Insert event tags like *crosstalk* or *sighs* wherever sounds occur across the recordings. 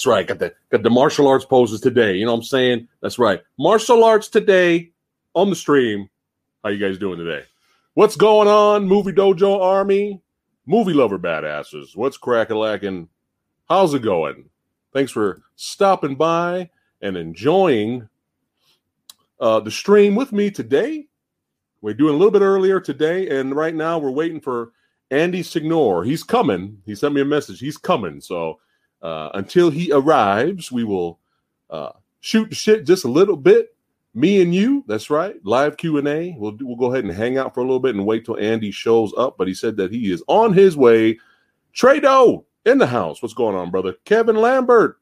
That's right. Got the got the martial arts poses today. You know what I'm saying? That's right. Martial arts today on the stream. How you guys doing today? What's going on, Movie Dojo Army? Movie lover badasses. What's crack a lacking? How's it going? Thanks for stopping by and enjoying uh, the stream with me today. We're doing a little bit earlier today, and right now we're waiting for Andy Signore. He's coming. He sent me a message. He's coming. So uh, until he arrives, we will uh, shoot the shit just a little bit. Me and you. That's right. Live Q and A. We'll we'll go ahead and hang out for a little bit and wait till Andy shows up. But he said that he is on his way. Trado in the house. What's going on, brother? Kevin Lambert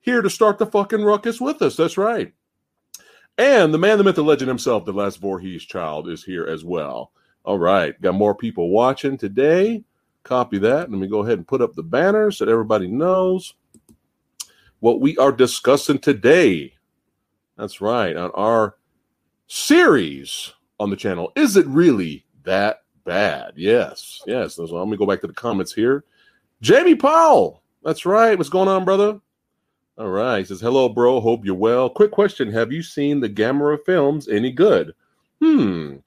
here to start the fucking ruckus with us. That's right. And the man, the myth, the legend himself, the last Voorhees child, is here as well. All right, got more people watching today. Copy that. Let me go ahead and put up the banner so that everybody knows what we are discussing today. That's right, on our series on the channel. Is it really that bad? Yes, yes. So let me go back to the comments here. Jamie Powell. That's right. What's going on, brother? All right. He says, Hello, bro. Hope you're well. Quick question Have you seen the Gamera films any good? Hmm.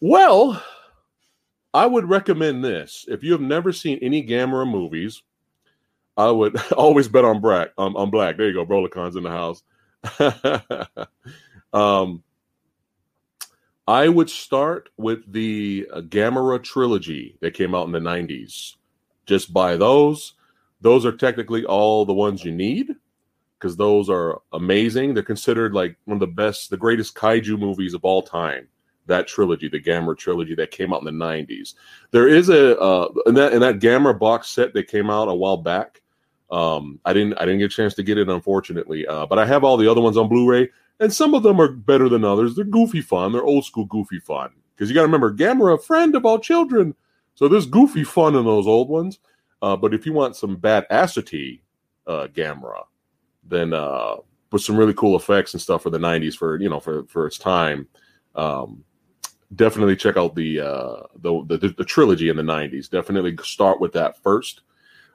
Well, I would recommend this. If you have never seen any Gamera movies, I would *laughs* always bet on black. Um, on black. There you go. Brolicons in the house. *laughs* um, I would start with the uh, Gamera trilogy that came out in the 90s. Just buy those. Those are technically all the ones you need because those are amazing. They're considered like one of the best, the greatest kaiju movies of all time that trilogy, the Gamera trilogy that came out in the '90s. There is a uh, in that in that Gamera box set that came out a while back. Um, I didn't I didn't get a chance to get it unfortunately, uh, but I have all the other ones on Blu-ray, and some of them are better than others. They're goofy fun. They're old school goofy fun because you got to remember Gamera, a friend of all children. So there's goofy fun in those old ones. Uh, but if you want some bad acity uh, Gamera, then uh, with some really cool effects and stuff for the '90s for you know for for its time. Um, definitely check out the, uh, the, the the trilogy in the '90s. Definitely start with that first.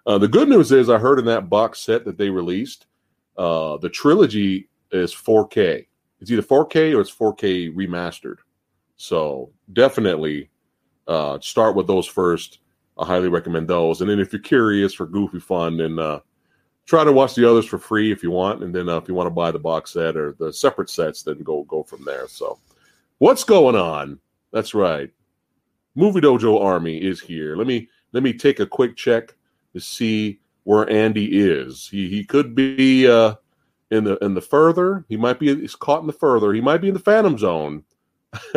Uh, the good news is, I heard in that box set that they released, uh, the trilogy is 4K. It's either 4K or it's 4K remastered. So definitely uh, start with those first. I highly recommend those. And then if you're curious for goofy fun, then uh, try to watch the others for free if you want. And then uh, if you want to buy the box set or the separate sets, then go go from there. So What's going on? That's right. Movie Dojo Army is here. Let me let me take a quick check to see where Andy is. He he could be uh, in the in the further. He might be he's caught in the further. He might be in the Phantom Zone. *laughs*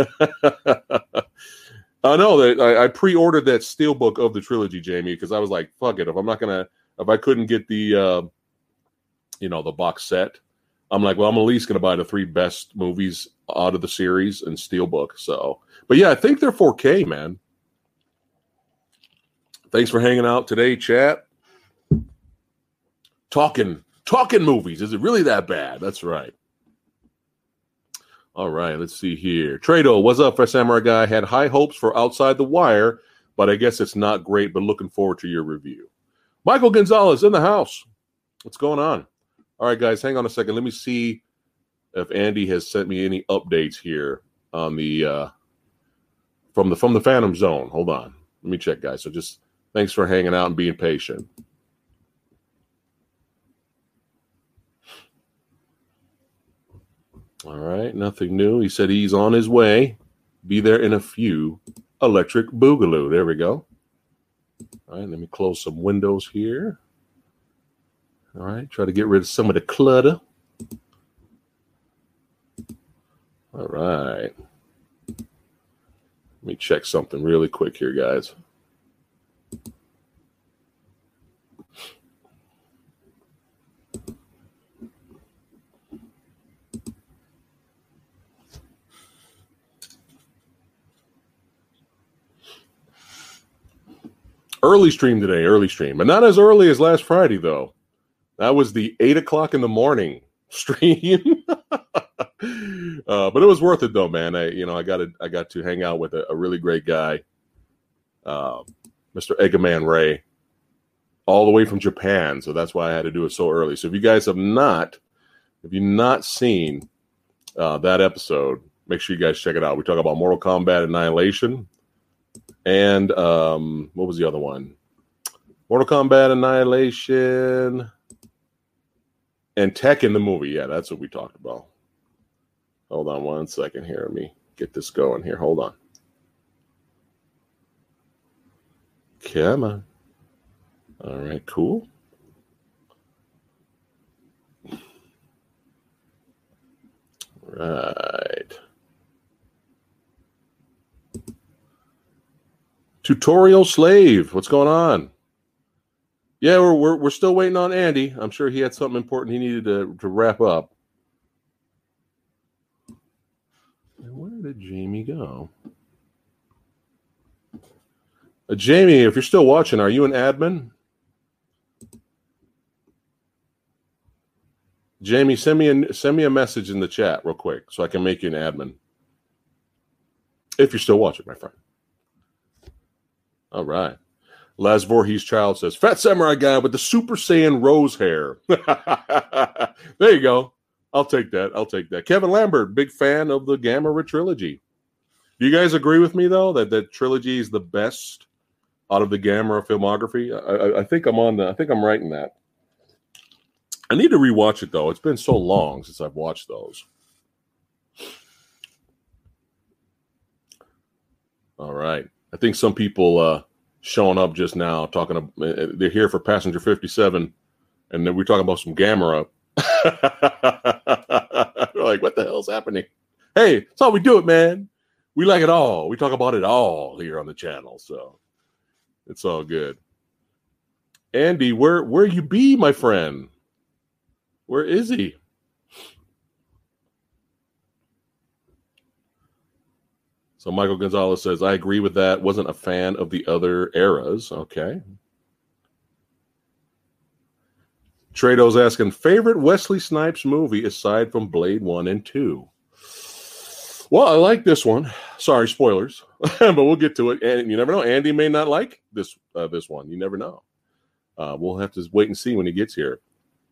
I know that I, I, pre-ordered that steelbook of the trilogy, Jamie, because I was like, "Fuck it." If I'm not gonna, if I couldn't get the, uh, you know, the box set, I'm like, well, I'm at least to buy the three best movies out of the series in Steelbook. So, but yeah, I think they're 4K, man. Thanks for hanging out today, chat. Talking, talking movies. Is it really that bad? That's right. All right, let's see here. Trado, what's up, Fresh Samurai Guy? Had high hopes for Outside the Wire, but I guess it's not great, but looking forward to your review. Michael Gonzalez in the house. What's going on? All right, guys, hang on a second. Let me see if Andy has sent me any updates here on the uh from the from the Phantom Zone. Hold on. Let me check, guys. So just thanks for hanging out and being patient. All right, nothing new. He said he's on his way. Be there in a few. Electric Boogaloo. There we go. All right, let me close some windows here. All right, try to get rid of some of the clutter. All right. Let me check something really quick here, guys. Early stream today, early stream, but not as early as last Friday, though. That was the eight o'clock in the morning *laughs* stream. Uh, but it was worth it though, man. I you know I got to I got to hang out with a, a really great guy. Uh, Mr. Eggman Ray, all the way from Japan. So that's why I had to do it so early. So if you guys have not, if you've not seen uh, that episode, make sure you guys check it out. We talk about Mortal Kombat Annihilation and um, what was the other one? Mortal Kombat Annihilation and Tekken the movie. Yeah, that's what we talked about. Hold on one second here. Let me get this going here. Hold on. Come on. All right, cool. Right. Tutorial slave. What's going on? Yeah, we're, we're we're still waiting on Andy. I'm sure he had something important he needed to to wrap up. And where did Jamie go? Uh, Jamie, if you're still watching, are you an admin? Jamie, send me a send me a message in the chat real quick so I can make you an admin. If you're still watching, my friend. All right. Laz Voorhees Child says, Phat Samurai guy with the Super Saiyan rose hair. *laughs* there you go. I'll take that. I'll take that. Kevin Lambert, big fan of the Gamera trilogy. Do you guys agree with me though that that trilogy is the best out of the Gamera filmography? I, I, I think I'm on the. I think I'm right in that. I need to rewatch it though. It's been so long since I've watched those. All right. I think some people uh, showing up just now talking. Uh, uh, they're here for passenger fifty seven, and then we're talking about some Gamma Gamera. *laughs* like, what the hell's happening? Hey, that's how we do it, man. We like it all. We talk about it all here on the channel, so it's all good. Andy, where where you be, my friend? Where is he? So Michael Gonzalez says, I agree with that. Wasn't a fan of the other eras. Okay. Trado's asking, favorite Wesley Snipes movie aside from Blade 1 and 2? Well, I like this one. Sorry, spoilers, *laughs* but we'll get to it. And you never know. Andy may not like this uh, this one. You never know. Uh, we'll have to wait and see when he gets here.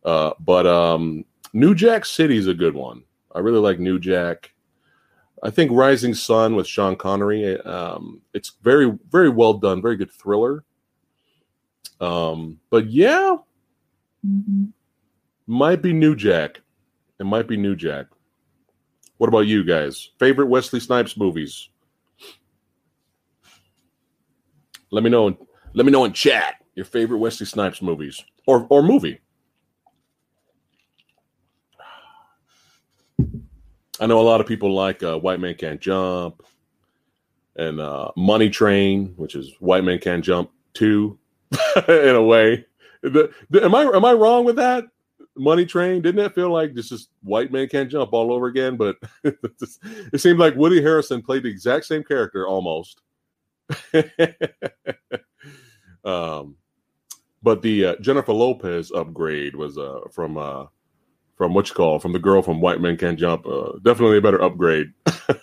Uh, but um, New Jack City is a good one. I really like New Jack. I think Rising Sun with Sean Connery. Um, it's very, very well done. Very good thriller. Um, but yeah, mm-hmm. might be New Jack. It might be New Jack. What about you guys? Favorite Wesley Snipes movies? Let me know. Let me know in chat your favorite Wesley Snipes movies or or movie. I know a lot of people like uh, White Man Can't Jump and uh, Money Train, which is White Man Can't Jump 2 *laughs* in a way. The, the, am I am I wrong with that? Money Train didn't that feel like this is White Man Can't Jump all over again? But *laughs* it seemed like Woody Harrison played the exact same character almost. *laughs* um, but the uh, Jennifer Lopez upgrade was uh, from uh, from what you call from the girl from White Men Can't Jump. Uh, definitely a better upgrade.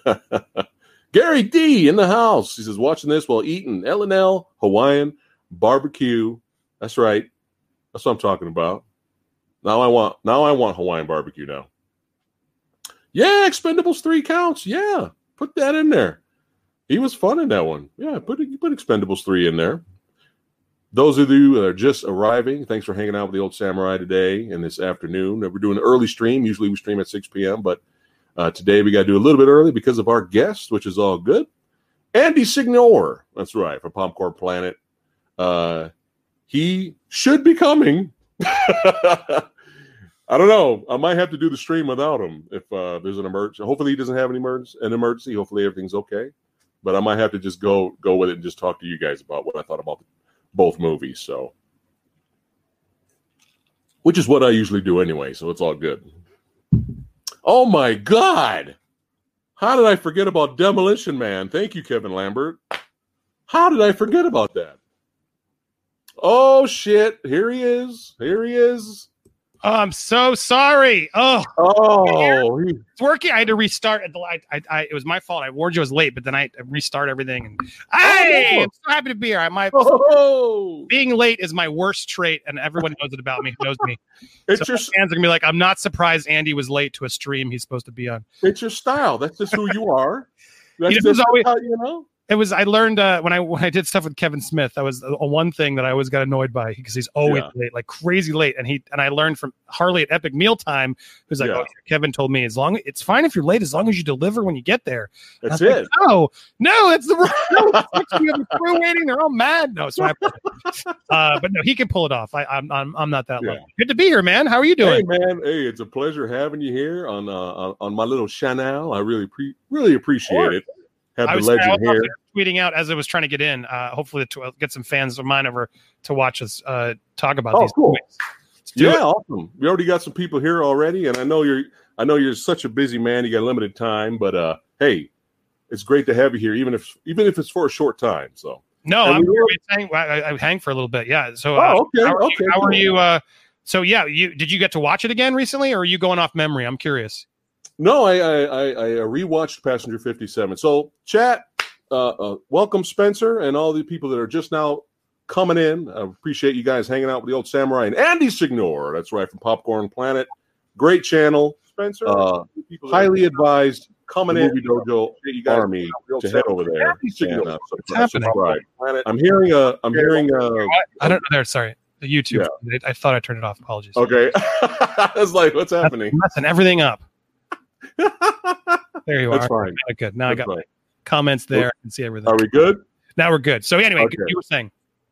*laughs* Gary D in the house. He says watching this while eating L and L Hawaiian barbecue. That's right. That's what I'm talking about. Now I want now I want Hawaiian barbecue now. Yeah, Expendables three counts. Yeah, put that in there. He was fun in that one. Yeah, put put Expendables three in there. Those of you that are just arriving, thanks for hanging out with the old samurai today and this afternoon. We're doing an early stream. Usually we stream at 6 p.m., but uh, today we got to do a little bit early because of our guest, which is all good. Andy Signore, that's right, from Popcorned Planet. Uh, he should be coming. *laughs* I don't know. I might have to do the stream without him if uh, there's an emergency. Hopefully, he doesn't have an emergency. An emergency. Hopefully, everything's okay. But I might have to just go go with it and just talk to you guys about what I thought about both movies. So, which is what I usually do anyway. So it's all good. Oh my God. How did I forget about Demolition Man? Thank you, Kevin Lambert. How did I forget about that? Oh shit. Here he is. Here he is. Oh, I'm so sorry. Oh, Oh, it's working. I had to restart. At the, I, I, I, it was my fault. I warned you I was late, but then I restart everything. And hey, no. I'm so happy to be here. I my oh, being late is my worst trait, and everyone knows it about me. Knows me? it's So your fans are gonna be like, I'm not surprised Andy was late to a stream he's supposed to be on. it's your style. That's just who you are. *laughs* That's just always- how you know. It was I learned uh, when I when I did stuff with Kevin Smith. That was a, a one thing that I always got annoyed by because he's always Yeah. late, like crazy late. And he and I learned from Harley at Epic Mealtime, who's like, Yeah. "Oh, Kevin told me as long it's fine if you're late as long as you deliver when you get there." That's was like, it. no, no, that's the. *laughs* No, it's- the crew waiting. They're all mad. No, so I, *laughs* uh, but no, he can pull it off. I, I'm, I'm, I'm not that Yeah. lucky. Good to be here, man. How are you Hey doing? man, hey, it's a pleasure having you here on uh, on, on my little channel. I really pre- really appreciate it. Have I the legend here. tweeting out as I was trying to get in. Uh, hopefully, to get some fans of mine over to watch us uh, talk about Oh, these. cool. movies. Let's do Yeah, it. awesome. We already got some people here already, and I know you're I know you're such a busy man. You got limited time, but uh, hey, it's great to have you here, even if even if it's for a short time. So. No, And I'm we hang, I, I hang for a little bit. Yeah. So, uh, Oh, okay, how are okay. you? How are you uh, so yeah, you did you get to watch it again recently, or are you going off memory? I'm curious. No, I I, I, I rewatched Passenger 57. So, chat, uh, uh, welcome Spencer and all the people that are just now coming in. I appreciate you guys hanging out with the old samurai and Andy Signore. That's right from Popcorned Planet. Great channel, Spencer. Uh, highly advised. Coming in, movie dojo you guys army to head over there. And, uh, What's happening? subscribe. I'm hearing uh I'm hearing a. I don't know. There, sorry, the YouTube. I, I thought I turned it off. Apologies. okay. *laughs* I was like, what's happening? messing everything up. *laughs* There you That's are. fine. Okay, good. Now I got fine. comments there. I can see everything. Are we good? Now we're good. So anyway, Okay. you were saying.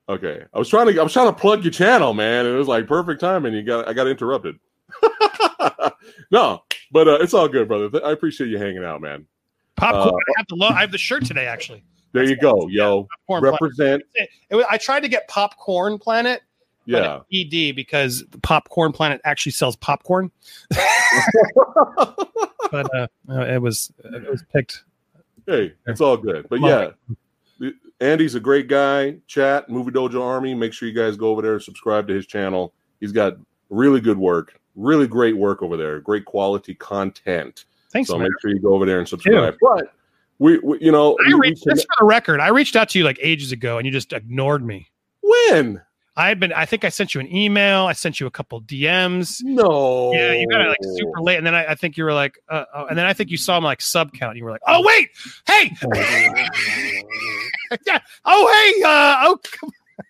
Okay, I was trying to I was trying to plug your channel, man. and It was like perfect timing. You got I got interrupted. *laughs* no, but uh, it's all good, brother. I appreciate you hanging out, man. Popcorn. Uh, I have the lo- I have the shirt today actually. There you go, yo. Represent, It I tried to get Popcorned Planet, yeah. ED because the Popcorned Planet actually sells popcorn. *laughs* But uh, it was it was picked. hey, it's all good. But yeah, Andy's a great guy. Chat Movie Dojo Army. Make sure you guys go over there and subscribe to his channel. He's got really good work, really great work over there. Great quality content. Thanks, So man. make sure you go over there and subscribe. But we, we you know, I we- we reached, just for the record, I reached out to you like ages ago, and you just ignored me. when I had been. I think I sent you an email. I sent you a couple DMs. no, Yeah, you got it like super late, and then I, I think you were like, uh, uh, and then I think you saw my like sub count. And you were like, oh wait, hey, *laughs* yeah, oh hey, uh, oh. come-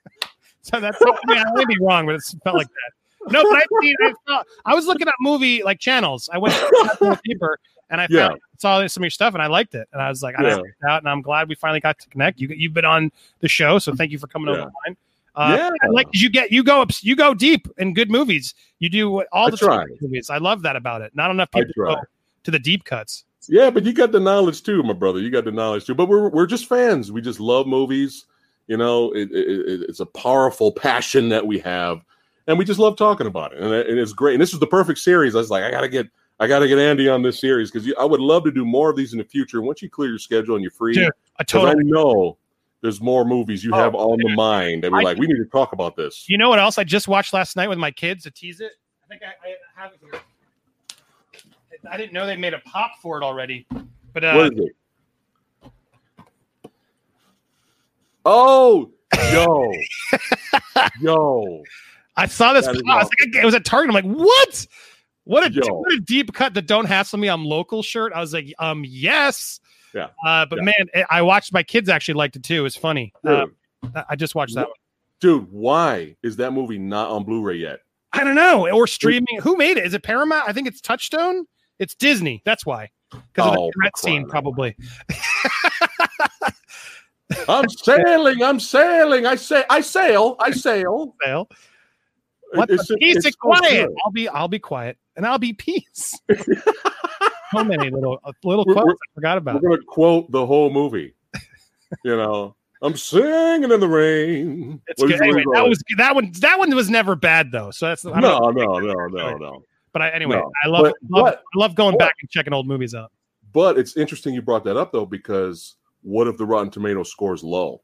*laughs* so that's I, mean, I may be wrong, but it felt like that. No, but I, seen- I, saw, I was looking at movie like channels. I went to the *laughs* paper and I Yeah. found, saw some of your stuff, and I liked it. And I was like, I Yeah. out, and I'm glad we finally got to connect. You you've been on the show, so thank you for coming Yeah. over mine. Uh, Yeah. I like you get you go up you go deep in good movies. You do all the try. movies. I love that about it. Not enough people go to the deep cuts. Yeah, but you got the knowledge too, my brother. You got the knowledge too. But we're we're just fans. We just love movies. You know, it, it, it- it's a powerful passion that we have, and we just love talking about it. And, it- and it's great. And this is the perfect series. I was like, I gotta get I gotta get Andy on this series because I would love to do more of these in the future. Once you clear your schedule and you're free, Dude, I because I totally. know there's more movies you Oh, have on the mind, and we're I- like, we need to talk about this. You know what else I just watched last night with my kids to tease it? I think I, I have it here. I didn't know they made a pop for it already, but uh, what is it? Oh, yo, *laughs* yo. I saw this. Pop. I was like, it was at Target. I'm like, what? What a what a deep cut. The don't hassle me. I'm local shirt. I was like, um, yes. Yeah. Uh, but Yeah. man, I watched my kids actually liked it too. It was funny. Uh, I- just watched that one. dude, why is that movie not on Blu-ray yet? I don't know. Or streaming. Who made it? Is it Paramount? I think it's Touchstone. It's Disney. That's why. Because of Oh, the threat scene, probably. I'm sailing, I'm sailing, I say, I sail, I sail. *laughs* Fail. What It's the peace it's quiet. good. I'll be I'll be quiet and I'll be peace. *laughs* so many little uh, little quotes we're- I forgot about. We're gonna quote the whole movie. You know, I'm singing in the rain. Good. Anyway, that was that one. That one was never bad though. So that's don't no, no, no, no, no. But I, anyway, No. I love, But- love but- I love going but- back and checking old movies out. But it's interesting you brought that up though, because what if the Rotten Tomato scores low?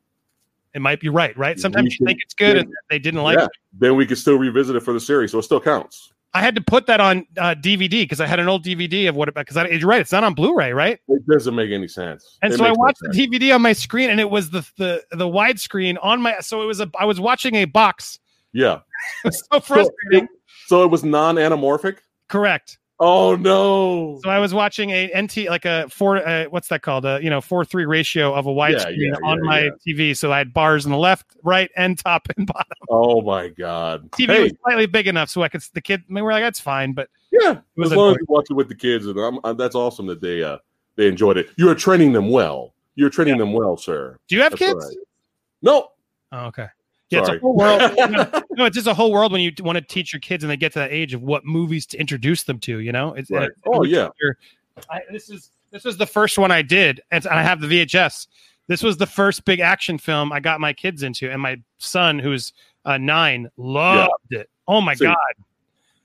It might be right, right? Sometimes We you think it's good yeah. and they didn't like yeah, it. then we can still revisit it for the series, so it still counts. I had to put that on uh, DVD because I had an old DVD of what because you're right, it's not on Blu-ray, right? It doesn't make any sense. And It so I makes no watched the DVD on my screen, and it was the the the widescreen on my. So it was a. I was watching a box. Yeah. *laughs* So So frustrating. it, so it was non-anamorphic. Correct. Oh no! So I was watching a NT like a four. Uh, what's that called? A you know four three ratio of a widescreen yeah, on yeah, my yeah. TV. So I had bars on the left, right, and top and *laughs* bottom. Oh my god! TV Hey, was slightly big enough so I could. The kid, they were like, "That's fine," but yeah, was as long as you watch it with the kids, and I'm, uh, that's awesome that they uh they enjoyed it. You are training them well. You're training them well, sir. do you have That's kids? right. No, Oh, okay. Yeah, it's a whole world. *laughs* no, no, it's just a whole world when you want to teach your kids and they get to that age of what movies to introduce them to. You know, it's, Right. it's- Oh, yeah. I, this is this was the first one I did, and I have the VHS. This was the first big action film I got my kids into, and my son, who's uh, nine, loved it. Oh my See, god!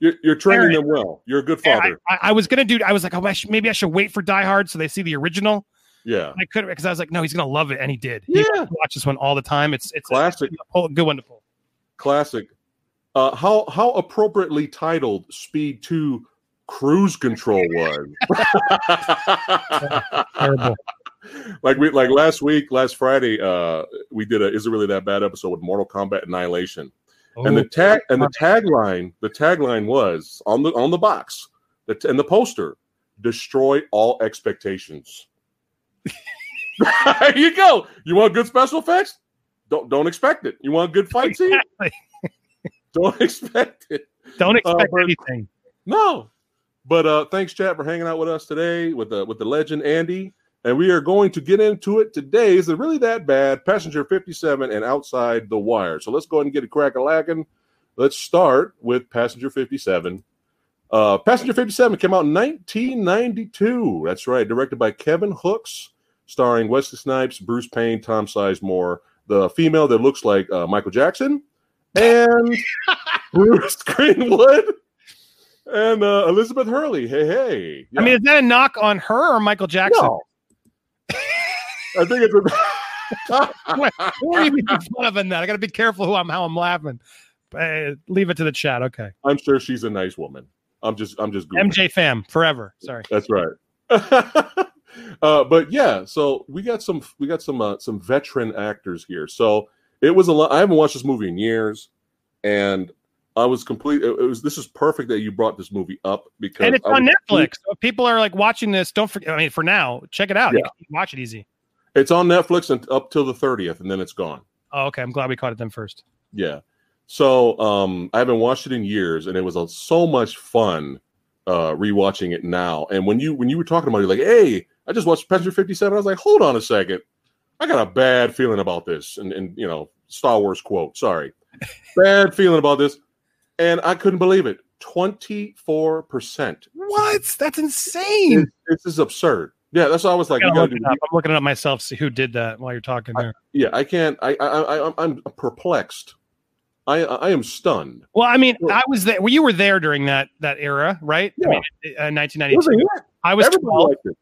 you're, you're training Aaron. them well. You're a good And I, father. I, I was gonna do. I was like, oh, I should, maybe I should wait for Die Hard so they see the original. Yeah, I couldn't because I was like, no, he's gonna love it, and he did. He Yeah. watches this one all the time. It's it's classic, a good one to pull. classic. Uh, how how appropriately titled Speed Two Cruise Control *laughs* was. Terrible. *laughs* like we like last week, last Friday, uh, we did a is it really that bad episode with Mortal Kombat Annihilation. and the tag and the tagline the tagline was on the on the box the t- and the poster destroy all expectations *laughs* there you go. You want good special effects? Don't don't expect it. You want good fight scene Exactly. *laughs* don't expect it. Don't expect but- anything. no. But uh thanks chat for hanging out with us today with the with the legend andy. And we are going to get into it. Today is it really that bad passenger 57 and outside the wire. So let's go ahead and get a crack a lacking. Let's start with passenger 57 uh passenger 57 came out in 1992 that's right. Directed by kevin hooks starring wesley snipes bruce payne tom sizemore the female that looks like uh, michael jackson and *laughs* bruce greenwood and uh, Elizabeth Hurley. Hey, hey. I mean, is that a knock on her or Michael Jackson? no. I think it's a. *laughs* Who are you making fun of in that? I got to be careful who I'm how I'm laughing. Uh, leave it to the chat. Okay. I'm sure she's a nice woman. I'm just, I'm just. goofing. MJ fam forever. Sorry. That's right. *laughs* uh, but yeah, so we got some, we got some, uh, some veteran actors here. So it was a lot. I haven't watched this movie in years, and I was complete. It, was. This is perfect that you brought this movie up because And it's I on was- Netflix. So people are like watching this, don't forget. I mean, for now, check it out. You can watch it easy. It's on Netflix and up till the 30th, and then it's gone. Oh, okay. I'm glad we caught it then first. Yeah. So um I haven't watched it in years and it was so much fun uh rewatching it now. And when you when you were talking about it, like, hey, I just watched Passenger 57, I was like, hold on a second. I got a bad feeling about this. And and you know, Star Wars quote, sorry. bad feeling about this. And I couldn't believe it. 24%. What? That's insane. This is absurd. Yeah, that's why I was like, I we gotta gotta look do it up. I'm looking it up myself. See who did that while you're talking there. yeah, I can't I I, I I'm perplexed. I I am stunned. Well, I mean, I was there. Well, you were there during that that era, right? Yeah. I mean, uh, 1992. Wasn't? I was Everybody 12, liked it.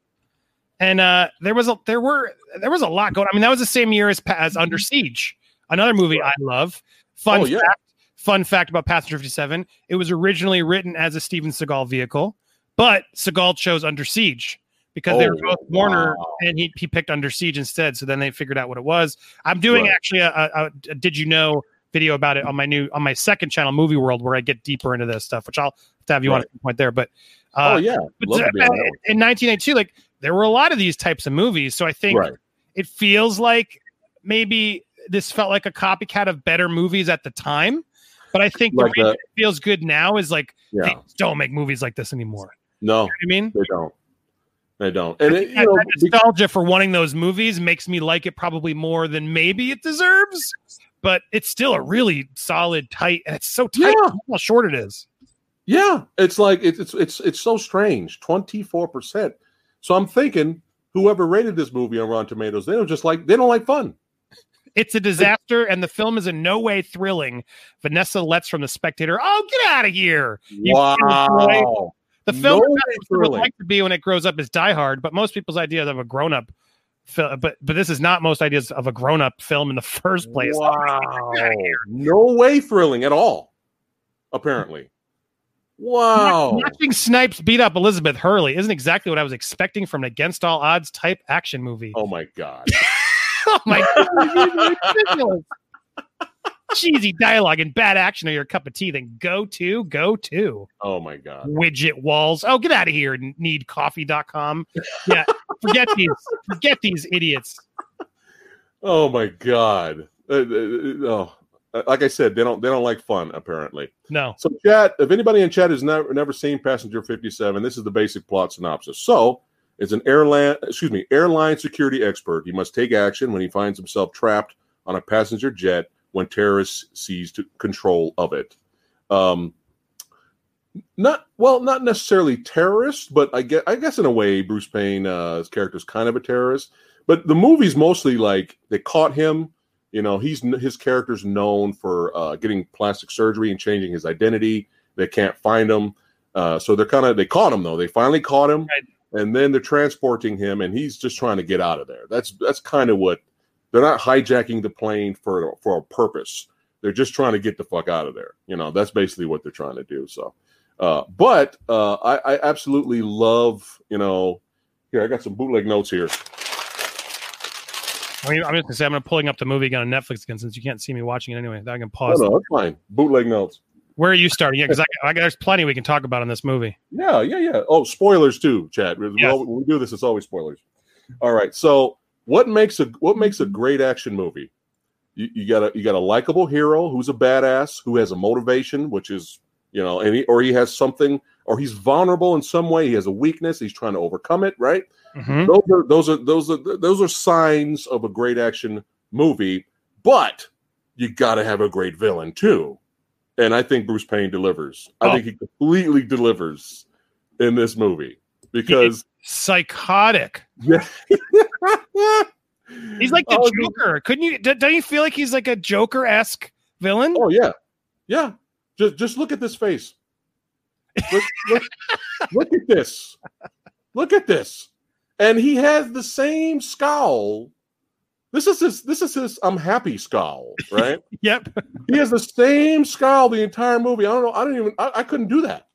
And uh, there was a there were there was a lot going. I mean, that was the same year as as Under Siege, another movie I love. Fun Oh, yeah. fact, fun fact about Passenger 57: it was originally written as a Steven Seagal vehicle, but Seagal chose Under Siege because they were Oh, both Warner, wow. and he he picked Under Siege instead. So then they figured out what it was. I'm doing Right. actually a, a, a Did you know video about it on my new on my second channel, Movie World, where I get deeper into this stuff, which I'll have to have you on at some point there. But uh, oh yeah, but love to be on that one. in 1982, like there were a lot of these types of movies. So I think right. it feels like maybe this felt like a copycat of better movies at the time. But I think Like the reason it feels good now is like Yeah, they don't make movies like this anymore. no, You know what I mean? they don't. They don't. And it, you That- know, that nostalgia for wanting those movies makes me like it probably more than maybe it deserves. But it's still a really solid, tight, and it's so tight. Yeah. How short it is. yeah, it's like it's it's it's it's so strange. Twenty four percent. So I'm thinking whoever rated this movie on Rotten Tomatoes, they don't just like they don't like fun. It's a disaster, and the film is in no way thrilling. Vanessa Letts from The Spectator. Oh, get out of here! You wow. The film No is not what it would like to be when it grows up is Die Hard, but most people's ideas of a grown up film, but but this is not most ideas of a grown up film in the first place. Wow. *laughs* No way thrilling at all. Apparently. Wow. Watching Snipes beat up Elizabeth Hurley isn't exactly what I was expecting from an against all odds type action movie. Oh my god. *laughs* Oh my god. Cheesy dialogue and bad action are your cup of tea. Then go to, go to Oh my god. widget walls. Oh, get out of here. Needcoffee.com. Yeah. Forget these. Forget these idiots. Oh my god. Uh, uh, uh, oh. Uh, Like I said, they don't they don't like fun apparently. No. So, chat. If anybody in chat has never never seen Passenger Fifty Seven, this is the basic plot synopsis. So, it's an airline excuse me airline security expert. He must take action when he finds himself trapped on a passenger jet when terrorists seize control of it. Um, not well, not necessarily terrorists, but I guess I guess in a way, Bruce Payne, uh, his character is kind of a terrorist. But the movie's mostly like they caught him. You know, he's his character's known for uh, getting plastic surgery and changing his identity. They can't find him, uh, so they're kind of they caught him though. They finally caught him, Right. and then they're transporting him, and he's just trying to get out of there. That's that's kind of what they're not hijacking the plane for for a purpose. They're just trying to get the fuck out of there. You know, that's basically what they're trying to do. So, uh, but uh, I, I absolutely love. You know, here I got some bootleg notes here. I mean, I'm just gonna say I'm gonna pulling up the movie again on Netflix again since you can't see me watching it anyway. I can pause. no, that's fine. Bootleg notes. Where are you starting? Yeah, because I, *laughs* I, there's plenty we can talk about in this movie. Yeah, yeah, yeah. Oh, spoilers too, Chad. We- Yes. When we do this, it's always spoilers. All right. So, what makes a what makes a great action movie? You, you got a you got a likable hero who's a badass who has a motivation, which is you know, and he, or he has something, or he's vulnerable in some way. He has a weakness. He's trying to overcome it. Right. Mhm. Those are those are those are those are signs of a great action movie. But you got to have a great villain too, and I think Bruce Payne delivers. I Oh. think he completely delivers in this movie because Psychotic. yeah. *laughs* He's like the Oh, Joker. Couldn't you? Don't you feel like he's like a Joker esque villain? Oh yeah, yeah. Just just look at this face. Look, look, look at this. Look at this. And he has the same scowl. This is his. This is his. I'm happy scowl, right? *laughs* Yep. he has the same scowl the entire movie. I don't know. I don't even. I, I couldn't do that.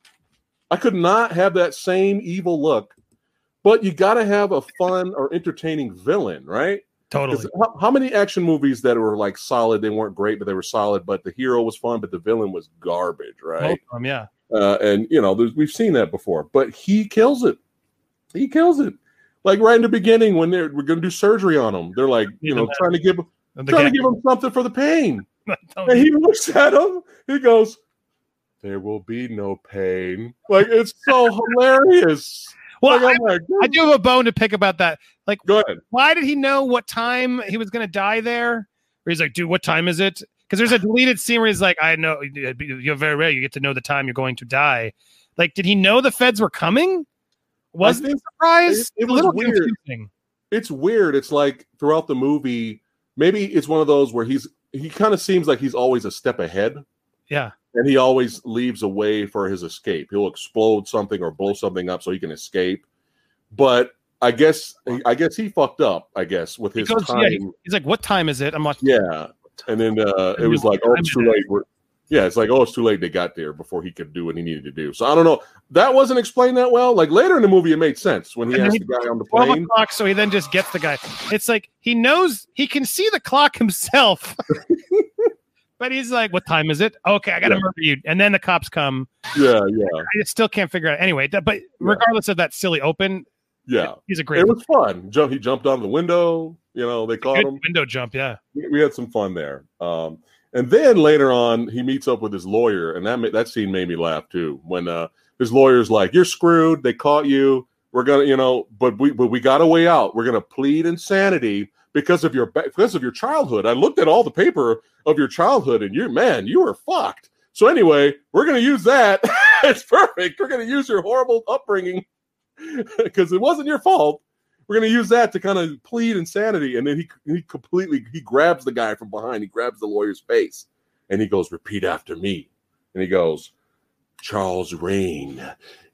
I could not have that same evil look. But you got to have a fun or entertaining villain, right? Totally. How, how many action movies that were like solid? They weren't great, but they were solid. But the hero was fun, but the villain was garbage, right? them, yeah. Uh, and you know, we've seen that before. But he kills it. He kills it. Like right in the beginning when they're we're going to do surgery on him, they're like, you know, trying to give *laughs* trying to give him something for the pain. *laughs* And he looks at him. He goes, "There will be no pain." Like it's so *laughs* hilarious. well, like, I, oh I do have a bone to pick about that. Like, Go ahead. why did he know what time he was going to die there? Where he's like, dude, what time is it? Because there's a *sighs* deleted scene where he's like, I know you're very rare. You get to know the time you're going to die. Like, did he know the feds were coming? Was I it a think it- it a was little weird. confusing. it's weird. It's like throughout the movie, maybe it's one of those where he's he kind of seems like he's always a step ahead, Yeah. and he always leaves a way for his escape. He'll explode something or blow something up so he can escape. But I guess I guess he fucked up. I guess with his time. yeah, He's like, what time is it? I'm watching. Yeah, and then uh, it was like, oh, it's too late. We're, yeah, it's like, oh, it's too late. They got there before he could do what he needed to do. So I don't know. That wasn't explained that well. Like later in the movie, it made sense when he And asked he- the guy on the plane. o'clock, so he then just gets the guy. It's like he knows he can see the clock *laughs* himself. *laughs* but he's like, What time is it? Okay, I gotta Yeah. murder you. And then the cops come. Yeah, yeah, I still can't figure out anyway. But regardless of that silly open, yeah. he's a great It was fun. Jump. He jumped out of the window. You know, they caught him. window jump, yeah. We, we had some fun there. Um, and then later on, he meets up with his lawyer, and that ma- that scene made me laugh too. When uh, his lawyer's like, "You're screwed. They caught you. We're gonna, you know, but we but we got a way out. We're gonna plead insanity because of your because of your childhood. I looked at all the paper of your childhood, and you, man, you were fucked. So anyway, we're gonna use that. *laughs* it's perfect. We're gonna use your horrible upbringing *laughs* because it wasn't your fault. We're gonna use that to kind of plead insanity, and then he he completely he grabs the guy from behind. He grabs the lawyer's face, and he goes, "Repeat after me." And he goes, "Charles Rane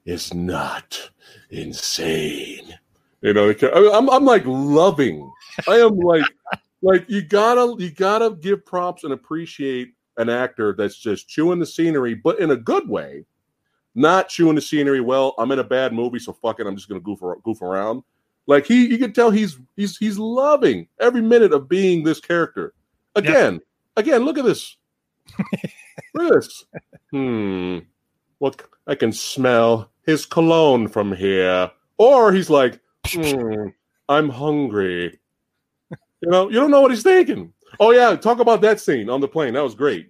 is not insane." You know, I- I'm I'm like loving. I am like *laughs* like you gotta you gotta give props and appreciate an actor that's just chewing the scenery, but in a good way, not chewing the scenery. Well, I'm in a bad movie, so fuck it. I'm just gonna goof goof around. Like he, you can tell he's he's he's loving every minute of being this character. Again, again, look at this. *laughs* look at this. Hmm. What I can smell his cologne from here. Or he's like, hmm, I'm hungry. You know, you don't know what he's thinking. Oh yeah, talk about that scene on the plane. That was great.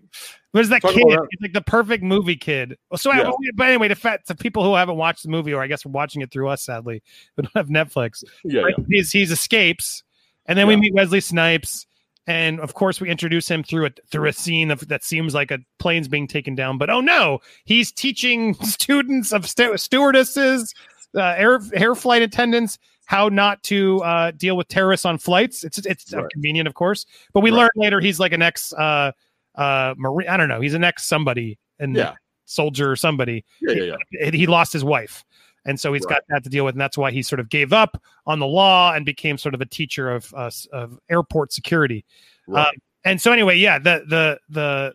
There's that Talk kid. He's like the perfect movie kid. So, Yeah. but anyway, to, fat, to people who haven't watched the movie, or I guess we're watching it through us, sadly, *laughs* we don't have Netflix. Yeah, Right? yeah. He's he's escapes, and then we meet Wesley Snipes, and of course we introduce him through a through a scene of that seems like a plane's being taken down. But oh no, he's teaching *laughs* students of stu- stewardesses, uh, air air flight attendants how not to uh, deal with terrorists on flights. It's it's Right. convenient, of course, but we Right. learn later he's like an ex uh, uh, marine. I don't know. He's an ex somebody and Yeah. soldier or somebody Yeah, yeah, yeah. he- he lost his wife and so he's Right. got that to deal with and that's why he sort of gave up on the law and became sort of a teacher of uh, of airport security Right. and so anyway yeah the the the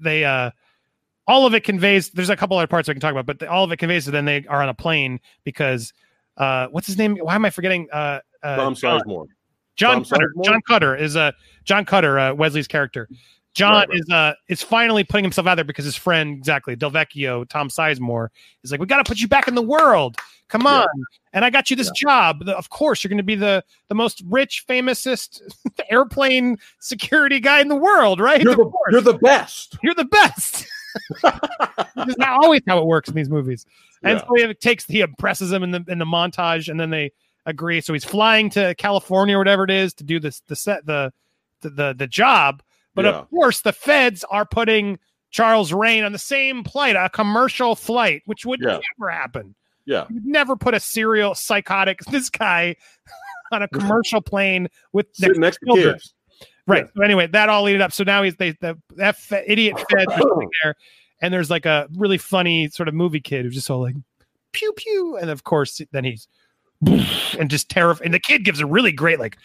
they uh all of it conveys there's a couple other parts I can talk about but the, all of it conveys that then they are on a plane because uh what's his name why am I forgetting uh, uh Tom John, Sizemore. John Tom Cutter Sizemore? John Cutter is uh John Cutter uh, Wesley's character John Right, right. is uh is finally putting himself out there because his friend exactly Delvecchio Tom Sizemore is like we got to put you back in the world. Come Yeah. on. And I got you this job. Of course you're going to be the the most rich famousest *laughs* airplane security guy in the world right? You're the, you're the best. You're the best. *laughs* This is not always how it works in these movies. And Yeah. so he takes he impresses him in the in the montage and then they agree. So he's flying to California or whatever it is to do this the set the the the, the job but Yeah. of course the feds are putting Charles Rane on the same flight a commercial flight which would Yeah. never happen Yeah. you'd never put a serial psychotic *laughs* this guy on a commercial plane with Sitting next children. kids. Right. So anyway, that all leaded up. So now he's they the that fe- idiot *laughs* fed there, and there's like a really funny sort of movie kid who's just all like pew pew, and of course then he's *laughs* and just terrified. And the kid gives a really great like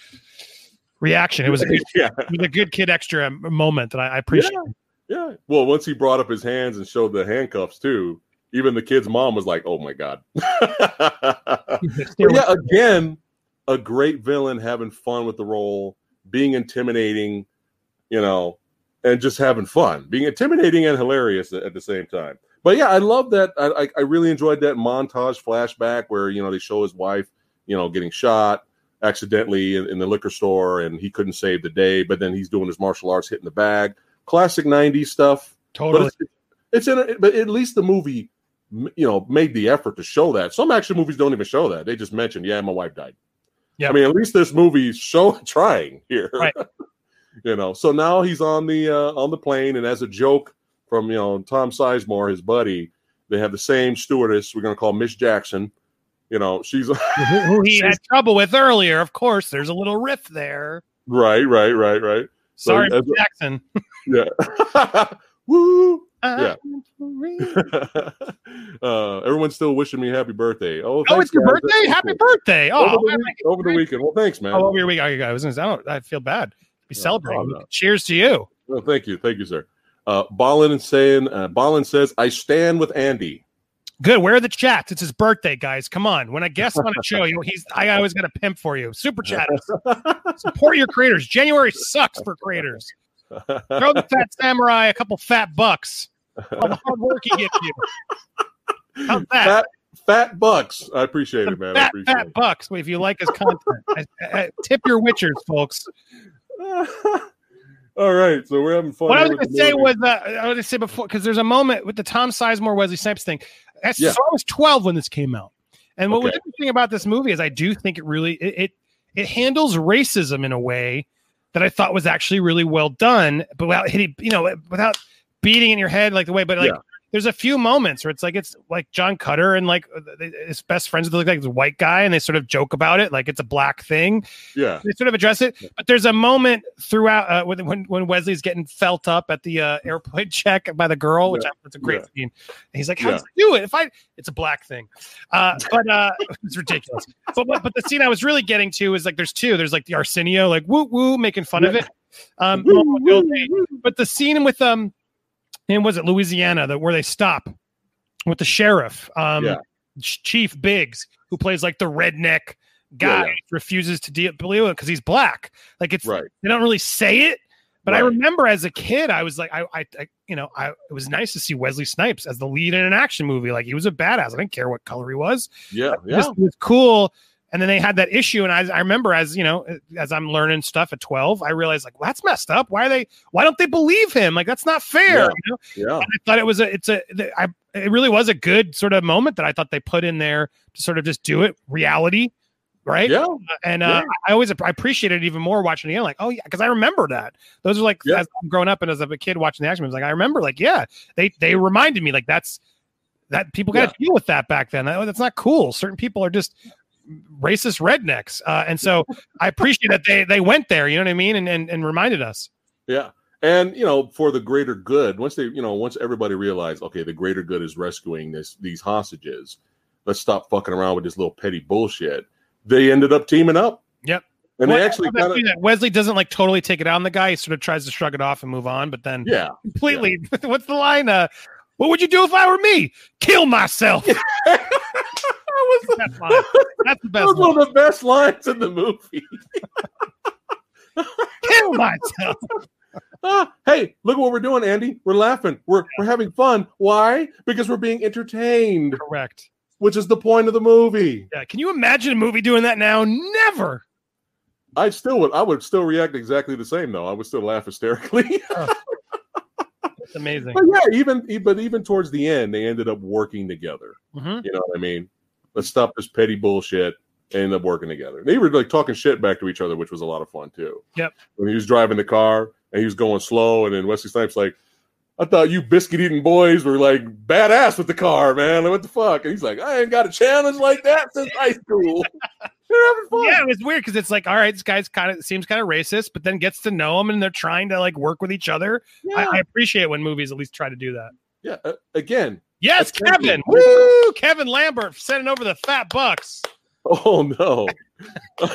reaction. It was a good, *laughs* yeah. it was a good kid extra moment that I, I appreciate. Yeah. Well, once he brought up his hands and showed the handcuffs too, even the kid's mom was like, "Oh my god." *laughs* Yeah, again, a great villain having fun with the role, being intimidating, you know, and just having fun, being intimidating and hilarious at, at the same time. But yeah, I love that. I, I, I really enjoyed that montage flashback where you know they show his wife, you know, getting shot accidentally in, in the liquor store, and he couldn't save the day. But then he's doing his martial arts, hitting the bag, classic '90s stuff. Totally. But it's, it's in, but at least the movie, you know, made the effort to show that. Some action movies don't even show that. They just mention, yeah, my wife died. Yeah. I mean, at least this movie's show *laughs* trying here. Right. *laughs* you know, so now he's on the uh, on the plane, and as a joke from you know Tom Sizemore, his buddy, they have the same stewardess. We're gonna call Miss Jackson. You know, she's who, he *laughs* had trouble with earlier. Of course, there's a little rift there. right, right, right, right. So Sorry, Jackson. *laughs* Yeah. *laughs* Woo! Yeah. oh, uh, everyone's still wishing me happy birthday. Oh, it's thanks, your guys. birthday! That's Happy cool. birthday! Oh, over, the week, over the weekend. Well, thanks, man. Oh, over your week. I, I was gonna say, I don't. I feel bad. Be No, celebrating. no, no. Cheers to you. Well, thank you, thank you, sir. Uh, Ballin saying, uh, Ballin says, "I stand with Andy." Good. Where are the chats? It's his birthday, guys. Come on. When I guest on a *laughs* show, you know, he's I always got a pimp for you. Super chat. *laughs* Support your creators. January sucks for creators. Throw the fat samurai a couple fat bucks. All the hard work he gets you. How's that? fat, fat bucks. I appreciate it, man. I fat, appreciate fat bucks. If you like his content, I, I, tip your witchers, folks. *laughs* All right, so we're having fun. What I was going to say was, uh, I was going to say before, because there's a moment with the Tom Sizemore Wesley Snipes thing. I, Yeah. so I was 12 when this came out, and what was interesting about this movie is I do think it really it, it it handles racism in a way that I thought was actually really well done, but without hitting, you know, without beating in your head like the way. But like, Yeah. There's a few moments where it's like it's like John Cutter and like his best friends look like the white guy, and they sort of joke about it, like it's a black thing yeah, they sort of address it. But there's a moment throughout uh, when when Wesley's getting felt up at the uh, airplane *laughs* check by the girl, which Yeah. I, that's a great Yeah. scene. And he's like, "How Yeah. does do it? If I, it's a black thing." Uh, *laughs* but uh, *laughs* it's ridiculous. But, but but the scene I was really getting to is like there's two. There's like the Arsenio, like woo woo, making fun of it. Um, but the scene with um, and was it Louisiana that where they stop with the sheriff, um, Yeah. Chief Biggs, who plays like the redneck guy, Yeah, yeah. refuses to deal believe it because he's black. Like it's Right. they don't really say it, but I remember as a kid, I was like, I, I, I, you know, I it was nice to see Wesley Snipes as the lead in an action movie. Like he was a badass. I didn't care what color he was. Yeah, It yeah, just was cool. And then they had that issue, and I, I remember as you know, as I'm learning stuff at 12, I realized like, well, that's messed up. Why are they? Why don't they believe him? Like that's not fair. Yeah. You know? yeah. And I thought it was a, it's a, it really was a good sort of moment that I thought they put in there to sort of just do it reality, right? Yeah, And uh, Yeah. I always I appreciated it even more watching it again. Like, oh yeah, because I remember that. Those are like Yeah. as I'm growing up and as a kid watching the action movies, like I remember, like yeah, they they reminded me like that's that people got to deal with that back then. That, that's not cool. Certain people are just racist rednecks, uh, and so I appreciate that they they went there. You know what I mean? And and, and reminded us. yeah. And you know, for the greater good, once they, you know, once everybody realized, okay, the greater good is rescuing this these hostages. Let's stop fucking around with this little petty bullshit. They ended up teaming up. Yep. And Well, they actually kind of that Wesley doesn't like totally take it out on the guy. He sort of tries to shrug it off and move on, but then yeah. completely. *laughs* What's the line? Uh, what would you do if I were me? Kill myself. *laughs* that was, That's line. That's the *laughs* that best. was Line. one of the best lines in the movie. *laughs* Kill myself. Ah, hey, look what we're doing, Andy. We're laughing. We're we're having fun. Why? Because we're being entertained, Correct. which is the point of the movie. Yeah. Can you imagine a movie doing that now? Never. I still would I would still react exactly the same though. I would still laugh hysterically. *laughs* It's amazing. but yeah, even but even towards the end, they ended up working together. Mhm. You know what I mean? Let's stop this petty bullshit. and Ended up working together. They were like talking shit back to each other, which was a lot of fun too. Yep. When he was driving the car and he was going slow, and then Wesley Snipes like, "I thought you biscuit eating boys were like badass with the car, man. Like, what the fuck?" And he's like, "I ain't got a challenge like that since high school." *laughs* They're having fun. Yeah, it was weird because it's like, all right, this guy's kind of seems kind of racist, but then gets to know him and they're trying to like work with each other. Yeah. I, I appreciate when movies at least try to do that. yeah. Uh, again, Yes, That's Kevin. Woo! Kevin Lambert sending over the fat bucks. Oh no. *laughs*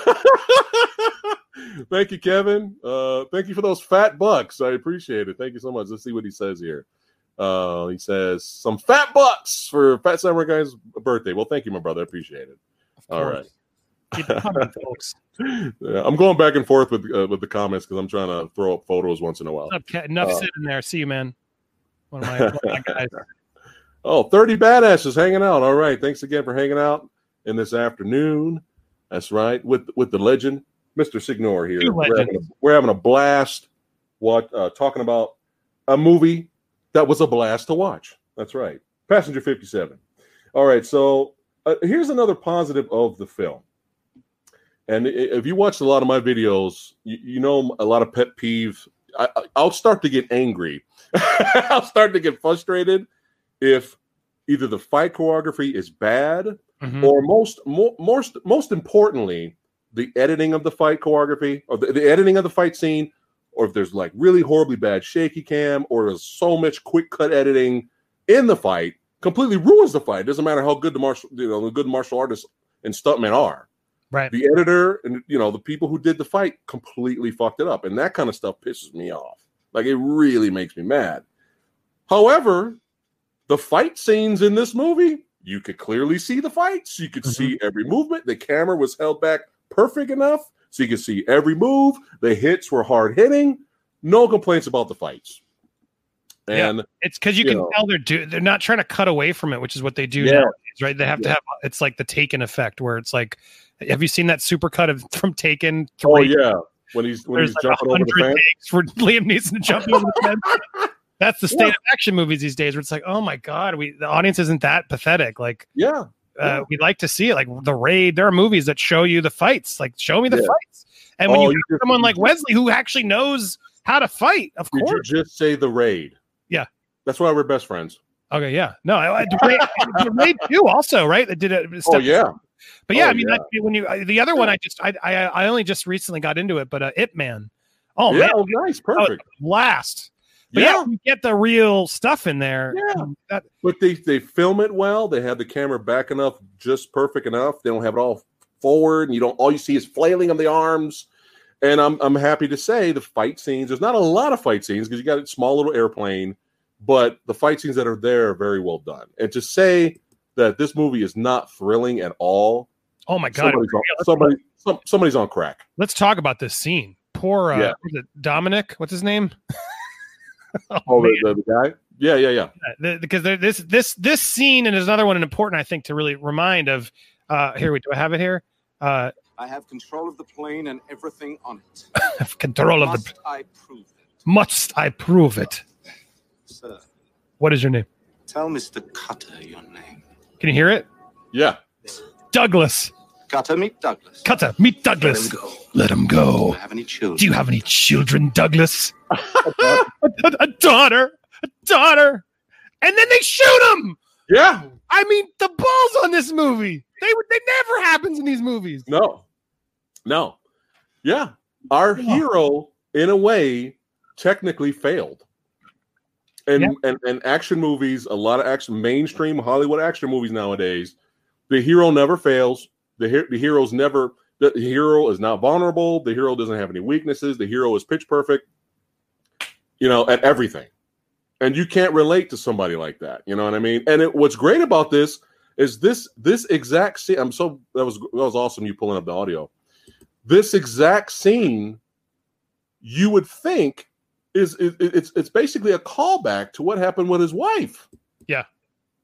thank you, Kevin. Uh, thank you for those fat bucks. I appreciate it. Thank you so much. Let's see what he says here. Uh, he says some fat bucks for Phat Samurai Guy's birthday. Well, thank you, my brother. I appreciate it. All right. Coming. *laughs* Yeah, I'm going back and forth with uh, with the comments because I'm trying to throw up photos once in a while. Ke- Enough Uh, sitting there. See you, man. One of my, one of my *laughs* guys. Oh, 30 badasses hanging out. All right. Thanks again for hanging out in this afternoon. That's right. With with the legend, Mr. Signore here. We're having, a, we're having a blast what uh, talking about a movie that was a blast to watch. That's right. Passenger 57. All right. So uh, here's another positive of the film. And if you watched a lot of my videos, you, you know a lot of pet peeves. I, I- I'll start to get angry. *laughs* I'll start to get frustrated if either the fight choreography is bad Mhm. or most mo- most most importantly the editing of the fight choreography or the, the editing of the fight scene or if there's like really horribly bad shaky cam or there's so much quick cut editing in the fight completely ruins the fight it doesn't matter how good the martial you know the good martial artists and stuntmen are Right. the editor and you know the people who did the fight completely fucked it up and that kind of stuff pisses me off like it really makes me mad however the fight scenes in this movie you could clearly see the fights you could Mhm. see every movement the camera was held back perfect enough so you could see every move the hits were hard hitting no complaints about the fights Yeah. and It's because you, you can know. tell they're do they're not trying to cut away from it, which is what they do Yeah. nowadays, right? They have to have it's like the Taken effect, where it's like, have you seen that super cut of from Taken? oh three? yeah when he's when There's he's like jumping over the fence takes for *laughs* Liam Neeson to jump over the fence. *laughs* That's the state Yeah. of action movies these days, where it's like, oh my god, we the audience isn't that pathetic. Like, yeah uh, we like to see it. Like the raid, there are movies that show you the fights. Like, show me the Yeah. fights. And when Oh, you you have someone like Wesley who actually knows how to fight, of did you course. just say the raid Yeah. that's why we're best friends Okay, yeah, no, I, I, the raid, *laughs* raid too, also, right? They did it. oh yeah But yeah, Oh, I mean, yeah. that's when you the other one, I just I, I I only just recently got into it, but uh, Ip Man. Oh yeah man, oh, nice perfect blast! But yeah, yeah you get the real stuff in there. Yeah. That- But they they film it well. They have the camera back enough, just perfect enough. They don't have it all forward, and you don't. All you see is flailing of the arms. And I'm I'm happy to say the fight scenes. There's not a lot of fight scenes because you got a small little airplane, but the fight scenes that are there are very well done. And to say that this movie is not thrilling at all, Oh my god! somebody's on, somebody, some, somebody's on crack. Let's talk about this scene. Poor uh, Yeah. was it Dominic. What's his name? *laughs* *laughs* oh, Oh, the, the, the guy? Yeah, yeah, yeah. The- because there, this this this scene and there's another one important I think to really remind of. Uh, here we do I have it here. Uh, I have control of the plane and everything on it. *laughs* control of the. Must I prove it? Must I prove it? Sir, What is your name? tell Mr. Cutter your name. Can you hear it? Yeah. Douglas. Cutter, meet Douglas. Cutter, meet Douglas. Let him go. Let him Do go. you have any children? Do you have any children, Douglas? a, *laughs* a- a daughter, a daughter, and then they shoot him. Yeah. I mean, the balls on this movie. They would. They never happens in these movies. No. No. Yeah. Our hero, in a way, technically failed. And, Yeah. and and action movies, a lot of action, mainstream Hollywood action movies nowadays, the hero never fails. The he- the hero's never the hero is not vulnerable. The hero doesn't have any weaknesses. The hero is pitch perfect. You know, at everything, and you can't relate to somebody like that. You know what I mean? And it, what's great about this is this this exact scene. I'm so that was that was awesome. You pulling up the audio. This exact scene, you would think is, is it's it's basically a callback to what happened with his wife. Yeah.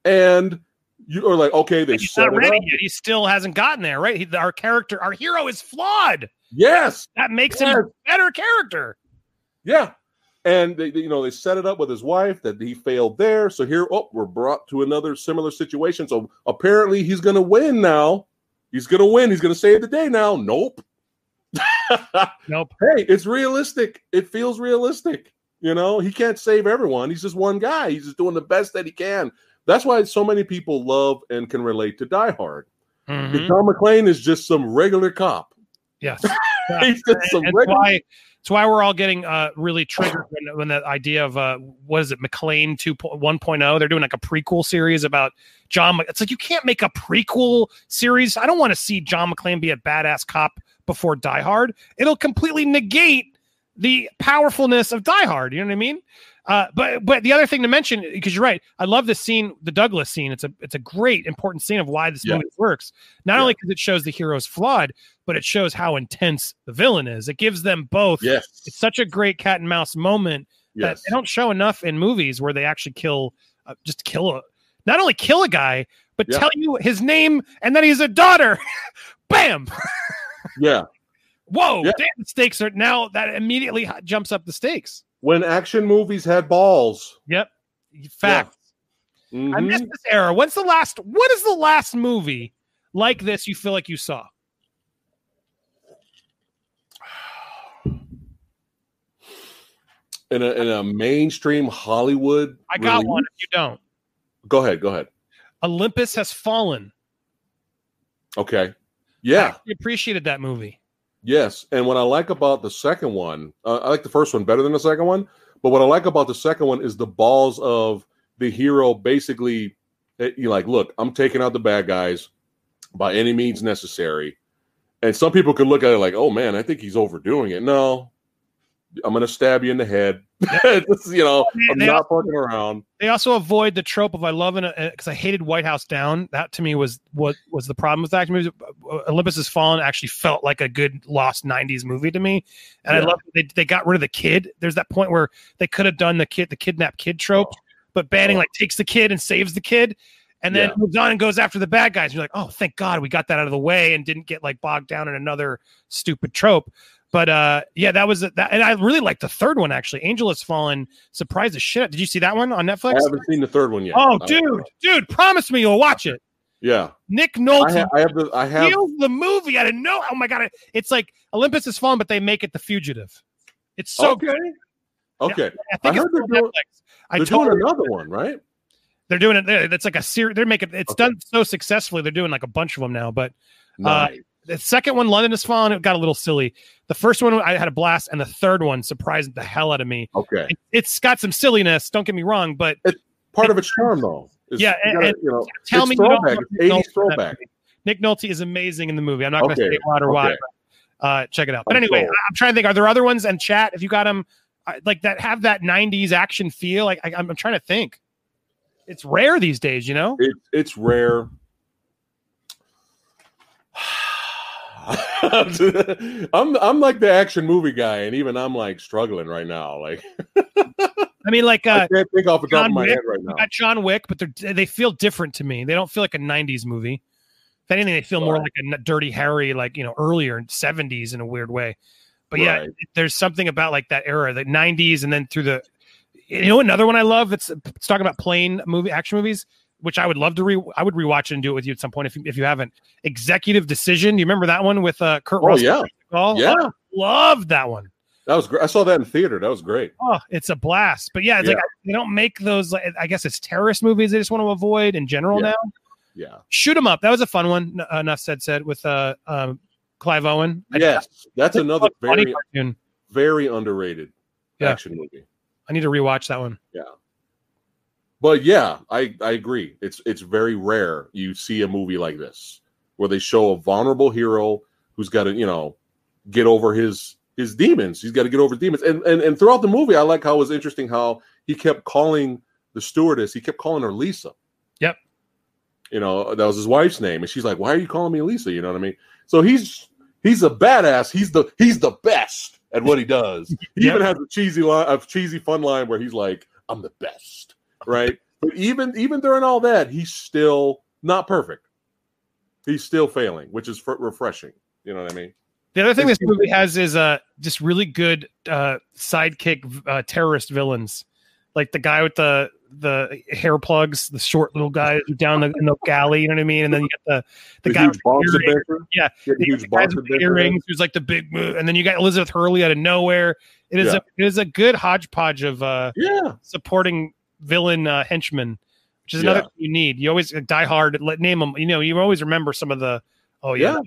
and you are like, okay, they He's not ready yet. He still hasn't gotten there, right? He, our character, our hero, is flawed. Yes, That makes Yes. him a better character. Yeah. And they, they- you know, they set it up with his wife that he failed there. So here, oh, we're brought to another similar situation. So apparently he's gonna win now. He's gonna win. He's gonna save the day now. Nope. *laughs* Nope. hey, it's realistic. It feels realistic. You know, he can't save everyone. He's just one guy. He's just doing the best that he can. That's why so many people love and can relate to Die Hard. Mhm. John McClane is just some regular cop. Yes. *laughs* He's just some and that's regular. why it's why we're all getting uh, really triggered when, when that idea of uh, what is it McClane 2 1.0 they're doing like a prequel series about John Mc- it's like you can't make a prequel series I don't want to see John McClane be a badass cop before Die Hard it'll completely negate the powerfulness of Die Hard you know what I mean uh, but but the other thing to mention because you're right I love this scene the Douglas scene it's a it's a great important scene of why this Yeah. movie works not Yeah. only because it shows the hero's flawed but it shows how intense the villain is. It gives them both. Yes. It's such a great cat and mouse moment that Yes. they don't show enough in movies where they actually kill, uh, just kill a, not only kill a guy, but Yeah. tell you his name and then he's a daughter. *laughs* Bam! Yeah. Whoa! Damn, the stakes are now that immediately jumps up the stakes. When action movies had balls. Yep. Fact. I Mhm. missed this era. When's the last? What is the last movie like this you feel like you saw? in a, in a mainstream Hollywood. I got release? one. If you don't, Go ahead. Go ahead. Olympus Has Fallen. Okay. Yeah. actually appreciated that movie. Yes. And what I like about the second one, uh, I like the first one better than the second one. But what I like about the second one is the balls of the hero basically, eh, you like, look, I'm taking out the bad guys by any means necessary. And some people could look at it like, oh man, I think he's overdoing it. No, I'm going to stab you in the head. Is, *laughs* you know, I'm They not fucking around. They also avoid the trope of I love it because uh, I hated White House Down. That to me was what was the problem with that movie. Uh, Olympus Has Fallen actually felt like a good lost '90s movie to me, and I love they they got rid of the kid. There's that point where they could have done the kid the kidnap kid trope, oh. but Banning Oh. like takes the kid and saves the kid. And then Yeah. moves on and goes after the bad guys. You're like, oh, thank God we got that out of the way and didn't get like bogged down in another stupid trope. But uh, yeah, that was that, and I really liked the third one actually. Angel Has Fallen surprised the shit. Did you see that one on Netflix? I haven't seen the third one yet. Oh, dude, dude, promise me you'll watch it. Yeah. Nick I, Nolte ha- I have the, I have, the movie. I didn't know. Oh my god, it's like Olympus is fallen, but they make it the fugitive. It's so okay. good. Okay. I I it's heard they're doing- Netflix. I They're doing another one, right? they're doing it. It's like a series. They're making it's Okay. done so successfully. They're doing like a bunch of them now. But Uh, Nice. The second one, London is fallen. It got a little silly. The first one, I had a blast, and the third one surprised the hell out of me. okay. It, it's got some silliness. Don't get me wrong, but it's Part of its charm, though. is Yeah, you and- gotta, and you know, tell it's me you throwback. love It's Nick 80s Nolte in that throwback. Nick Nolte is amazing in the movie. I'm not going to Okay. say what or why. Okay. but, Uh, check it out. But I'm anyway, sold. I'm trying to think. Are there other ones? And chat, if you got them, like that have that 90s action feel. Like I, I'm trying to think. It's rare these days, you know. It, it's rare. *laughs* I'm I'm like the action movie guy, and even I'm like struggling right now. Like I mean, like *laughs* I uh, can't think off the top of my Wick, head right now. got John Wick, but they they feel different to me. They don't feel like a 90s movie. If anything, they feel more like a Dirty Harry, like you know, earlier 70s in a weird way. But yeah, Right. there's something about like that era, the 90s, and then through the. You know, another one I love. It's, it's talking about plain movie action movies, which I would love to re. I would rewatch it and do it with you at some point if you, if you haven't. Executive Decision. You remember that one with uh, Kurt Oh Russell? yeah, Oh, Yeah. oh, loved that one. that was great. I saw that in theater. That was great. Oh, it's a blast. But yeah, it's like they don't make those. Like, I guess it's terrorist movies. They just want to avoid in general Yeah. now. Yeah. Shoot 'em up. That was a fun one. Enough said said with uh um Clive Owen. I- Yes, that's another very cartoon. very underrated Yeah. action movie. I need to rewatch that one. But yeah, I I agree. It's it's very rare you see a movie like this where they show a vulnerable hero who's got to you know get over his his demons. He's got to get over demons. And and and throughout the movie, I like how it was interesting how he kept calling the stewardess. He kept calling her Lisa. Yep. You know that was his wife's name, and she's like, "Why are you calling me Lisa?" You know what I mean? So he's he's a badass. He's the he's the best at what he does. *laughs* He Yep. even has a cheesy line, a cheesy fun line where he's like, "I'm the best," right? But even even during all that, he's still not perfect. He's still failing, which is fr- refreshing. You know what I mean? The other thing It's- this movie has is uh just really good uh sidekick uh, terrorist villains, like the guy with the the hair plugs, the short little guy down the, in the galley. You know what I mean? And then you get the the, The guy huge with the earrings. Yeah, the huge box with the earrings, who's like the big, mo- and then you got Elizabeth Hurley out of nowhere. It is Yeah. a it is a good hodgepodge of uh Yeah, supporting villain uh, henchmen, which is another Yeah. you need. You always uh, die hard. Let name them. You know, you always remember some of the. Oh yeah, Yeah.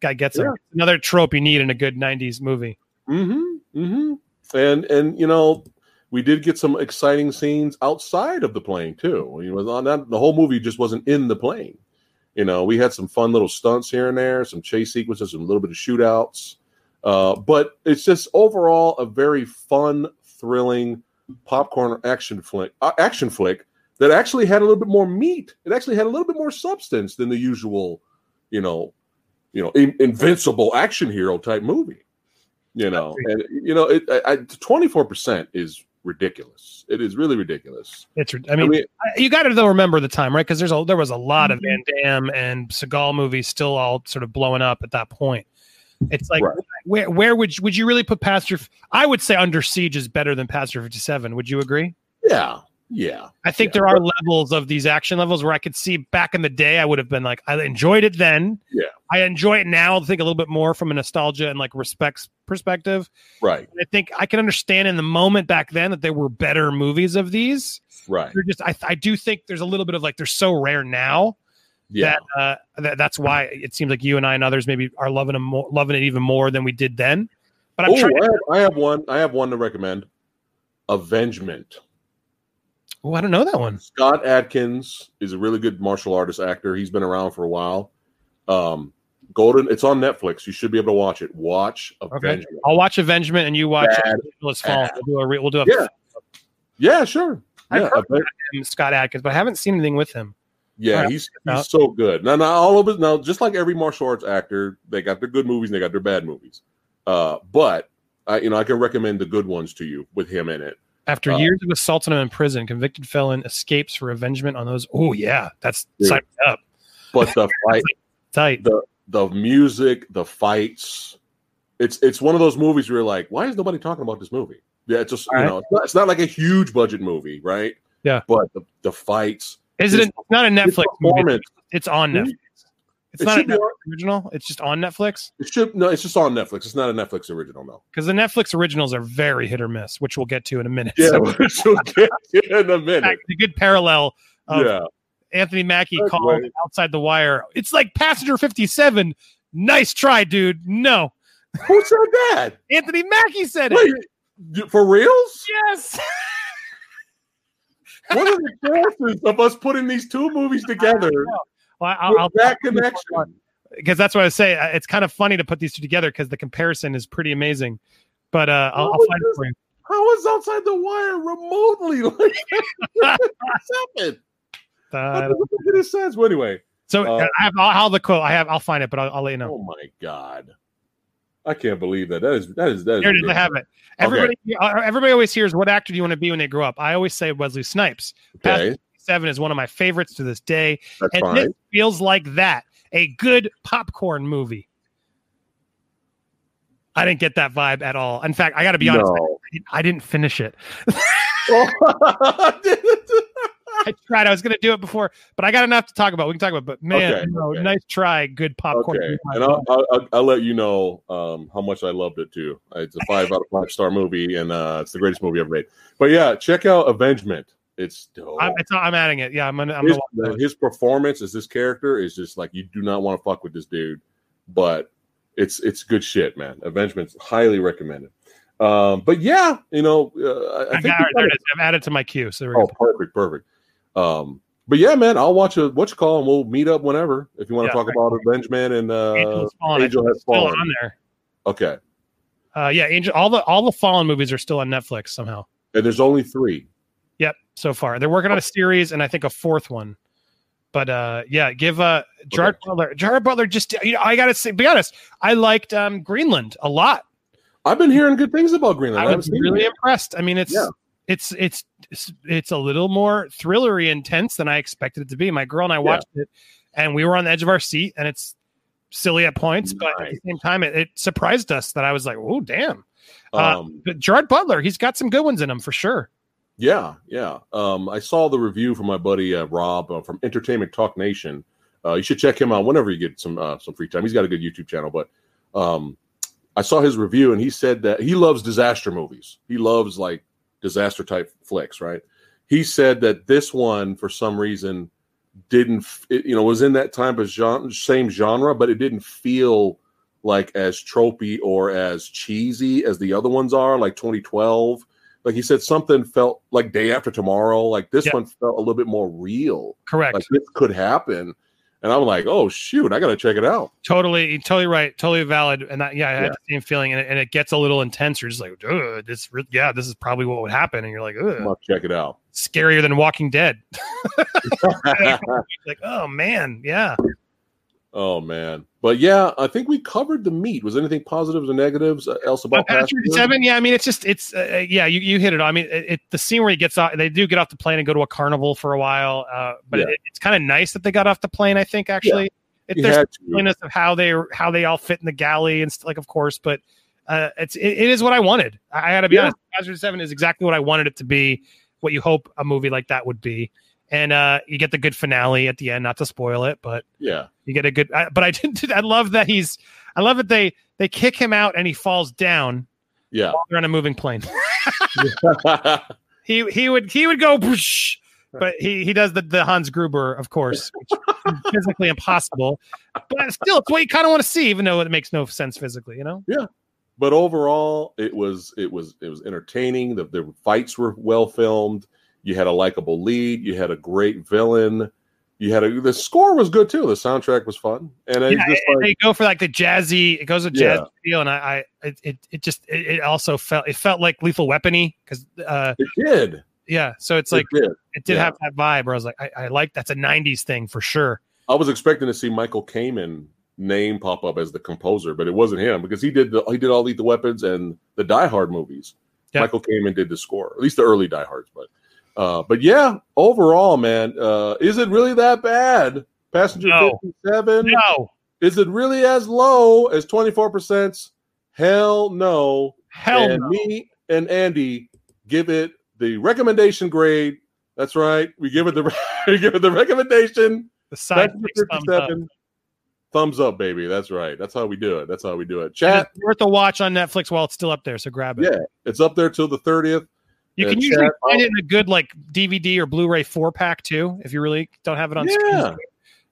guy gets him. Another trope you need in a good '90s movie. Mm-hmm. Mm-hmm. And and you know, we did get some exciting scenes outside of the plane too. You know, on that the whole movie just wasn't in the plane. You know, we had some fun little stunts here and there, some chase sequences, and a little bit of shootouts. Uh, but it's just overall a very fun, thrilling popcorn action flick. Uh, action flick that actually had a little bit more meat. It actually had a little bit more substance than the usual, you know, you know, in, invincible action hero type movie. You know, and you know, it twenty four percent is ridiculous. It is really ridiculous. It's. I mean, mean- you got to though remember the time, right? Because there's a there was a lot of Mm-hmm. Van Damme and Seagal movies still all sort of blowing up at that point. It's like Right. where where would you, would you really put Passenger? I would say Under Siege is better than Passenger Fifty Seven. Would you agree? Yeah, yeah, I think Yeah. there are levels of these action levels where I could see back in the day, I would have been like, I enjoyed it then. Yeah. I enjoy it now. I think a little bit more from a nostalgia and like respects perspective. right, I think I can understand in the moment back then that there were better movies of these. right, They're just, I, I do think there's a little bit of like, they're so rare now yeah, that, uh, that that's why it seems like you and I and others maybe are loving them more, loving it even more than we did then. But I'm Oh, trying. I, have, I have one. I have one to recommend. Avengement. Oh, I don't know that one. Scott Adkins is a really good martial artist actor. He's been around for a while. Um, Golden. It's on Netflix. You should be able to watch it. Watch Avengement. I'll watch Avengement and you watch Let's Fall. We'll do a, re- we'll do a Yeah. Yeah, sure. I've Yeah, heard Aven- him, Scott Adkins, but I haven't seen anything with him. Yeah, he's he's so good. Now, now all of it. Now, just like every martial arts actor, they got their good movies and they got their bad movies. Uh, but I, you know, I can recommend the good ones to you with him in it. After Uh, years of assaulting him in prison, convicted felon escapes for avengement on those. Oh yeah, that's Yeah. up But the *laughs* fight, tight. the the music, the fights. It's it's one of those movies where you're like, why is nobody talking about this movie? Yeah, it's just you Alright. know, it's not, it's not like a huge budget movie, right? Yeah. But the, the fights, Is it? It's not a Netflix movie. It's on Hmm? Netflix. It's It not a Netflix original. It's just on Netflix it should no, it's just on Netflix. It's not a Netflix original, no. because the Netflix originals are very hit or miss, which we'll get to in a minute. Yeah, So, *laughs* which we'll get to in a minute. a good parallel of Yeah, Anthony Mackie That's called right. outside the wire. It's like Passenger Fifty Seven. Nice try, dude. No, who said that? Anthony Mackie said it. Wait, you- for reals? Yes. *laughs* What are the chances of us putting these two movies together Well, I- with I'll, that connection? because that's what I say. It's kind of funny to put these two together because the comparison is pretty amazing. But uh, I'll, I'll was find it this? for you. How is outside the wire remotely like happened? Uh, doesn't make any sense. Well, anyway, so Uh, I have I'll have the quote. I have. I'll find it, but I'll, I'll let you know. oh my god, I can't believe that. That is that is that is. Here it is. I have it. Everybody, uh, everybody always hears, "What actor do you want to be when they grow up?" I always say Wesley Snipes. Okay, Seven is one of my favorites to this day, that's and fine. this feels like that. A good popcorn movie. I didn't get that vibe at all. In fact, I got to be honest, No. I didn't finish it. *laughs* *laughs* *laughs* I tried. I was going to do it before, but I got enough to talk about. We can talk about. But man, Okay, no, okay. nice try. Good popcorn. okay, and I'll, I'll, I'll, let you know um, how much I loved it too. It's a five out of five star movie, and uh, it's the greatest movie ever made. But yeah, check out Avengement. It's dope. I'm, it's, I'm adding it. Yeah, I'm gonna. I'm his, gonna watch his performance as this character is just like you do not want to fuck with this dude, but it's it's good shit, man. Avengement's highly recommended. Um, but yeah, you know, uh, I, I think got, right, there it is. I've added to my queue. So oh, go. perfect, perfect. Um, but yeah, man, I'll watch a what you call and we'll meet up whenever if you want Yeah, to talk about Avengement and uh, Angel has fallen. Angel Has Fallen. on there. okay. Uh, yeah, Angel. All the all the Fallen movies are still on Netflix somehow. And there's only three. Yep, so far they're working on a series and I think a fourth one. But uh, yeah, give uh Gerard Butler. Gerard Butler just you know I gotta say, be honest. I liked um Greenland a lot. I've been hearing good things about Greenland. I haven't was really it impressed. I mean, it's Yeah. It's it's it's a little more thrillery intense than I expected it to be. My girl and I watched it, and we were on the edge of our seat, and it's silly at points, but at the same time, it, it surprised us that I was like, "Oh, damn!" Uh, Um, But Gerard Butler, he's got some good ones in him for sure. Yeah, yeah. Um, I saw the review from my buddy uh, Rob uh, from Entertainment Talk Nation. Uh, you should check him out whenever you get some uh, some free time. He's got a good YouTube channel. But um, I saw his review, and he said that he loves disaster movies. He loves like disaster type flicks, right? He said that this one, for some reason, didn't it, you know was in that type of genre, same genre, but it didn't feel like as tropey or as cheesy as the other ones are, like 2012 like he said something felt like day after tomorrow like this Yeah. one felt a little bit more real Correct. like this could happen and i'm like oh shoot i gotta check it out totally, totally right. Totally valid. And yeah, I had the same feeling. And it, and it gets a little intense. You're just like, this, yeah, this is probably what would happen. And you're like, Ugh, check it out scarier than Walking Dead. *laughs* *laughs* like, oh man, yeah. Oh man but yeah i think we covered the meat was anything positives or negatives uh, else about Passenger? Seven, yeah, I mean, it's just, it's, uh, yeah, you, you hit it. I mean, it, it, the scene where he gets off, they do get off the plane and go to a carnival for a while. Uh, but Yeah. it, it's kind of nice that they got off the plane. I think actually, if You there's to. of how they how they all fit in the galley and st- like, of course, but uh, it's it, it is what I wanted. I, I got to be Yeah. honest. Passenger Seven is exactly what I wanted it to be. What you hope a movie like that would be, and uh, you get the good finale at the end. Not to spoil it, but yeah you get a good. I, but I *laughs* didn't. I love that he's. I love that they they kick him out and he falls down yeah while they're on a moving plane. *laughs* *laughs* he he would he would go, but he he does the the Hans Gruber, of course, which is physically impossible. But still, it's what you kind of want to see, even though it makes no sense physically. You know, Yeah. but overall it was it was it was entertaining the, the fights were well filmed you had a likable lead you had a great villain you had a the score was good too the soundtrack was fun and yeah, just like they go for like the jazzy. It goes with jazz Yeah. feel, and I, I it, it just it, it also felt it felt like Lethal Weapony because uh it did yeah, so it's like it did it did yeah. have that vibe where I was like I, I like that's a '90s thing for sure. i was expecting to see michael kamen name pop up as the composer but it wasn't him because he did the he did all the weapons and the die hard movies Yeah. michael kamen did the score at least the early die hards but uh but yeah overall man uh is it really that bad passenger No. 57 No, Is it really as low as 24%? Hell no. hell and no. me and Andy give it the recommendation grade. That's right. We give it the *laughs* we give it the recommendation. The side thumbs up. 57. Thumbs up, baby. That's right. That's how we do it. That's how we do it. Chat, worth a watch on Netflix while it's still up there, so grab it. yeah, it's up there till the 30th. You can usually find it in a good like DVD or Blu-ray four pack too, if you really don't have it on Yeah. screen.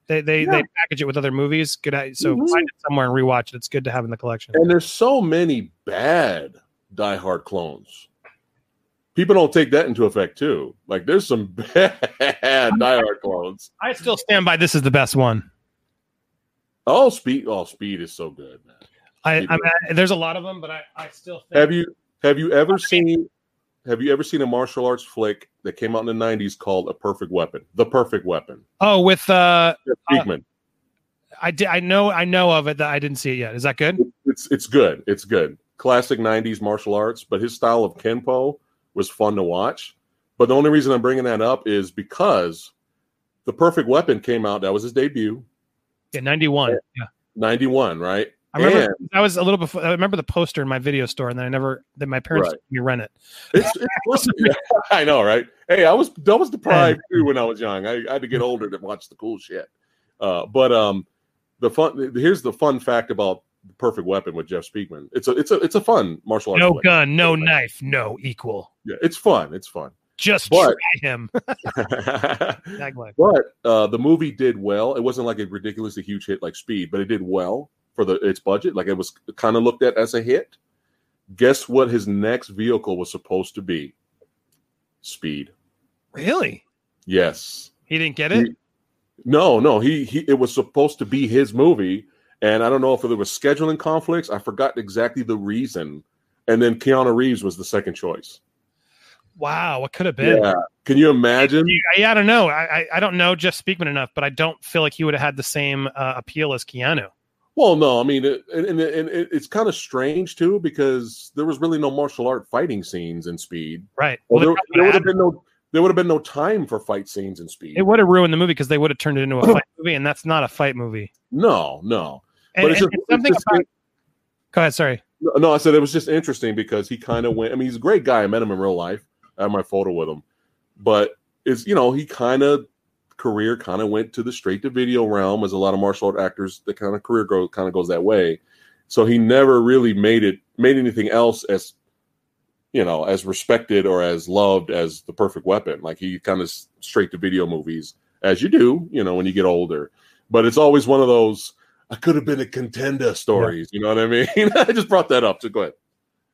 They they, Yeah. they package it with other movies. Good, i- so Mhm. find it somewhere and rewatch it. It's good to have in the collection. And there's so many bad Die Hard clones. People don't take that into effect too. Like there's some *laughs* bad Die Hard clones. I still stand by. This is the best one. Oh, speed! Oh, speed is so good, man. I, I mean, there's a lot of them, but I, I still think Have you have you ever seen have you ever seen a martial arts flick that came out in the '90s called A Perfect Weapon? The Perfect Weapon. Oh, with uh, Speakman. I did. I know. I know of it. That I didn't see it yet. Is that good? it's it's good. It's good. Classic '90s martial arts, but his style of kenpo was fun to watch. But the only reason I'm bringing that up is because the Perfect Weapon came out. That was his debut, Yeah, ninety one. Yeah, '91, right? I remember. And I was a little before. I remember the poster in my video store, and then I never. Then my parents Right. let me rent it. It's, it's *laughs* I know, right? Hey, I was I was deprived too when I was young. I, I had to get older to watch the cool shit. Uh, but um, the fun here's the fun fact about the Perfect Weapon with Jeff Speakman. It's a it's a it's a fun martial arts. No gun, no knife, no equal. Yeah, it's fun. It's fun. Just But- try him. *laughs* but uh, the movie did well. It wasn't like a ridiculously huge hit like Speed, but it did well for the its budget. Like it was kind of looked at as a hit. Guess what? His next vehicle was supposed to be Speed. Really? Yes. He didn't get it. No, no, he he it was supposed to be his movie, and I don't know if there was scheduling conflicts. I forgot exactly the reason. And then Keanu Reeves was the second choice. Wow, what could have been? Yeah, can you imagine? I, I don't know. I, I I don't know Jeff Speakman enough, but I don't feel like he would have had the same uh, appeal as Keanu. Well, no, I mean, it, and, and, and it's kind of strange too because there was really no martial art fighting scenes in Speed. Right. Well, Well, there, there would have been no there would have been no time for fight scenes in Speed. It would have ruined the movie because they would have turned it into a fight *laughs* movie, and that's not a fight movie. no, no. And, But it's just, something it's just- about. Go ahead. Sorry. No, no, I said it was just interesting because he kind of went. I mean, he's a great guy. I met him in real life. I have my photo with him, but it's you know he kind of career kind of went to the straight to video realm as a lot of martial art actors. The kind of career go kind of goes that way. So he never really made it made anything else as you know as respected or as loved as the Perfect Weapon. Like he kind of straight to video movies as you do, you know, when you get older. But it's always one of those. I could have been a contender stories. You know what I mean? *laughs* I just brought that up. So go ahead.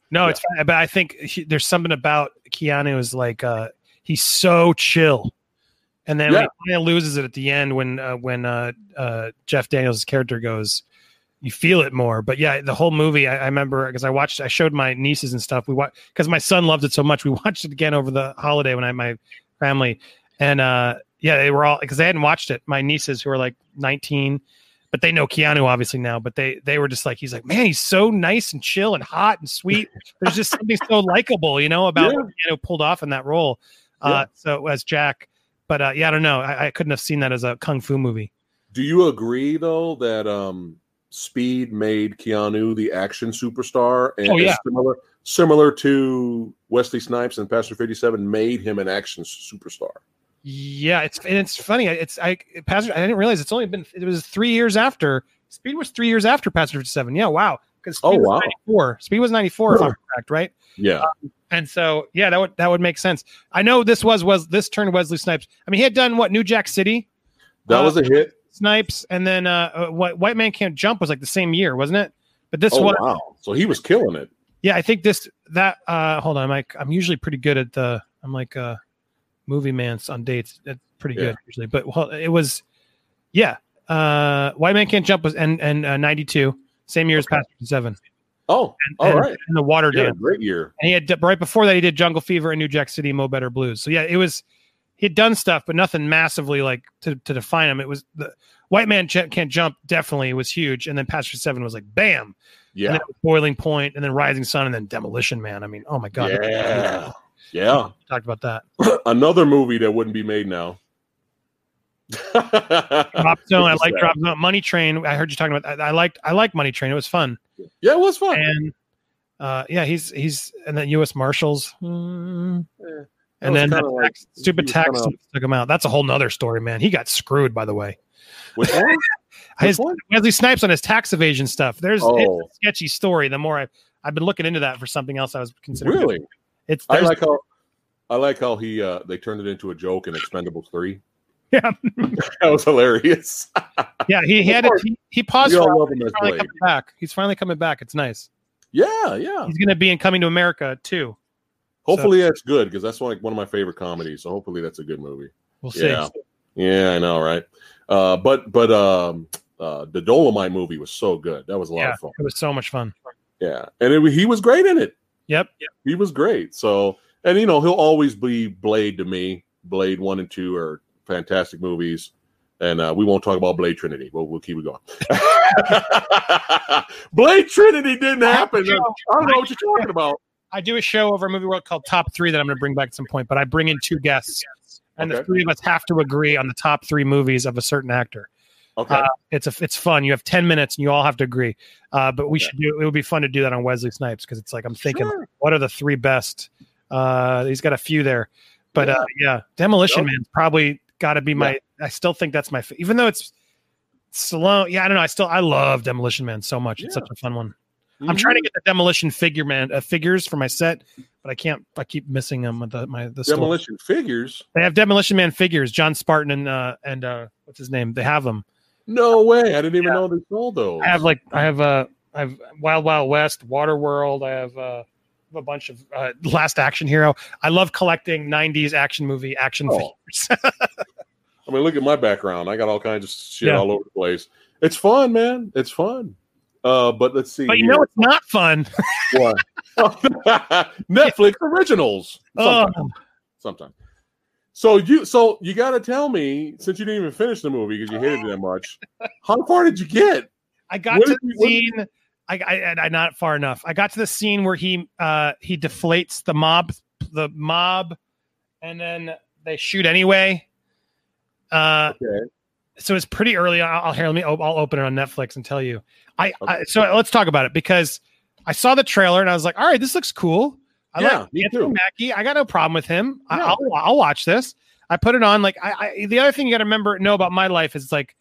No, Yeah. it's fine, but I think he, there's something about Keanu is like uh, he's so chill, and then Yeah. he kind of loses it at the end when uh, when uh, uh, Jeff Daniels' character goes, you feel it more. But yeah, the whole movie I, I remember because I watched, I showed my nieces and stuff. We watched because my son loved it so much. We *laughs* watched it again over the holiday when I had my family, and uh, yeah, they were all because they hadn't watched it. My nieces who are like 19 but they know Keanu obviously now. But they they were just like he's like man, he's so nice and chill and hot and sweet. There's just something so *laughs* likable, you know, about Yeah. Keanu pulled off in that role. Uh, so as Jack, but uh, yeah, I don't know. I, I couldn't have seen that as a kung fu movie. Do you agree though that um Speed made Keanu the action superstar and Oh, yeah. similar similar to Wesley Snipes and Passenger 57 made him an action superstar? Yeah, it's and it's funny. It's I Passenger. I didn't realize it's only been it was three years after Speed was three years after Passenger Fifty Seven. Yeah, wow. Because Oh, was wow. 94. Speed was ninety four, if I'm correct, right? Yeah. And so, yeah, that would that would make sense. I know this was was this turned Wesley Snipes. I mean, he had done what New Jack City, That uh, was a hit. Snipes, and then uh, uh, what White Man Can't Jump was like the same year, wasn't it? But this Oh one, wow. So he was killing it. yeah, I think this that. uh Hold on, I'm I'm usually pretty good at the. I'm like uh movie man on dates. That's pretty Yeah. good usually, but well, it was, yeah. Uh White Man Can't Jump was and and uh, 92, same year as Okay. Passenger Seven. Oh, And, all and, right. and the Water Yeah, Dance. great year. And he had right before that he did Jungle Fever and New Jack City, Mo Better Blues. So yeah, it was he had done stuff, but nothing massively like to, to define him. It was the White Man Ch- Can't Jump definitely was huge, and then Passenger Seven was like bam, Yeah. Boiling Point, and then Rising Sun, and then Demolition Man. I mean, oh my god, Yeah. *laughs* Yeah. talked about that. *clears throat* Another movie that wouldn't be made now. *laughs* Drop Zone, I like. Drop Zone. Money Train, I heard you talking about. I, I liked I like Money Train. It was fun, Yeah, it was fun. and uh, yeah, he's he's and then U.S. Marshals. Mm. That And then like- stupid tax kinda- took him out. That's a whole nother story, man. He got screwed, by the way. Which *laughs* one? His, one? Wesley Snipes on his tax evasion stuff. There's Oh. it's a sketchy story. The more I, I've been looking into that for something else, I was considering. Really? It's I like how I like how he uh they turned it into a joke in Expendables 3. *laughs* Yeah. that was hilarious. *laughs* yeah. He, he had course. he, he paused for all He's finally Blade. coming back. He's finally coming back. It's nice. Yeah, yeah. He's going to be in Coming to America too. Hopefully that's good because that's like one of my favorite comedies. So hopefully that's a good movie. We'll see. Yeah. Yeah, I know, right? Uh, but but um, uh, the Dolomite movie was so good. That was a lot Yeah, of fun. it was so much fun. Yeah, and it, he was great in it. Yep. He was great. So and you know he'll always be Blade to me. Blade one and two are fantastic movies, and uh, we won't talk about Blade Trinity. But we'll keep it going. *laughs* Blade Trinity didn't happen. I don't know what you're talking about. I do a show over a movie world called Top Three that I'm going to bring back at some point, but I bring in two guests, and the three of us have to agree on the top three movies of a certain actor. Okay, Uh, it's a it's fun. You have ten minutes, and you all have to agree. Uh, but we Okay. should do. It would be fun to do that on Wesley Snipes because it's like I'm thinking, Sure. what are the three best? Uh, he's got a few there, but uh, yeah, Demolition Yep. Man's probably got to be my. I still think that's my, even though it's slow. Yeah, I don't know. I still I love Demolition Man so much. It's such a fun one. I'm trying Mm-hmm. to get the Demolition figure man uh, figures for my set, but I can't. I keep missing them with the my the store. demolition figures. They have Demolition Man figures. John Spartan and uh and uh what's his name? They have them. No way! I didn't even Yeah. know they sold those. I have like I have uh I have Wild Wild West, Waterworld. I have uh a bunch of uh, Last Action Hero. I love collecting '90s action movie action Oh. figures. *laughs* I mean, look at my background. I got all kinds of shit Yeah. all over the place. It's fun, man. It's fun. Uh, but let's see. but you here. know it's not fun. *laughs* what? *laughs* Netflix originals. Oh, Sometimes. Sometimes. So you, so you got to tell me, since you didn't even finish the movie because you hated it that much, *laughs* how far did you get? I got What to the you- scene. I, I, I not far enough. I got to the scene where he uh he deflates the mob the mob, and then they shoot anyway. Uh, Okay. so it's pretty early. I'll, I'll here. Let me. I'll open it on Netflix and tell you. I, I so let's talk about it because I saw the trailer and I was like, all right, this looks cool. I Yeah, like me Anthony too. Mackie. I got no problem with him. I, Yeah. I'll I'll watch this. I put it on. Like I, I the other thing you got to remember know about my life is like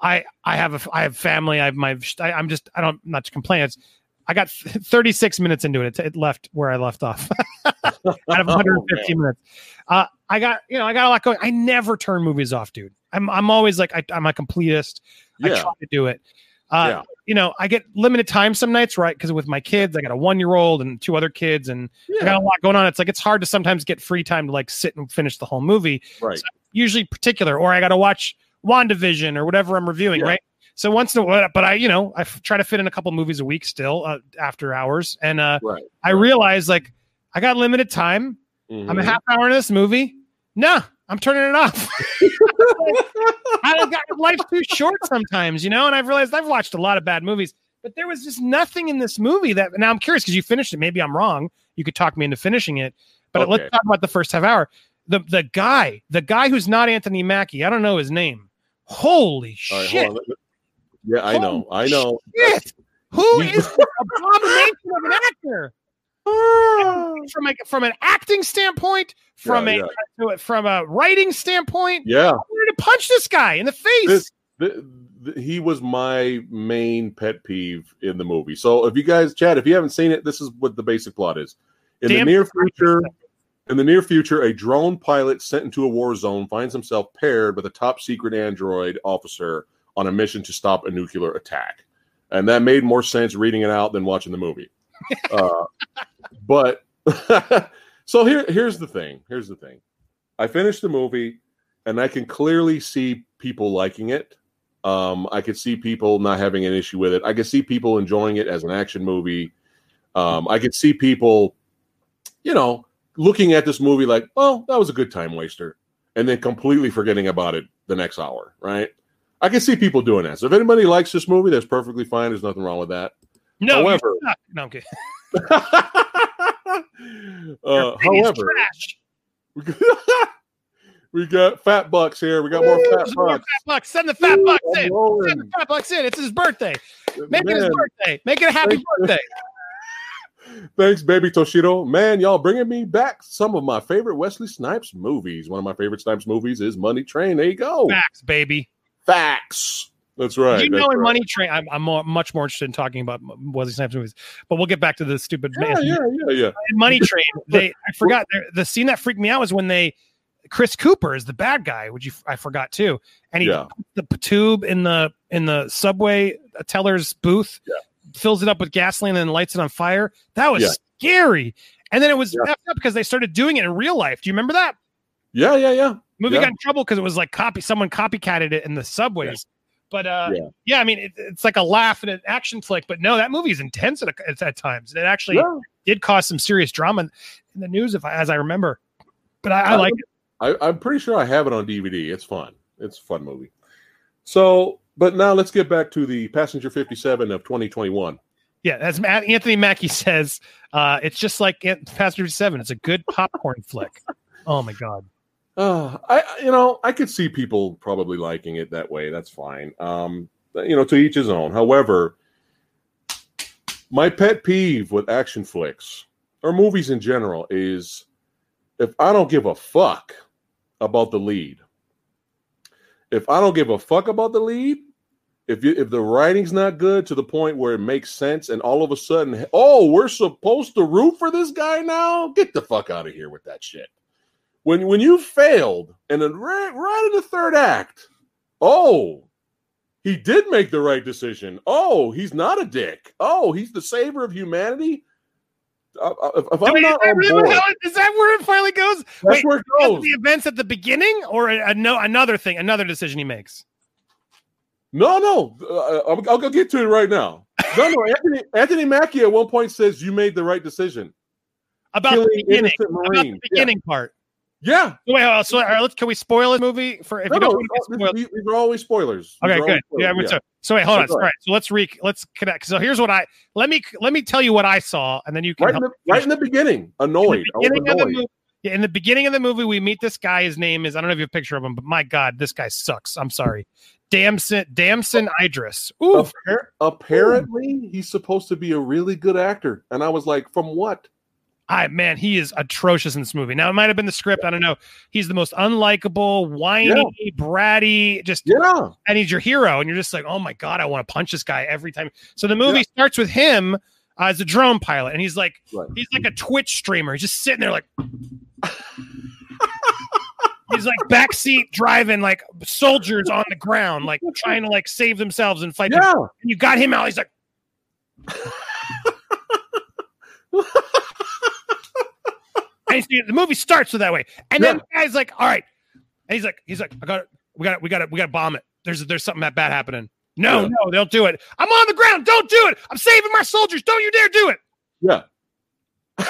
I I have a I have family. I have my I, I'm just I don't not to complain. It's I got 36 minutes into it. It, it left where I left off. *laughs* out of *laughs* Oh, 150 minutes. Uh, I got you know I got a lot going. I never turn movies off, dude. I'm I'm always like I, I'm a completist. I try to do it. Uh, Yeah. You know, I get limited time some nights, right? Because with my kids, I got a one year old and two other kids, and I got a lot going on. It's like it's hard to sometimes get free time to like sit and finish the whole movie. Right. Usually particular, or I got to watch WandaVision or whatever I'm reviewing, Yeah. right? So once in a while, but I, you know, I f- try to fit in a couple movies a week still uh, after hours, and uh, Right. I realize like I got limited time. I'm a Mhm. half hour in this movie. No, I'm turning it off. *laughs* I got life's too short sometimes, you know. And I've realized I've watched a lot of bad movies, but there was just nothing in this movie that. Now I'm curious because you finished it. Maybe I'm wrong. You could talk me into finishing it, but Okay. let's talk about the first half hour. The the guy, the guy who's not Anthony Mackie. I don't know his name. Holy right, shit! Yeah, I know. I know. Shit! Who He- *laughs* abomination of an actor? From a from an acting standpoint, from Yeah, a from a writing standpoint, Yeah. I wanted to punch this guy in the face. This, the, the, he was my main pet peeve in the movie. So if you guys, Chad, if you haven't seen it, this is what the basic plot is. In Damn the near future, in the near future, a drone pilot sent into a war zone finds himself paired with a top secret android officer on a mission to stop a nuclear attack. And that made more sense reading it out than watching the movie. uh, *laughs* but *laughs* so here, here's the thing. Here's the thing. I finished the movie, and I can clearly see people liking it. Um, I could see people not having an issue with it. I could see people enjoying it as an action movie. Um, I could see people, you know, looking at this movie like, "Oh, that was a good time waster," and then completely forgetting about it the next hour. Right? I can see people doing that. So if anybody likes this movie, that's perfectly fine. There's nothing wrong with that. no, however- no, I'm kidding. *laughs* uh, Your face is however, *laughs* we got fat bucks here. We got more fat There's more bucks. fat bucks. Send the fat bucks I'm in. Send the fat bucks in. It's his birthday. Make it his birthday. Make it a happy Thank- birthday. *laughs* Thanks, baby Toshido. Man, y'all bringing me back some of my favorite Wesley Snipes movies. One of my favorite Snipes movies is Money Train. There you go. Facts, baby. Facts. That's right. you know, in right. Money Train, I'm, I'm more, much more interested in talking about Wesley Snipes movies, but we'll get back to the stupid Yeah, yeah, yeah, yeah. *laughs* in Money Train. *laughs* They, I forgot the scene that freaked me out was when they, Chris Cooper is the bad guy, which you, I forgot too, and he Yeah. puts the tube in the in the subway teller's booth, Yeah. fills it up with gasoline, and then lights it on fire. That was Yeah. scary. And then it was Yeah. up because they started doing it in real life. Do you remember that? Yeah, yeah, yeah. Movie got in trouble because it was like copy. Someone copycatted it in the subways. But uh, yeah. Yeah. I mean, it, it's like a laugh and an action flick. But no, that movie is intense at, at, at times. It actually Yeah. did cause some serious drama in, in the news, if I, as I remember. But I, I like it. I, I'm pretty sure I have it on DVD. It's fun. It's a fun movie. So, but now let's get back to the Passenger 57 of 2021. Yeah, as Anthony Mackie says, uh, it's just like Passenger Seven. It's a good popcorn flick. Oh my god. Uh, I you know I could see people probably liking it that way. That's fine. Um, you know, to each his own. However, my pet peeve with action flicks or movies in general is if I don't give a fuck about the lead. If I don't give a fuck about the lead, if you, if the writing's not good to the point where it makes sense, and all of a sudden, oh, we're supposed to root for this guy now, get the fuck out of here with that shit when when you failed and then right, right in the third act, oh, he did make the right decision. Oh, he's not a dick. Oh, he's the savior of humanity. Uh, uh, if, if I'm Wait, is, that really it- is that where it finally goes? that's Wait, where it goes. the events at the beginning, or a, a no another thing, another decision he makes? No, no, uh, I'll, I'll go get to it right now. No, no, *laughs* Anthony Anthony Mackie at one point says you made the right decision. About the beginning, about the Marines. Yeah. beginning part. Yeah, Wait, on, so uh, let's, can we spoil the movie for if no, you don't want to get no, spoiled? these, these are always spoilers. Okay, good. Yeah, spoilers, so, so wait, hold on. All right, so let's re let's connect. So here's what I let me let me tell you what I saw, and then you can Right in, the, right in the beginning, annoyed. in the beginning of the movie. Yeah, in the beginning of the movie, we meet this guy. His name is I don't know if you have a picture of him, but my God, this guy sucks. I'm sorry, Damson Damson Idris. Ooh, Appar- apparently, he's supposed to be a really good actor, and I was like, from what? I man, he is atrocious in this movie. Now it might have been the script. I don't know. He's the most unlikable, whiny, bratty, just Yeah, and he's your hero, and you're just like, oh my god, I want to punch this guy every time. So the movie starts with him uh, as a drone pilot, and he's like, Right. he's like a Twitch streamer. He's just sitting there like. *laughs* He's like backseat driving like soldiers on the ground, like trying to like save themselves and fight. yeah. And you got him out. He's like, *laughs* and the movie starts with that way, and then Yeah. the guy's like, "All right," and he's like, "He's like, I got it. We got it. We got it. We got to bomb it. There's there's something that bad happening. No, Yeah. no, don't do it. I'm on the ground. Don't do it. I'm saving my soldiers. Don't you dare do it. Yeah. *laughs*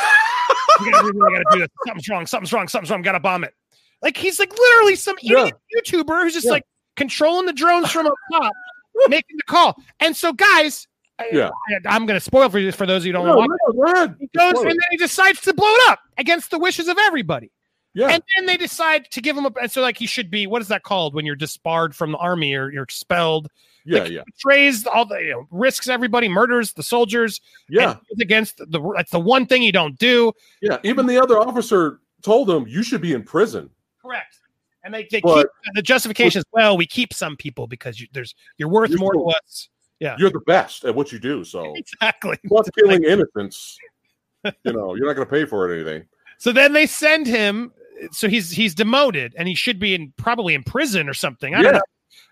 We gotta, we gotta do this. Something's wrong. Something's wrong. Something's wrong. Gotta bomb it. Like he's like literally some Yeah. idiot YouTuber who's just Yeah. like controlling the drones from up top, *laughs* making the call. And so, guys, Yeah. I, am gonna spoil for you for those of you who don't No, want. no, ahead. He goes and then he decides to blow it up against the wishes of everybody. yeah, And then they decide to give him a. And so, like, he should be. What is that called when you're disbarred from the army or you're expelled? yeah, like, yeah, Betrays all the you know, risks everybody, murders the soldiers. yeah, against the. That's the one thing you don't do. yeah. Even the other officer told him you should be in prison. Correct. And they, they But- keep the justification is well, we keep some people because you, there's you're worth You're more still- to us. Yeah, You're the best at what you do. So *laughs* exactly. plus killing innocents, you know, you're not going to pay for it or anything. So then they send him. So he's he's demoted and he should be in probably in prison or something. I don't Yeah.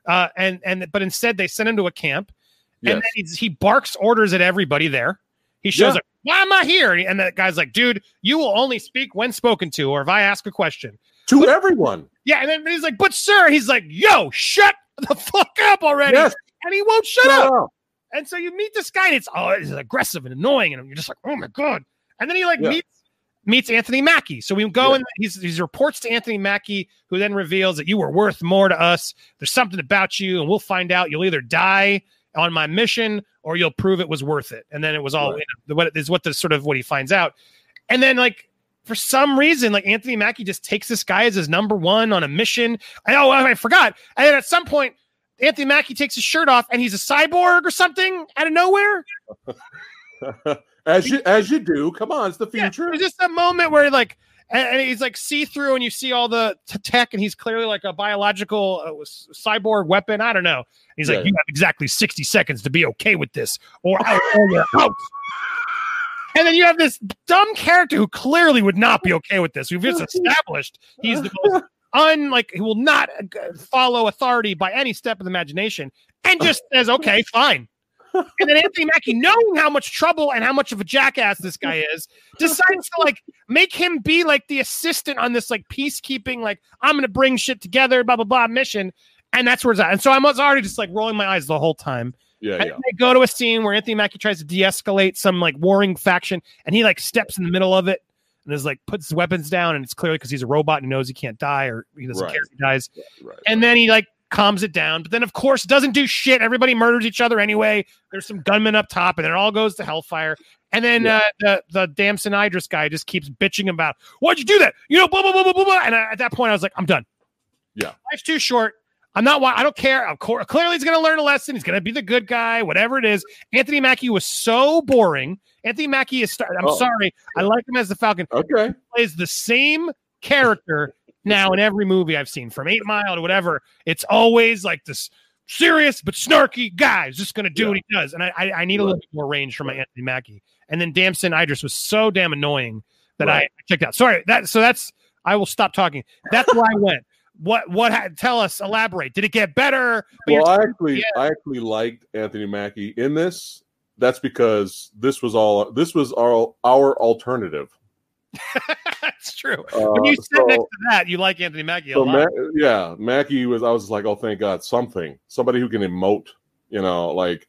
know. Uh, and and but instead they send him to a camp and Yes. then he's, he barks orders at everybody there. He shows Yeah. up. Why am I here? And, and the guy's like, dude, you will only speak when spoken to, or if I ask a question. To everyone. Yeah, and then he's like, but sir, he's like, yo, shut the *laughs* fuck up already. Yes. And he won't shut Shut up. up. And so you meet this guy, and it's oh, it's aggressive and annoying, and you're just like, oh my god. And then he like Yeah. meets meets Anthony Mackie. So we go Yeah. and he's he's reports to Anthony Mackie, who then reveals that you were worth more to us. There's something about you, and we'll find out. You'll either die on my mission or you'll prove it was worth it. And then it was all Right. you know, what is what the sort of what he finds out. And then like for some reason, like Anthony Mackie just takes this guy as his number one on a mission. I oh I forgot. And then at some point, Anthony Mackie takes his shirt off and he's a cyborg or something out of nowhere. *laughs* as you as you do. Come on, it's the Yeah, future. there's just a moment where like and, and he's like see through and you see all the tech and he's clearly like a biological uh, cyborg weapon. I don't know. He's like, Yeah. you have exactly 60 seconds to be okay with this or, or you're out. And then you have this dumb character who clearly would not be okay with this. We've just *laughs* established he's the most un like he will not uh, follow authority by any step of the imagination and just *laughs* says, okay, fine. And then Anthony Mackie, knowing how much trouble and how much of a jackass this guy is, decides to like make him be like the assistant on this like peacekeeping, like I'm gonna bring shit together, blah blah blah mission. And that's where it's at. And so I was already just like rolling my eyes the whole time. Yeah, And yeah. they go to a scene where Anthony Mackie tries to de-escalate some like warring faction, and he like steps in the middle of it and is like puts his weapons down, and it's clearly because he's a robot and he knows he can't die or he doesn't Right. care if he dies. Right. And then he like calms it down, but then of course doesn't do shit. Everybody murders each other anyway. There's some gunmen up top, and it all goes to hellfire. And then Yeah. uh, the the Damson Idris guy just keeps bitching about why'd you do that? You know, blah blah blah blah blah. blah. And I, at that point, I was like, I'm done. Yeah. life's too short. I'm not. I don't care. Of course, clearly he's going to learn a lesson. He's going to be the good guy. Whatever it is. Anthony Mackie was so boring. Anthony Mackie is. Star- I'm Oh. sorry. I like him as the Falcon. Okay. Plays the same character now in every movie I've seen, from Eight Mile to whatever. It's always like this serious but snarky guy who's just going to do Yeah. what he does. And I, I, I need a little bit more range from my Anthony Mackie. And then Damson Idris was so damn annoying that I checked out. Sorry. That so that's. I will stop talking. That's where I went. What what tell us elaborate did it get better Well, I actually, I actually liked Anthony Mackie in this. That's because this was all. This was our our alternative. that's true Uh, when you sit so- next to that you like anthony mackie a So lot Ma- yeah, Mackie was. I was like, oh, thank God, something, somebody who can emote. You know, like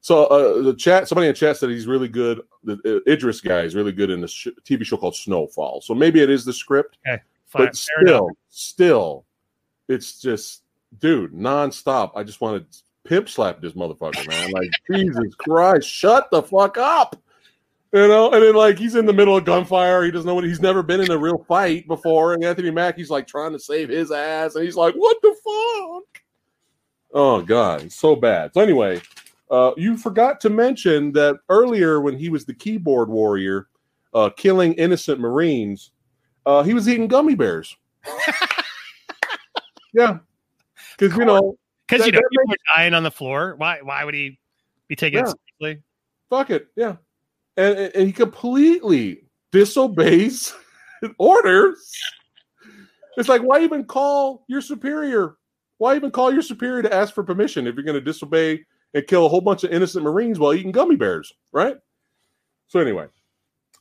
so. Uh, the chat, somebody in the chat said he's really good. The uh, Idris guy is really good in the sh- TV show called Snowfall. So maybe it is the script, Fine, but fair enough. still, still, it's just, dude, nonstop. I just want to pimp slap this motherfucker, man. Like Jesus Christ, shut the fuck up. You know, and then like he's in the middle of gunfire. He doesn't know what he's never been in a real fight before. And Anthony Mackie's like trying to save his ass, and he's like, "What the fuck?" Oh god, it's so bad. So anyway, uh, you forgot to mention that earlier when he was the keyboard warrior, uh, killing innocent Marines, uh, he was eating gummy bears. *laughs* yeah, because you know, because you know people are dying on the floor why why would he be taking it Yeah. seriously fuck it, yeah, and, and, and he completely disobeys *laughs* orders. It's like, why even call your superior? Why even call your superior to ask for permission if you're going to disobey and kill a whole bunch of innocent Marines while eating gummy bears, right? So anyway,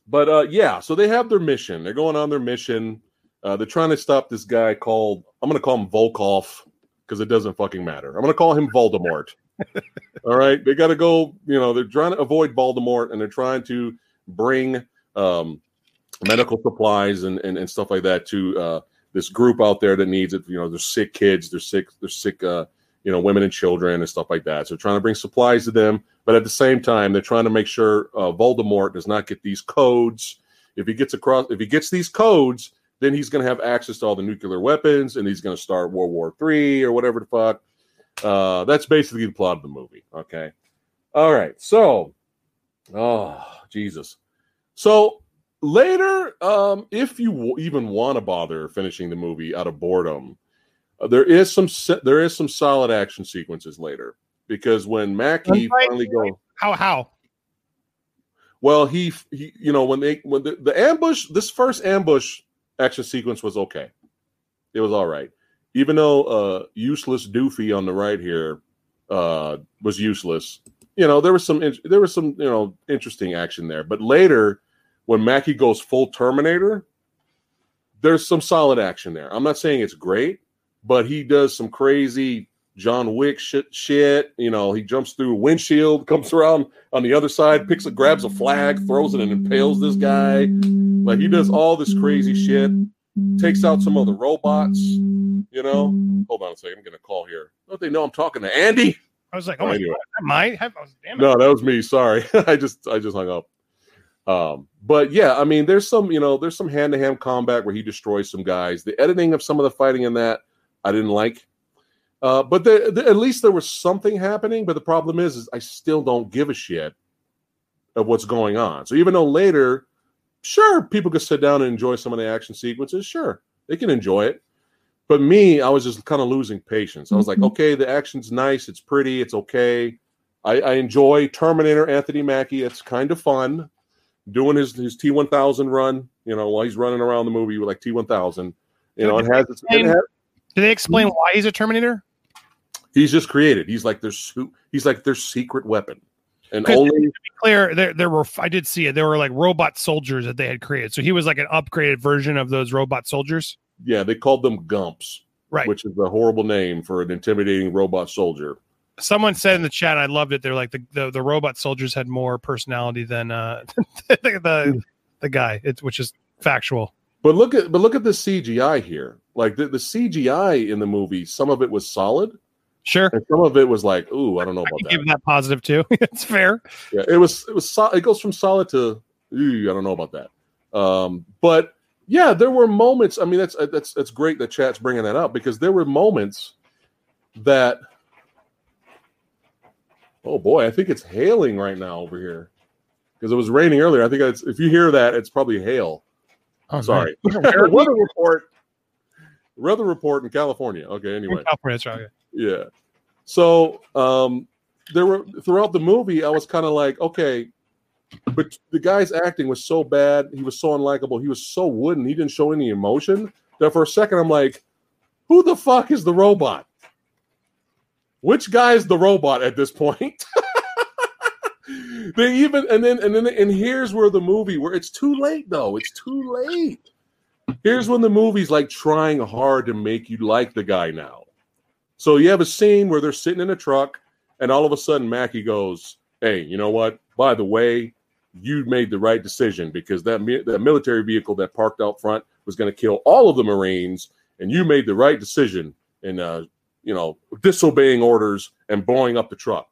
but uh, yeah, so they have their mission. They're going on their mission. Uh, they're trying to stop this guy called I'm going to call him Volkov because it doesn't fucking matter. I'm going to call him Voldemort. *laughs* All right, they got to go. You know, they're trying to avoid Voldemort, and they're trying to bring um, medical supplies and, and and stuff like that to uh, this group out there that needs it. You know, there's sick kids, there's sick, there's sick, uh, you know, women and children and stuff like that. So they're trying to bring supplies to them, but at the same time, they're trying to make sure uh, Voldemort does not get these codes. If he gets across, if he gets these codes, then he's going to have access to all the nuclear weapons, and he's going to start World War Three or whatever the fuck. Uh, that's basically the plot of the movie. Okay. All right. So, oh Jesus. So later, um, if you w- even want to bother finishing the movie out of boredom, uh, there is some se- there is some solid action sequences later because when Mackie Gunfight? finally go. how how Well, he, he, you know, when they when the, the ambush, this first ambush action sequence was okay. It was all right, even though uh, useless Doofy on the right here uh, was useless. You know, there was some there was some you know interesting action there, but later when Mackie goes full Terminator, there's some solid action there. I'm not saying it's great, but he does some crazy John Wick shit. Shit, you know, he jumps through a windshield, *laughs* comes around on the other side, picks it, grabs a flag, throws it, and impales this guy. Like he does all this crazy shit. Takes out some of the robots. You know. Hold on a second. I'm gonna call here. Don't they know I'm talking to Andy? i was like oh my Anyway. god that might have I was, damn it. No, that was me. Sorry. *laughs* I just I just hung up. Um, but yeah, I mean, there's some, you know, there's some hand to hand combat where he destroys some guys. The editing of some of the fighting in that I didn't like. Uh, but the, the, at least there was something happening. But the problem is, is I still don't give a shit of what's going on. So even though later, sure, people could sit down and enjoy some of the action sequences. Sure, they can enjoy it. But me, I was just kind of losing patience. I was like, Mhm. okay, the action's nice, it's pretty, it's okay. I, I enjoy Terminator Anthony Mackie. It's kind of fun doing his his T one thousand run. You know, while he's running around the movie with like T one thousand. You know, it has, its, it has did they explain why he's a terminator he's just created. He's like their he's like their secret weapon, And only to be clear there there were i did see it there were like robot soldiers that they had created so he was like an upgraded version of those robot soldiers yeah they called them Gumps. Right. which is a horrible name for an intimidating robot soldier. Someone said in the chat, I loved it. They're like the, the, the robot soldiers had more personality than uh, *laughs* the, the the guy. It's which is factual. But look at but look at the CGI here. Like the, the CGI in the movie, some of it was solid, Sure, and some of it was like, ooh, I don't know I about can that. give that positive too. *laughs* it's fair. Yeah, it was it was so, it goes from solid to ooh, I don't know about that. Um, but yeah, there were moments. I mean, that's that's that's great that chat's bringing that up because there were moments that. Oh boy, I think it's hailing right now over here because it was raining earlier. I think it's, if you hear that, it's probably hail. Oh, Sorry, man. Where are we? weather report. Weather report in California. Okay, anyway. California, right. Yeah. So um there were throughout the movie, I was kind of like, okay, but the guy's acting was so bad, he was so unlikable, he was so wooden, he didn't show any emotion. That for a second I'm like, who the fuck is the robot? Which guy is the robot at this point? *laughs* they even and then and then and here's where the movie where it's too late though. It's too late. Here's when the movie's like trying hard to make you like the guy now. So you have a scene where they're sitting in a truck, and all of a sudden Mackie goes, "Hey, you know what? By the way, you made the right decision because that that military vehicle that parked out front was going to kill all of the Marines, and you made the right decision in uh, you know disobeying orders and blowing up the truck."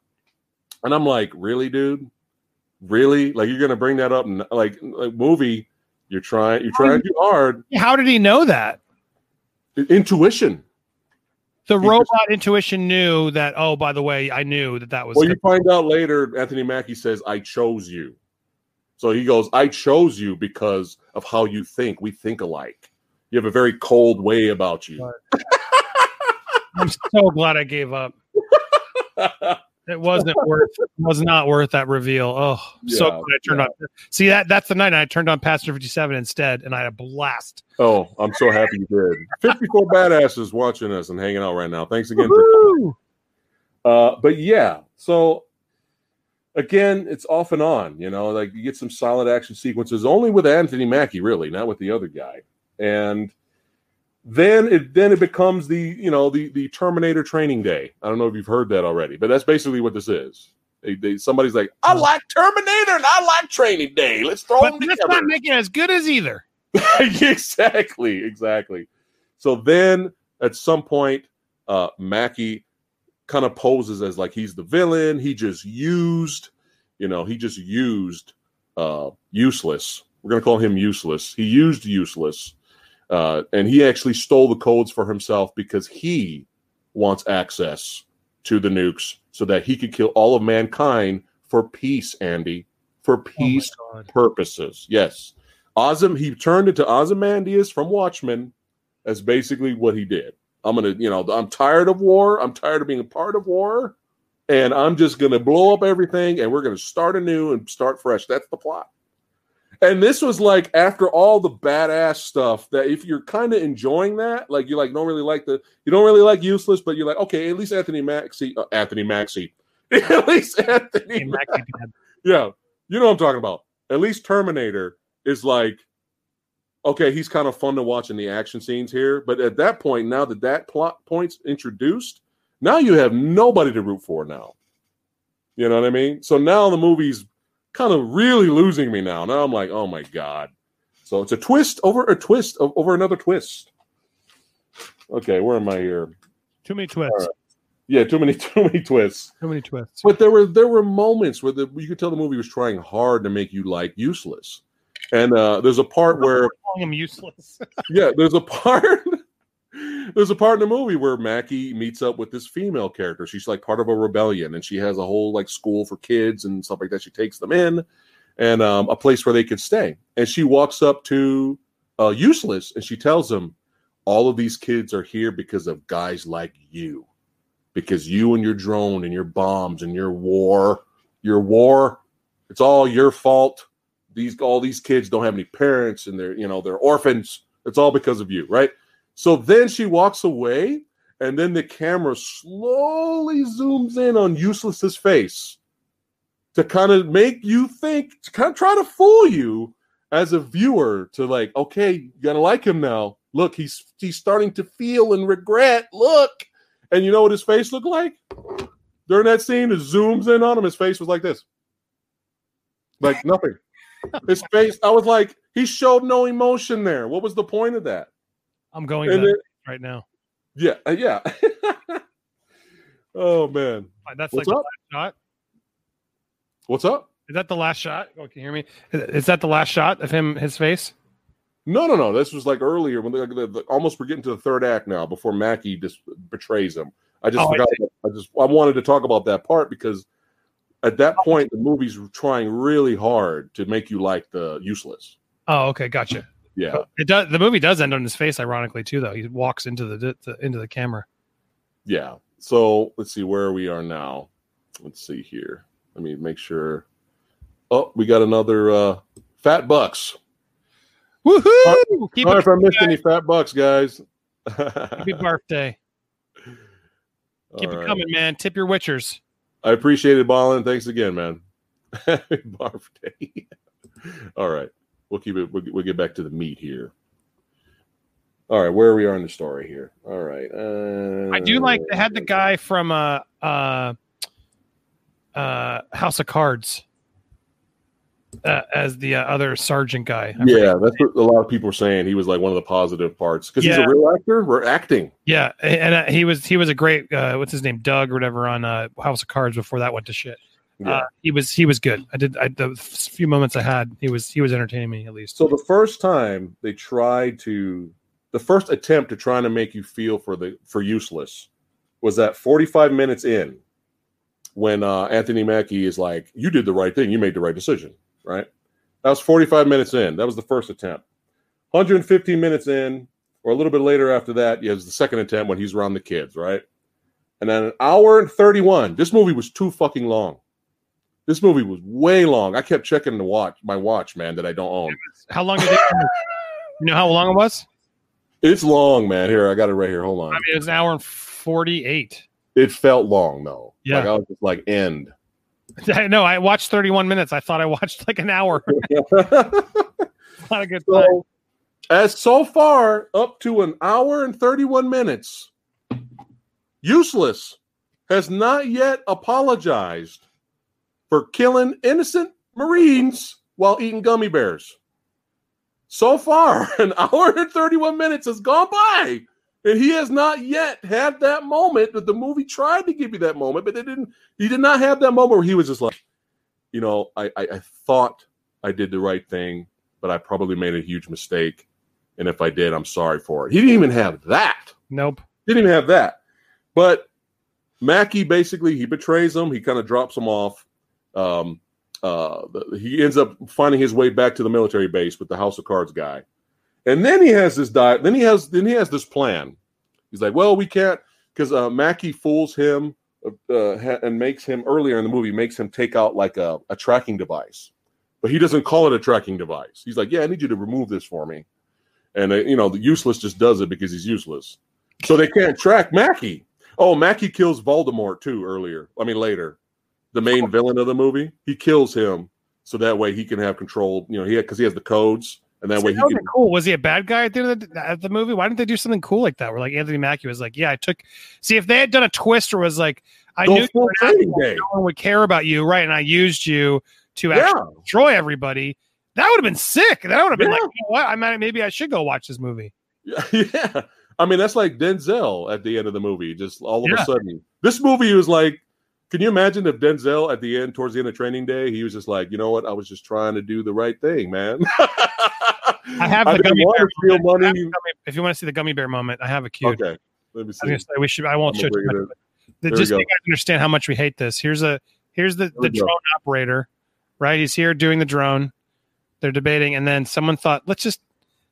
And I'm like, "Really, dude? Really? Like you're going to bring that up? And like, like movie? You're trying. You're trying too hard. How did he know that? Intuition." The He robot just- intuition knew that. Oh, by the way, I knew that that was. Well, you find out later, Anthony Mackie says, I chose you. So he goes, I chose you because of how you think. We think alike. You have a very cold way about you. *laughs* I'm so glad I gave up. *laughs* It wasn't worth. *laughs* Was not worth that reveal. Oh, I'm so glad I turned yeah. on. See that that's the night I turned on Passenger 57 instead, and I had a blast. oh, I'm so happy you did. *laughs* 54 badasses watching us and hanging out right now. Thanks again. For, uh, but yeah, so again, it's off and on. You know, like you get some solid action sequences only with Anthony Mackie, really, not with the other guy. And then it then it becomes the you know the the Terminator training day. I don't know if you've heard that already, but that's basically what this is. They, they, somebody's like, I like Terminator and I like Training Day. Let's throw But them that's together. not making it as good as either. *laughs* exactly, exactly. So then at some point, uh, Mackie kind of poses as like he's the villain. He just used, you know, he just used uh, useless. We're gonna call him useless. He used useless, uh, and he actually stole the codes for himself because he wants access to the nukes so that he could kill all of mankind for peace, Andy, for peace Oh purposes. Yes. Ozim, he turned into Ozymandias from Watchmen That's basically what he did. I'm gonna, you know, I'm tired of war. I'm tired of being a part of war, and I'm just gonna blow up everything, and we're gonna start anew and start fresh. That's the plot. And this was like after all the badass stuff that if you're kind of enjoying that, like you like don't really like the you don't really like useless, but you're like okay, at least Anthony Maxey, uh, Anthony Maxey, *laughs* at least Anthony dad. yeah, you know what I'm talking about. At least Terminator is like, okay, he's kind of fun to watch in the action scenes here. But at that point, now that that plot point's introduced, now you have nobody to root for now. You know what I mean? So now the movie's kind of really losing me now. Now I'm like, oh my god. So it's a twist over a twist over another twist. Okay, where am I here? Too many twists. Right. Yeah, too many *laughs* too many twists. Too many twists. But there were there were moments where the you could tell the movie was trying hard to make you like useless. And uh, there's a part where calling him useless. *laughs* yeah, there's a *laughs* part there's a part in the movie where Mackie meets up with this female character. She's like part of a rebellion, and she has a whole like school for kids and stuff like that. She takes them in, and um, a place where they can stay. And she walks up to uh, useless, and she tells him, "All of these kids are here because of guys like you, because you and your drone and your bombs and your war, your war, it's all your fault." These all these kids don't have any parents and they're you know they're orphans. It's all because of you, right? So then she walks away, and then the camera slowly zooms in on Useless's face to kind of make you think, to kind of try to fool you as a viewer to like, okay, you gotta like him now. Look, he's he's starting to feel and regret. Look, and you know what his face looked like during that scene? It zooms in on him. His face was like this, like nothing. His *laughs* face. I was like, he showed no emotion there. What was the point of that? I'm going then- right now. Yeah, uh, yeah. *laughs* oh man, That's What's like up? last shot. what's up? Is that the last shot? Oh, can you hear me? Is that the last shot of him, his face? No, no, no. This was like earlier when they, they, they- almost we're getting to the third act now before Mackie just betrays him. I just Oh, I forgot. I just I wanted to talk about that part because at that point the movie's trying really hard to make you like the useless. Oh, okay, gotcha. Yeah, It does. The movie does end on his face, ironically too. Though he walks into the, the into the camera. yeah. So let's see where we are now. Let's see here. Let me make sure. Oh, we got another uh fat bucks. Woohoo! Keep Sorry it if I missed any fat bucks, guys. happy birthday. *laughs* Keep All it right. coming, man. Tip your witchers. I appreciate it, Ballin. Thanks again, man. *laughs* Happy birthday. *laughs* All right. We'll keep it. We'll, we'll get back to the meat here. All right. Where we are in the story here. All right. Uh, I do like they had the guy from uh uh uh House of Cards uh, as the uh, other sergeant guy. I Yeah, that's what a lot of people are saying. He was like one of the positive parts because he's a real actor. We're acting. Yeah, and uh, he was he was a great uh, what's his name Doug or whatever on uh, House of Cards before that went to shit. Yeah. Uh, he was he was good. I did I, the few moments I had he was he was entertaining me at least. So the first time they tried to, the first attempt to trying to make you feel for the for useless, was that 45 minutes in, when uh, Anthony Mackie is like, "You did the right thing. You made the right decision." Right. That was 45 minutes in. That was the first attempt. 115 minutes in, or a little bit later after that, he has the second attempt when he's around the kids. Right. And then an hour and 31. This movie was too fucking long. This movie was way long. I kept checking the watch, my watch, man, that I don't own. How long did it? you know how long it was? It's long, man. Here, I got it right here. Hold on. I mean, it was an hour and forty eight. it felt long though. Yeah. Like I was just like end. *laughs* no, I watched thirty one minutes. I thought I watched like an hour. *laughs* *laughs* Not a good time. as so far up to an hour and 31 minutes, useless has not yet apologized for killing innocent Marines while eating gummy bears. So far, *laughs* an hour and 31 minutes has gone by, and he has not yet had that moment that the movie tried to give you that moment, but they didn't. He did not have that moment where he was just like, you know, I, I, I thought I did the right thing, but I probably made a huge mistake. And if I did, I'm sorry for it. He didn't even have that. Nope. Didn't even have that. But Mackie basically he betrays him. He kind of drops him off. Um, uh, he ends up finding his way back to the military base with the House of Cards guy, and then he has this diet. Then he has then he has this plan. He's like, well, we can't because uh, Mackie fools him uh, ha- and makes him earlier in the movie makes him take out like a, a tracking device, but he doesn't call it a tracking device. He's like, yeah, I need you to remove this for me, and uh, you know the useless just does it because he's useless. So they can't track Mackie. Oh, Mackie kills Voldemort too earlier. I mean later, the main villain of the movie. He kills him so that way he can have control. You know, he because he has the codes, and that See, way he that can. cool. Was he a bad guy at the end of the, at the movie? Why didn't they do something cool like that? Where like Anthony Mackie was like, "Yeah, I took." See, if they had done a twist or was like, "I Go knew you were an training asshole, day. no one would care about you, right?" And I used you to actually Yeah, destroy everybody. That would have been sick. That would have been like, you know what? I might maybe I should go watch this movie. *laughs* yeah. I mean, that's like Denzel at the end of the movie. Just all of Yeah. a sudden, this movie was like. Can you imagine if Denzel at the end, towards the end of Training Day, he was just like, you know what, I was just trying to do the right thing, man. *laughs* I have the didn't gummy bear. to steal moment. I have money. gummy- if you want to see the gummy bear moment, I have a cue. Okay, let me I see. was say we should. I won't I'm show gonna too bring much. it in. The- just so you guys understand how much we hate this. Here's a here's the, the drone operator, right? He's here doing the drone. They're debating, and then someone thought, let's just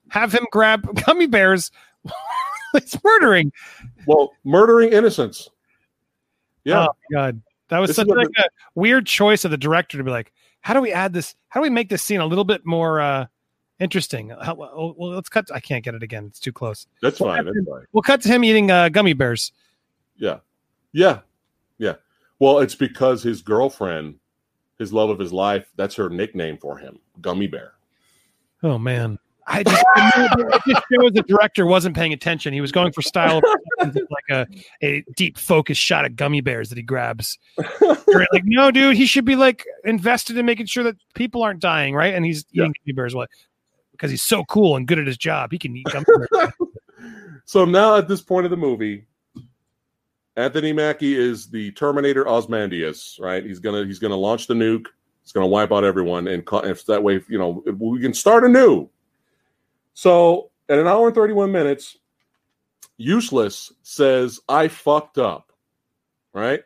have him grab *laughs* gummy bears. *laughs* it's murdering. Well, murdering innocents. Yeah, Oh god, that was This such like a weird choice of the director to be like, how do we add this? How do we make this scene a little bit more uh interesting? How, well, let's cut. I can't get it again. It's too close. that's Well, fine. That's fine. We'll cut to him eating uh, gummy bears. Yeah, yeah, yeah. Well, it's because his girlfriend, his love of his life, that's her nickname for him, Gummy Bear. Oh man. I just, it just shows the director wasn't paying attention. He was going for style, *laughs* like a, a deep focus shot of gummy bears that he grabs. You're like, no, dude, he should be like invested in making sure that people aren't dying, right? And he's Yeah. eating gummy bears, what? Because he's so cool and good at his job, he can eat gummy bears. *laughs* So now at this point of the movie, Anthony Mackie is the Terminator Ozymandias, right? He's gonna he's gonna launch the nuke. He's gonna wipe out everyone, and if that way, you know, we can start anew. So at an hour and thirty one minutes, useless says, "I fucked up." Right?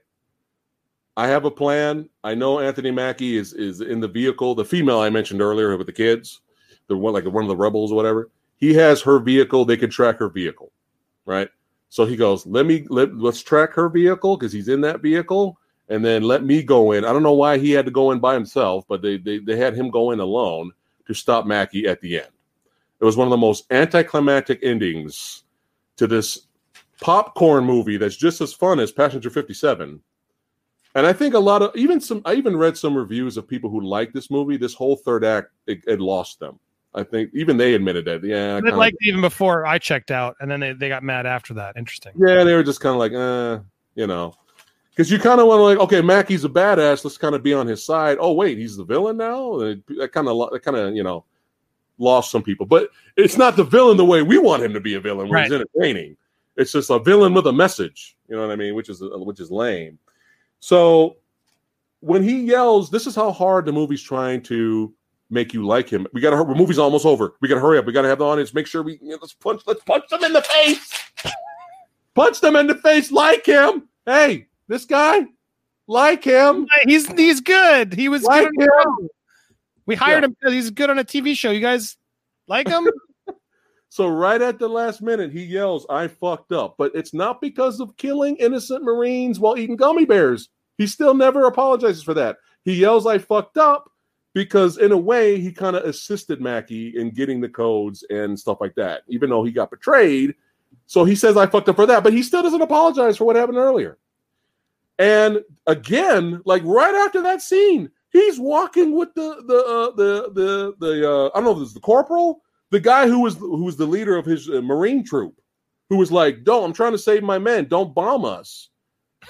I have a plan. I know Anthony Mackie is is in the vehicle. The female I mentioned earlier with the kids, the one like one of the rebels or whatever he has her vehicle they can track her vehicle right so he goes let me let, let's track her vehicle because he's in that vehicle and then let me go in i don't know why he had to go in by himself but they they, they had him go in alone to stop mackie at the end it was one of the most anticlimactic endings to this popcorn movie that's just as fun as passenger 57 and i think a lot of even some i even read some reviews of people who liked this movie this whole third act it, it lost them I think even they admitted that. Yeah, They liked it even before I checked out, and then they, they got mad after that. Interesting. yeah, they were just kind of like, uh, you know, because you kind of want to like, okay, Mackie's a badass. Let's kind of be on his side. Oh wait, he's the villain now. That kind of that kind of you know lost some people, but it's not the villain the way we want him to be a villain, where he's entertaining. It's just a villain with a message. You know what I mean? Which is which is lame. So when he yells, this is how hard the movie's trying to make you like him. We got to. The movie's almost over. We got to hurry up. We got to have the audience make sure we you know, let's punch. Let's punch them in the face. punch them in the face. Like him. Hey, this guy. Like him. He's he's good. He was Like good. him. We hired him because he's good on a TV show. You guys like him? *laughs* So right at the last minute, he yells, "I fucked up," but it's not because of killing innocent Marines while eating gummy bears. He still never apologizes for that. He yells, "I fucked up," because in a way, he kind of assisted Mackie in getting the codes and stuff like that, even though he got betrayed. So he says, "I fucked up for that," but he still doesn't apologize for what happened earlier. And again, like right after that scene, he's walking with the the uh, the the the uh, I don't know if this is the corporal, the guy who was who was the leader of his uh, marine troop, who was like, "Don't, I'm trying to save my men. Don't bomb us."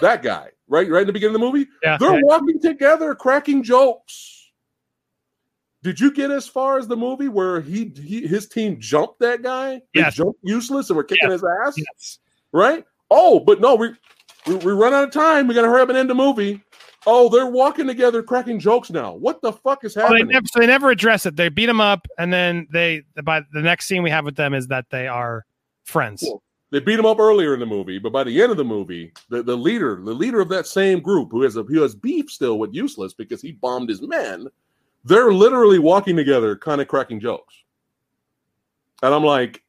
That guy, right, right in the beginning of the movie, Yeah. they're walking together, cracking jokes. Did you get as far as the movie where he, he his team jumped that guy? They Yes. jumped useless and were kicking his ass yes. right? Oh, but no, we, we we run out of time. We gotta hurry up and end the movie. Oh, they're walking together, cracking jokes now. What the fuck is Well, they happening? never, so they never address it. They beat him up, and then they. By the next scene we have with them is that they are friends. They beat him up earlier in the movie, but by the end of the movie, the, the leader, the leader of that same group, who has a who has beef still with Useless because he bombed his men, they're literally walking together, kind of cracking jokes. And I'm like,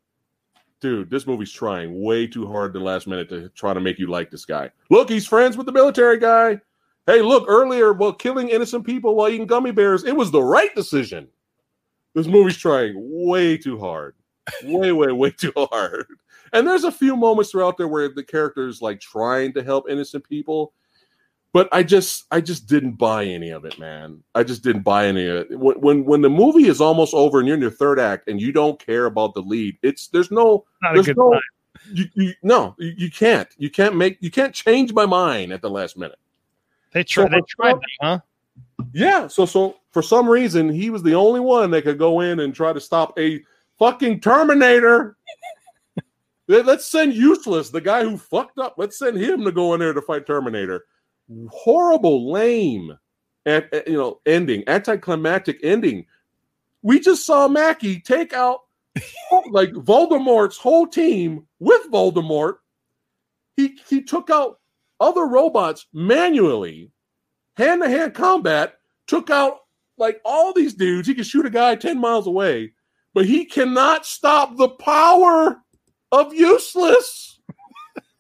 dude, this movie's trying way too hard the last minute to try to make you like this guy. Look, he's friends with the military guy. Hey, look, earlier, well, killing innocent people while eating gummy bears, it was the right decision. This movie's trying way too hard. Way, way, way too hard. And there's a few moments throughout there where the character's like trying to help innocent people, but I just, I just didn't buy any of it, man. I just didn't buy any of it. When, when, when the movie is almost over and you're in your third act and you don't care about the lead, it's there's no, Not there's no, you, you, no, you, you can't, you can't make, you can't change my mind at the last minute. They tried. So They tried, that, huh? Yeah. So so for some reason he was the only one that could go in and try to stop a fucking Terminator. *laughs* Let- Let's send useless the guy who fucked up. Let's send him to go in there to fight Terminator. Horrible, lame, and and, you know ending, anticlimactic ending. We just saw Mackie take out *laughs* like Voldemort's whole team with Voldemort. He he took out other robots manually hand to hand combat, took out like all these dudes. He can shoot a guy 10 miles away, but he cannot stop the power of useless.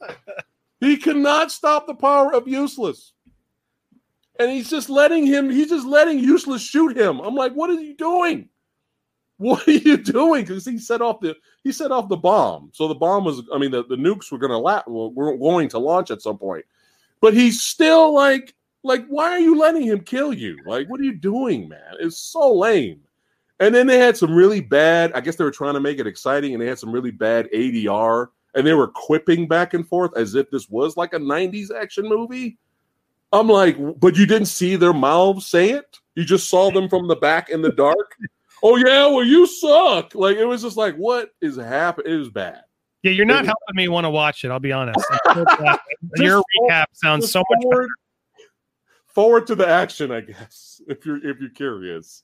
*laughs* he cannot stop the power of useless. And he's just letting him, he's just letting useless shoot him. I'm like, what are you doing? What are you doing? Because he set off the he set off the bomb. So the bomb was, I mean, the, the nukes were gonna la- were going to launch at some point. But he's still like like why are you letting him kill you like what are you doing man it's so lame And then they had some really bad. I guess they were trying to make it exciting, and they had some really bad ADR, and they were quipping back and forth as if this was like a '90s action movie. I'm like, but you didn't see their mouths say it. You just saw them from the back in the dark. Oh yeah, well you suck. Like it was just like, what is happening? It was bad. Yeah, you're not helping me want to watch it. I'll be honest. I'm so *laughs* glad. Your recap sounds so much better. forward, forward to the action, I guess. *laughs* If you're if you're curious,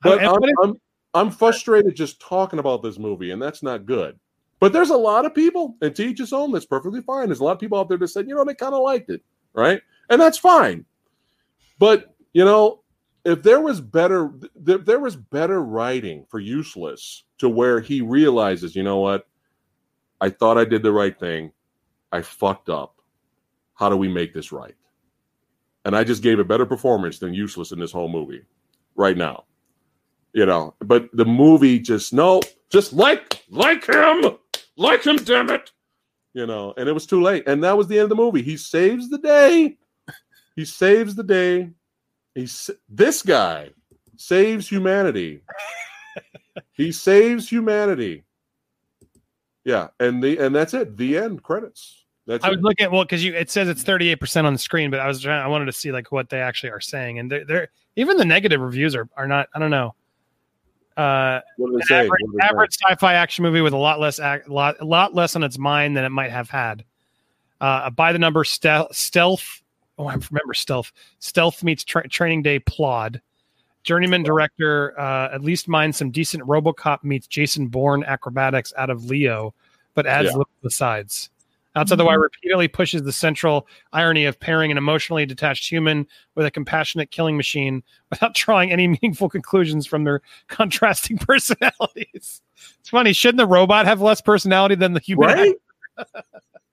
but I'm, I'm I'm frustrated just talking about this movie, and that's not good. But there's a lot of people, and to each his own. That's perfectly fine. There's a lot of people out there that said, you know, they kind of liked it, right? And that's fine. But you know, if there was better, if there was better writing for useless to where he realizes, you know what, I thought I did the right thing, I fucked up. How do we make this right? And I just gave a better performance than useless in this whole movie, right now. You know, but the movie just no, just like like him, like him, damn it. You know, and it was too late, and that was the end of the movie. He saves the day. He saves the day. He's this guy saves humanity. *laughs* he saves humanity. Yeah, and the and that's it. The end credits. That's I it. was looking at well because you it says it's 38 percent on the screen, but I was trying I wanted to see like what they actually are saying, and they're, they're even the negative reviews are are not I don't know. Uh, What do they say? average, What do they say? average sci-fi action movie with a lot less act, lot a lot less on its mind than it might have had. Uh, by the number stealth, stealth. Oh, I remember stealth. Stealth meets tra- Training Day plod. Journeyman director uh, at least minds some decent RoboCop meets Jason Bourne acrobatics out of Leo, but adds Yeah. little besides. Outside the wire repeatedly pushes the central irony of pairing an emotionally detached human with a compassionate killing machine without *laughs* drawing any meaningful conclusions from their *laughs* contrasting personalities. It's funny. Shouldn't the robot have less personality than the human? right? *laughs*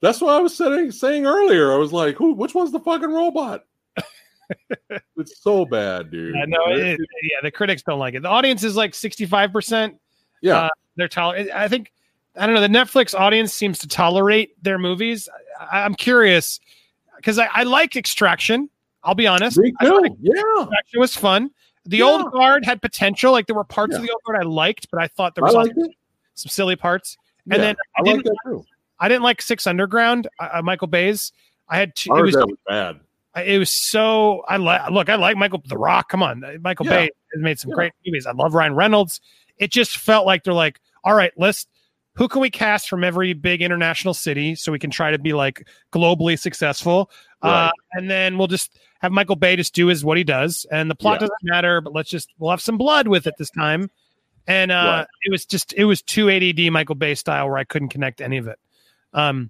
That's what I was saying saying earlier. I was like, "Who? Which one's the fucking robot?" *laughs* it's so bad, dude. Yeah, no, it, yeah, the critics don't like it. The audience is like 65%. yeah, uh, They're tolerant. I think, I don't know, the Netflix audience seems to tolerate their movies. I, I'm curious because I, I like Extraction. I'll be honest. me I too. Yeah, Extraction was fun. The Yeah. old guard had potential. Like there were parts of the old guard I liked, but I thought there was some silly parts. Yeah, And then I I like didn't, that too. I didn't like Six Underground, uh, uh, Michael Bay's. I had two, I it was that was bad. I- it was so I like look I like Michael The Rock come on Michael Yeah. Bay has made some Yeah. great movies I love Ryan Reynolds it just felt like they're like all right let's who can we cast from every big international city so we can try to be like globally successful uh, and then we'll just have Michael Bay just do his what he does and the plot Yeah. doesn't matter but let's just we'll have some blood with it this time and uh Right. it was just it was too ADD Michael Bay style where I couldn't connect any of it um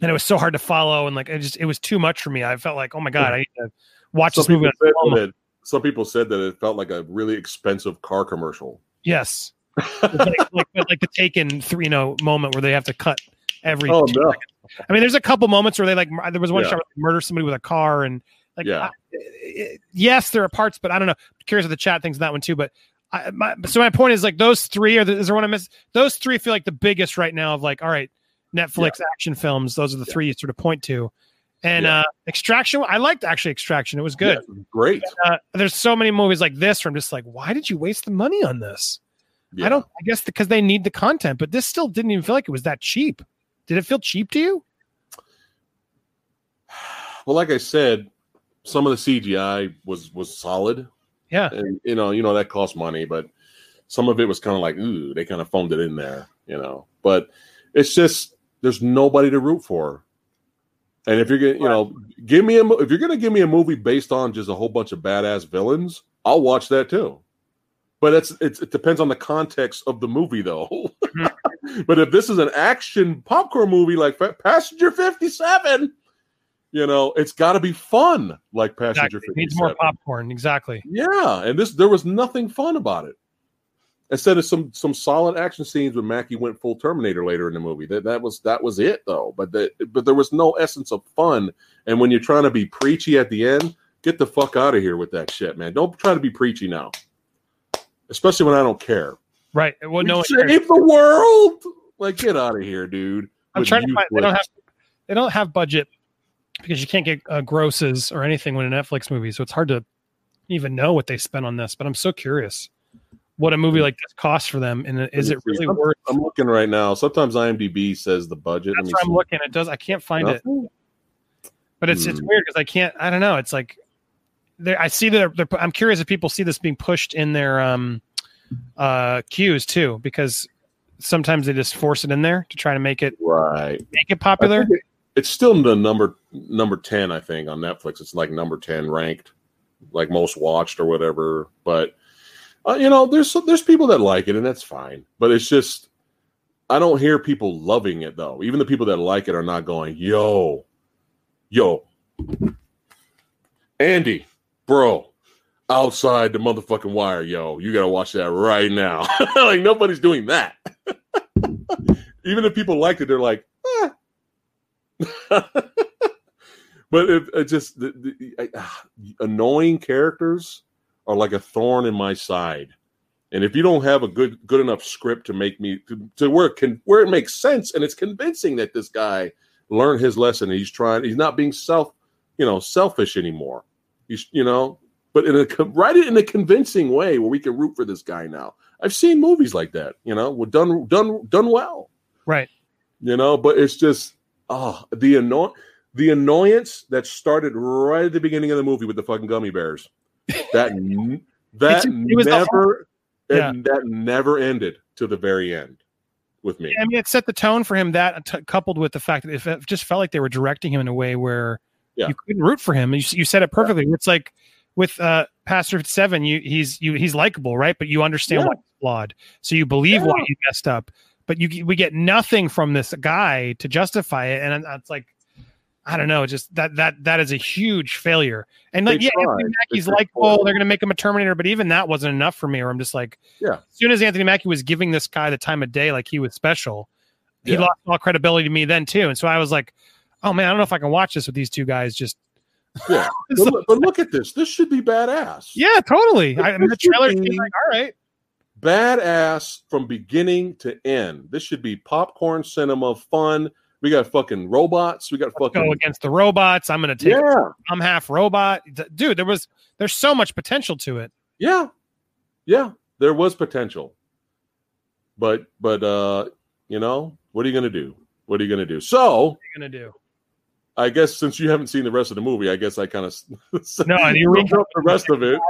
and it was so hard to follow and like it just it was too much for me. I felt like, oh my god, I need to watch Some this movie. people, that, some people said that it felt like a really expensive car commercial. Yes, like, *laughs* like, like the Taken three, you know, moment where they have to cut every. Oh no! I mean, there's a couple moments where they like there was one Yeah. shot where they murder somebody with a car and like Yeah. I- it- yes, there are parts, but I don't know. curious if the chat thinks that one too, but. I, my, so my point is like those three are the, is there one I miss? Those three feel like the biggest right now of like all right, Netflix action films. Those are the three you sort of point to, and Yeah. uh Extraction. I liked actually Extraction. It was good. Yeah, great. uh, there's so many movies like this where I'm just like, why did you waste the money on this? Yeah. I don't. I guess because they need the content, but this still didn't even feel like it was that cheap. Did it feel cheap to you? *sighs* Well, like I said, some of the CGI was was solid. Yeah. and you know, you know that cost money, but some of it was kind of like, ooh, they kind of phoned it in there, you know. But it's just there's nobody to root for. And if you're gonna, you know, give me a if you're gonna give me a movie based on just a whole bunch of badass villains, I'll watch that too. But it's, it's it depends on the context of the movie, though. Mm-hmm. *laughs* but if this is an action popcorn movie like Passenger Fifty Seven, you know, it's got to be fun like Passenger Exactly. It needs more popcorn. Exactly. Yeah, and this there was nothing fun about it. Instead of some some solid action scenes when Mackie went full Terminator later in the movie, that that was that was it though. But the, but there was no essence of fun. And when you're trying to be preachy at the end, get the fuck out of here with that shit, man. Don't try to be preachy now, especially when I don't care. Right. Well, no. We one cares. save the world. Like get out of here, dude. I'm trying to find. They don't have. They don't have budget because you can't get uh, grosses or anything when a Netflix movie, so it's hard to even know what they spent on this. But I'm so curious. What a movie like this costs for them, and is it really worth? I'm looking right now. Sometimes IMDb says the budget. That's what I'm see. looking. It does. I can't find it, but it's it's Hmm. weird because I can't. I don't know. It's like there. I see that. They're, I'm curious if people see this being pushed in their um uh queues too, because sometimes they just force it in there to try to make it Right. make it popular. it- it's still the number number ten, I think, on Netflix. It's like number ten ranked, like most watched or whatever. But uh, you know, there's there's people that like it, and that's fine. But it's just I don't hear people loving it though. Even the people that like it are not going, "Yo, yo, Andy, bro." Outside the motherfucking wire, yo, you gotta watch that right now. *laughs* like nobody's doing that. *laughs* Even if people liked it, they're like, eh, *laughs* but it, it just the, the, ah, annoying characters are like a thorn in my side. And if you don't have a good good enough script to make me to, to where it can where it makes sense and it's convincing that this guy learned his lesson and he's trying he's not being self you know selfish anymore. He's you know but in a write it in a convincing way where we can root for this guy now. I've seen movies like that you know were done done done well. Right. you know but it's just oh the annoy the annoyance that started right at the beginning of the movie with the fucking gummy bears that *laughs* that never Yeah. and that never ended to the very end with me I mean, it set the tone for him. That t- coupled with the fact that it just felt like they were directing him in a way where Yeah. you couldn't root for him. You, you said it perfectly. It's like with uh, Pastor Seven, you he's you he's likable, right? But you understand Yeah. why he's flawed, so you believe why Yeah. he messed up. But you we get nothing from this guy to justify it, and it's like. I don't know, just that that that is a huge failure. And like, They yeah, tried. Anthony Mackie's tried. likable. They're going to make him a Terminator, but even that wasn't enough for me. Or I'm just like, Yeah. As soon as Anthony Mackie was giving this guy the time of day, like he was special, he Yeah. lost all credibility to me then too. And so I was like, oh man, I don't know if I can watch this with these two guys. Just yeah *laughs* but, look- but look at this this should be badass yeah, totally. I, I mean, the trailer like all right. badass from beginning to end this should be popcorn cinema fun we got fucking robots we got Go fucking against the robots. I'm gonna take. yeah I'm half robot, dude. There was there's so much potential to it. Yeah. Yeah. There was potential. But but uh, you know, what are you gonna do? What are you gonna do? So What are you gonna do? I guess since you haven't seen the rest of the movie, I guess I kind of *laughs* No, and you *laughs* summed up the rest of it.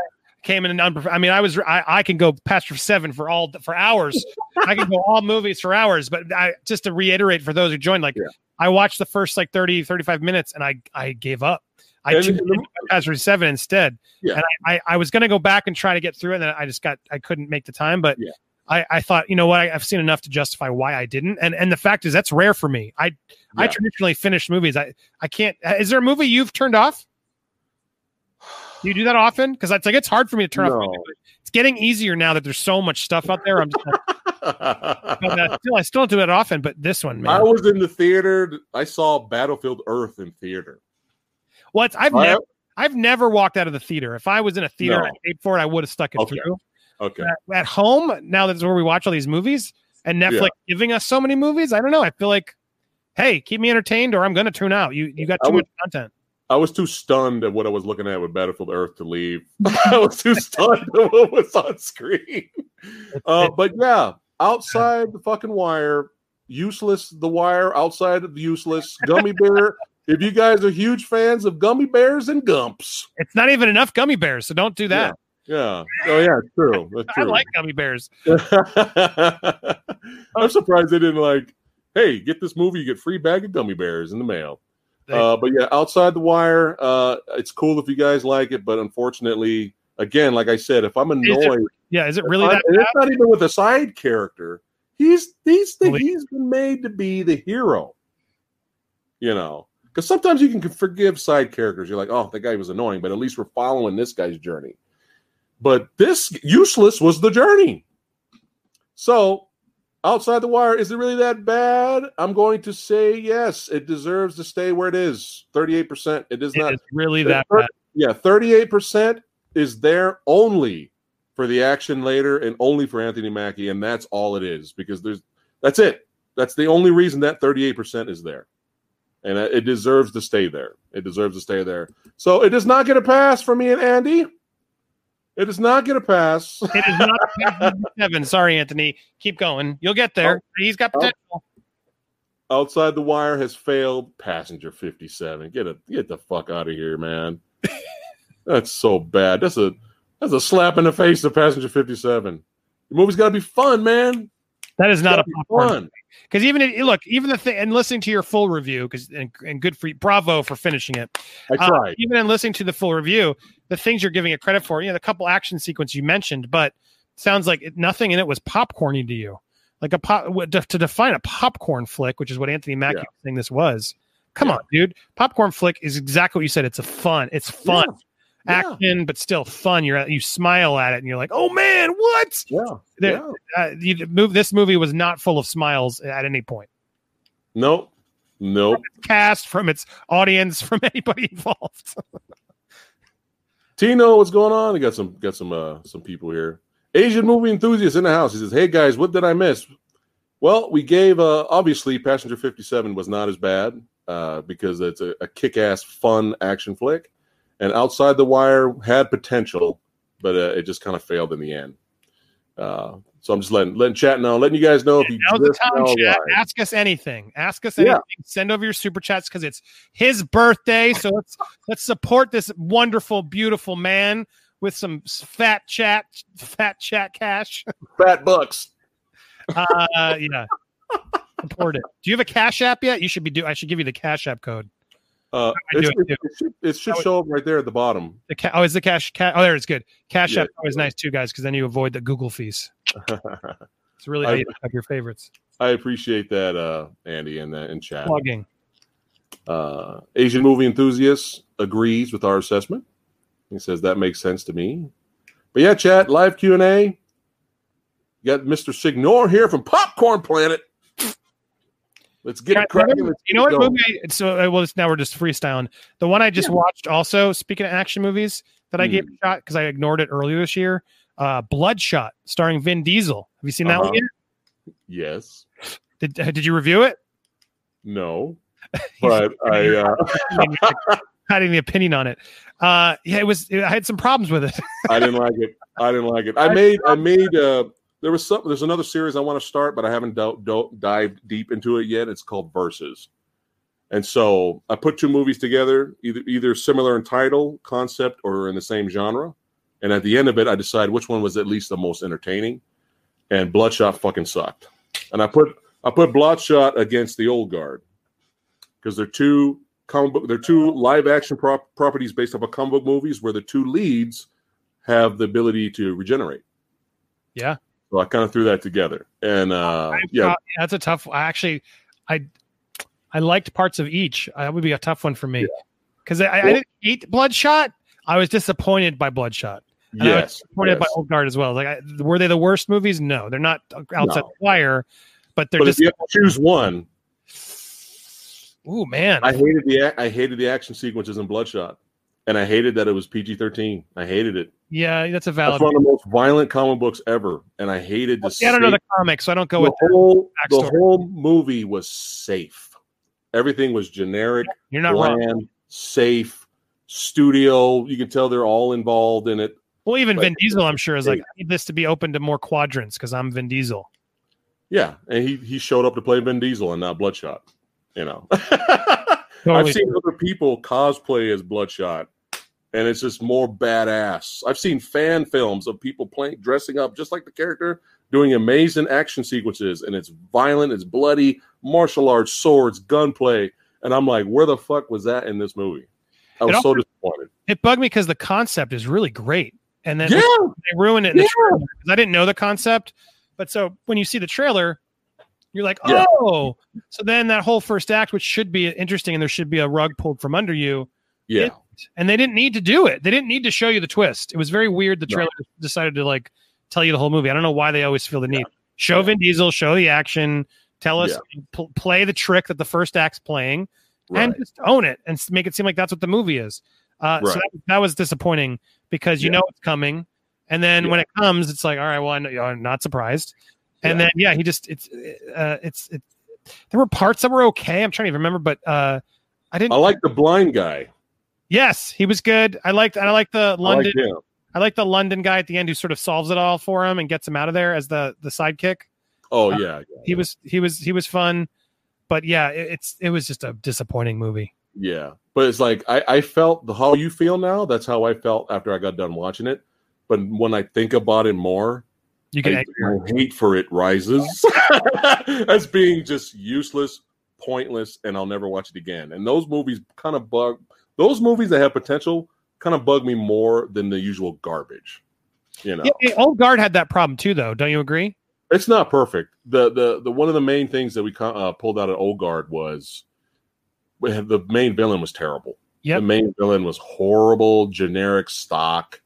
Came in an unprof- I mean, I was I, I can go Pastor seven for all for hours. I can go *laughs* all movies for hours. But I just to reiterate for those who joined, like Yeah. I watched the first like 30, 35 minutes and I I gave up. I And- tuned into Past seven instead. Yeah. And I, I, I was gonna go back and try to get through it, and then I just got I couldn't make the time. But Yeah. I, I thought, you know what, I, I've seen enough to justify why I didn't. And and the fact is that's rare for me. I I traditionally finish movies. I I can't uh, is there a movie you've turned off? Do you do that often? Because it's like it's hard for me to turn off. No. movies. It's getting easier now that there's so much stuff out there. I'm just like, *laughs* but, uh, still, I still don't do it often. But this one, man. I was in the theater. I saw Battlefield Earth in theater. well, I've I- never I've never walked out of the theater. If I was in a theater, No. and I paid for it, I would have stuck it Okay. through. Okay. At, at home, now that's where we watch all these movies, and Netflix giving us so many movies. I don't know. I feel like, hey, keep me entertained, or I'm going to tune out. You you got too would- much content. I was too stunned at what I was looking at with Battlefield Earth to leave. *laughs* *laughs* I was too stunned at what was on screen. Uh, but yeah, outside the fucking wire, useless. The wire outside of the useless gummy bear. If you guys are huge fans of gummy bears and gumps, It's not even enough gummy bears, so don't do that. yeah. Oh yeah, true. *laughs* That's I like gummy bears. I'm surprised they didn't like. Hey, get this movie, you get free bag of gummy bears in the mail. Uh, but yeah, outside the wire, uh, it's cool if you guys like it, but unfortunately, again, like I said, if I'm it- annoyed, Yeah, is it really I- that? bad? it's not even with a side character. He's he's the, he's been made to be the hero. You know, because sometimes you can forgive side characters. You're like, oh, that guy was annoying, but at least we're following this guy's journey. But this useless was the journey. So, outside the wire, is it really that bad? I'm going to say yes. It deserves to stay where it is. Thirty-eight percent. It is It not is really that bad. yeah, 38% is there only for the action later and only for Anthony Mackie, and that's all it is because there's that's it. That's the only reason that 38% is there. And it deserves to stay there. It deserves to stay there. So it does not get a pass from me and Andy. It does not get a pass. It is not *laughs* seven. Sorry, Anthony. Keep going. You'll get there. Oh. He's got Oh. potential. Outside the Wire has failed. Passenger 57. Get a get the fuck out of here, man. *laughs* that's so bad. That's a that's a slap in the face to Passenger 57. The movie's got to be fun, man. That is not a popcorn because even it, look, even the thing and listening to your full review because and, and good for you, bravo for finishing it. I Uh, tried. even in listening to the full review, the things you're giving it credit for, you know, the couple action sequence you mentioned, but sounds like it, nothing in it was popcorny to you. Like a pop to, to define a popcorn flick, which is what Anthony Mackie Yeah. was saying this was. Come Yeah. on, dude. Popcorn flick is exactly what you said. It's a fun. It's fun Yeah. Action, but still fun. You're you smile at it and you're like, oh man, what? Yeah. There- yeah. Uh, you, move. This movie was not full of smiles at any point. Nope. Nope. Cast from its audience, *laughs* from anybody involved. Tino, what's going on? We got some got some uh some people here. Asian movie enthusiast in the house. He says, "Hey guys, what did I miss?" Well, we gave uh obviously Passenger 57 was not as bad uh because it's a, a kick-ass fun action flick. And Outside the Wire had potential, but uh, it just kind of failed in the end. Uh so I'm just letting letting chat know, letting you guys know if you Now's the time, chat. Ask us anything. Ask us Yeah. anything. Send over your super chats because it's his birthday. So let's let's support this wonderful, beautiful man with some fat chat, fat chat cash. fat bucks. Uh, yeah, support it. Do you have a Cash App yet? You should be do. I should give you the Cash App code. Uh, it's- it it, it should, it should show up right there at the bottom. The ca- oh, is the cash? Ca- oh, there it's good. Cash Yeah. App is always nice too, guys, because then you avoid the Google fees. *laughs* It's really I- you your favorites. I appreciate that, uh, Andy, and that in chat. Plugging. Uh, Asian movie enthusiast agrees with our assessment. He says that makes sense to me. But yeah, chat live Q and A. Got Mr. Signore here from Popcorned Planet. Let's get Yeah, it cracking. Let's You know what it going. movie? So uh, well, it's, now we're just freestyling. The one I just Yeah. watched, also speaking of action movies, that I Hmm. gave a shot because I ignored it earlier this year. Uh, Bloodshot, starring Vin Diesel. Have you seen that one Uh-huh. yet? Yes. Did uh, Did you review it? No. *laughs* But I. Uh, *laughs* Had any opinion on it? Uh, yeah, it was. I had some problems with it. I didn't like it. I didn't like it. I made. *laughs* I made. Uh, there was some. There's another series I want to start, but I haven't do, do, dived deep into it yet. It's called Verses, and so I put two movies together, either either similar in title, concept, or in the same genre. And at the end of it, I decide which one was at least the most entertaining. And Bloodshot fucking sucked. And I put I put Bloodshot against the Old Guard because they're two comic book. They're two live action prop, properties based off of comic book movies where the two leads have the ability to regenerate. Yeah. So I kind of threw that together, and uh, I- yeah, uh, that's a tough. I actually, I, I liked parts of each. Uh, That would be a tough one for me because I, I Well- didn't hate Bloodshot. I was disappointed by Bloodshot. And I was yes, disappointed yes. by Old Guard as well. Like, I, were they the worst movies? No, they're not outside No. the wire, but they're But just. if you have to choose one, Ooh, man. I hated the I hated the action sequences in Bloodshot, and I hated that it was PG thirteen. I hated it. yeah, that's a That's valid. one of the most violent comic books ever, and I hated the. Yeah, I don't know the comics, so I don't go the with that. whole the whole movie was safe. Everything was generic, You're not wrong. bland, safe. Studio, you can tell they're all involved in it. Well, even Like- Vin Diesel, I'm sure, is like, I need this to be open to more quadrants because I'm Vin Diesel. Yeah, and he he showed up to play Vin Diesel and not Bloodshot. You know, *laughs* Totally I've seen other people cosplay as Bloodshot, and it's just more badass. I've seen fan films of people playing, dressing up just like the character, doing amazing action sequences, and it's violent, it's bloody, martial arts, swords, gunplay, and I'm like, where the fuck was that in this movie? I was It so disappointed. It bugged me because the concept is really great, and then Yeah, they ruined it in the Yeah. trailer 'cause I didn't know the concept. But so when you see the trailer, you're like, Yeah. oh. So then that whole first act, which should be interesting, and there should be a rug pulled from under you, yeah, and they didn't need to do it. They didn't need to show you the twist. It was very weird. The trailer decided to like tell you the whole movie. I don't know why they always feel the need. Show Vin Diesel, show the action, tell us, pl- play the trick that the first act's playing, right. and just own it and make it seem like that's what the movie is. Uh, So that, that was disappointing because you Yeah. know it's coming, and then Yeah. when it comes, it's like, all right, well, I know, I'm not surprised. And Yeah. then yeah, he just it's uh, it's it. There were parts that were okay. I'm trying to remember, but uh, I didn't. I like the blind guy. Yes, he was good. I liked I liked the I London like. I like the London guy at the end who sort of solves it all for him and gets him out of there as the the sidekick. Oh Uh, yeah, He was he was he was fun, but yeah, it, it's it was just a disappointing movie. yeah. But it's like I, I felt the how you feel now. That's how I felt after I got done watching it. But when I think about it more, You can I, my hate for it rises *laughs* as being just useless, pointless, and I'll never watch it again. And those movies kind of bug those movies that have potential kind of bug me more than the usual garbage. You know, yeah, Old Guard had that problem too, though. Don't you agree? it's not perfect. The the the one of the main things that we uh, pulled out of Old Guard was the main villain was terrible. Yeah, The main villain was horrible, generic stock,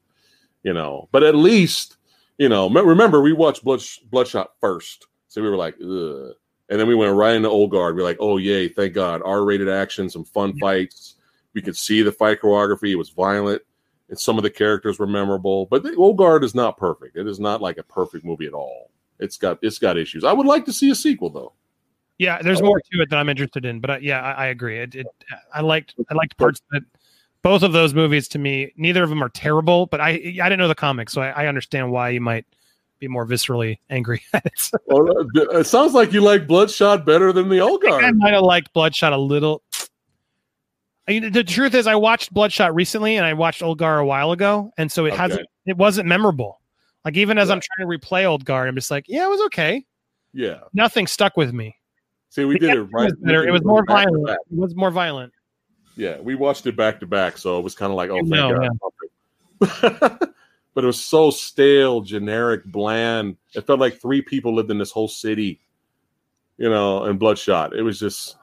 you know. But at least, you know, remember we watched Blood, Bloodshot first, so we were like, Ugh. and then we went right into Old Guard. We're like, oh yay, thank God, R-rated action, some fun fights. We could see the fight choreography; it was violent, and some of the characters were memorable. But the Old Guard is not perfect. It is not like a perfect movie at all. It's got it's got issues. I would like to see a sequel though. Yeah, there's more to it that I'm interested in, but uh, yeah, I, I agree. It, it I liked I liked parts of it. Both of those movies to me, neither of them are terrible, but I I didn't know the comics, so I, I understand why you might be more viscerally angry *laughs* at it. Well, uh, it sounds like you like Bloodshot better than the Old I I might have liked Bloodshot a little. I mean, the truth is, I watched Bloodshot recently, and I watched Old Guard a while ago, and so it Okay. hasn't. It wasn't memorable. Like even as Yeah. I'm trying to replay Old Guard, I'm just like, yeah, it was okay. Yeah. Nothing stuck with me. See, we The did it right. was better. It was more violent. It was more violent. Yeah, we watched it back to back, so it was kind of like, oh, You thank know, God. *laughs* but it was so stale, generic, bland. It felt like three people lived in this whole city, you know, and Bloodshot. It was just,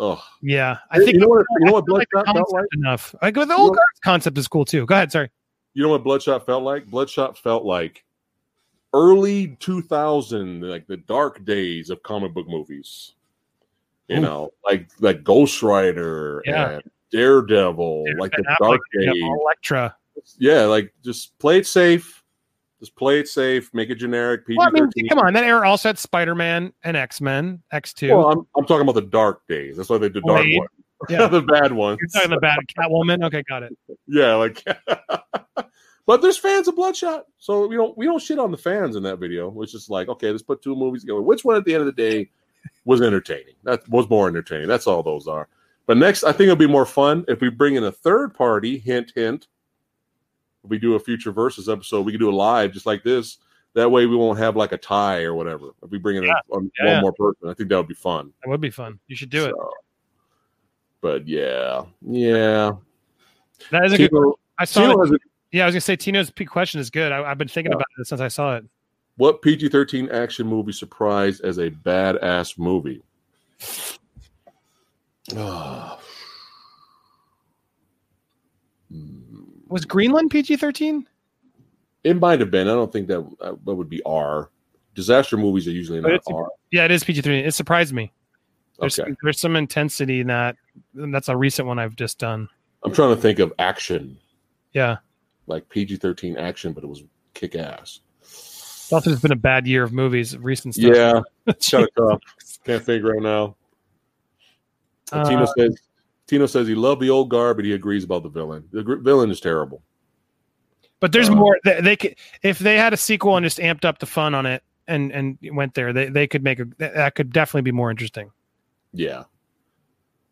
oh. Yeah, I You think know what? You know what I like the Bloodshot felt like? enough. Like the You old know- concept is cool too. Go ahead. Sorry. You know what Bloodshot felt like? Bloodshot felt like early 2000, like the dark days of comic book movies. You Ooh. know, like like Ghost Rider Yeah. and Daredevil, like the dark days. Elektra. yeah, like just play it safe. Just play it safe. Make it generic. PG Well, I mean, come on. That era also had Spider Man and X Men, X Two. Well, I'm, I'm talking about the dark days. That's why they did dark Blade. one. *laughs* Yeah. the bad ones. You're talking about Catwoman. Okay, got it. yeah, like. *laughs* but there's fans of Bloodshot, so we don't we don't shit on the fans in that video. It's just like, okay, let's put two movies together. Which one at the end of the day was entertaining? That was more entertaining. That's all those are. But next, I think it'll be more fun if we bring in a third party. Hint, hint. If we do a future versus episode, we can do it live just like this. That way, we won't have like a tie or whatever. If we bring in Yeah. a, one Yeah. more person, I think that would be fun. That would be fun. You should do it. But yeah, yeah. That is a good. Tino, I saw. It. a- Yeah, I was gonna say Tino's question is good. I, I've been thinking Yeah. about it since I saw it. what PG thirteen action movie surprised as a badass movie? Ah. *sighs* *sighs* Hmm. Was Greenland PG thirteen? It might have been. I don't think that uh, that would be R. Disaster movies are usually But not R. Yeah, it is PG thirteen. It surprised me. There's Okay, some, there's some intensity in that. and That's a recent one I've just done. I'm trying to think of action Yeah, like PG thirteen action, but it was kick ass. it's also just been a bad year of movies, recent stuff. Yeah, *laughs* Shut of. Can't think right now. And Uh, says Tino says he loved the old guard, but he agrees about the villain. The gr- villain is terrible. But there's Uh, more. They, they could if they had a sequel and just amped up the fun on it and and went there. They they could make a that could definitely be more interesting. Yeah.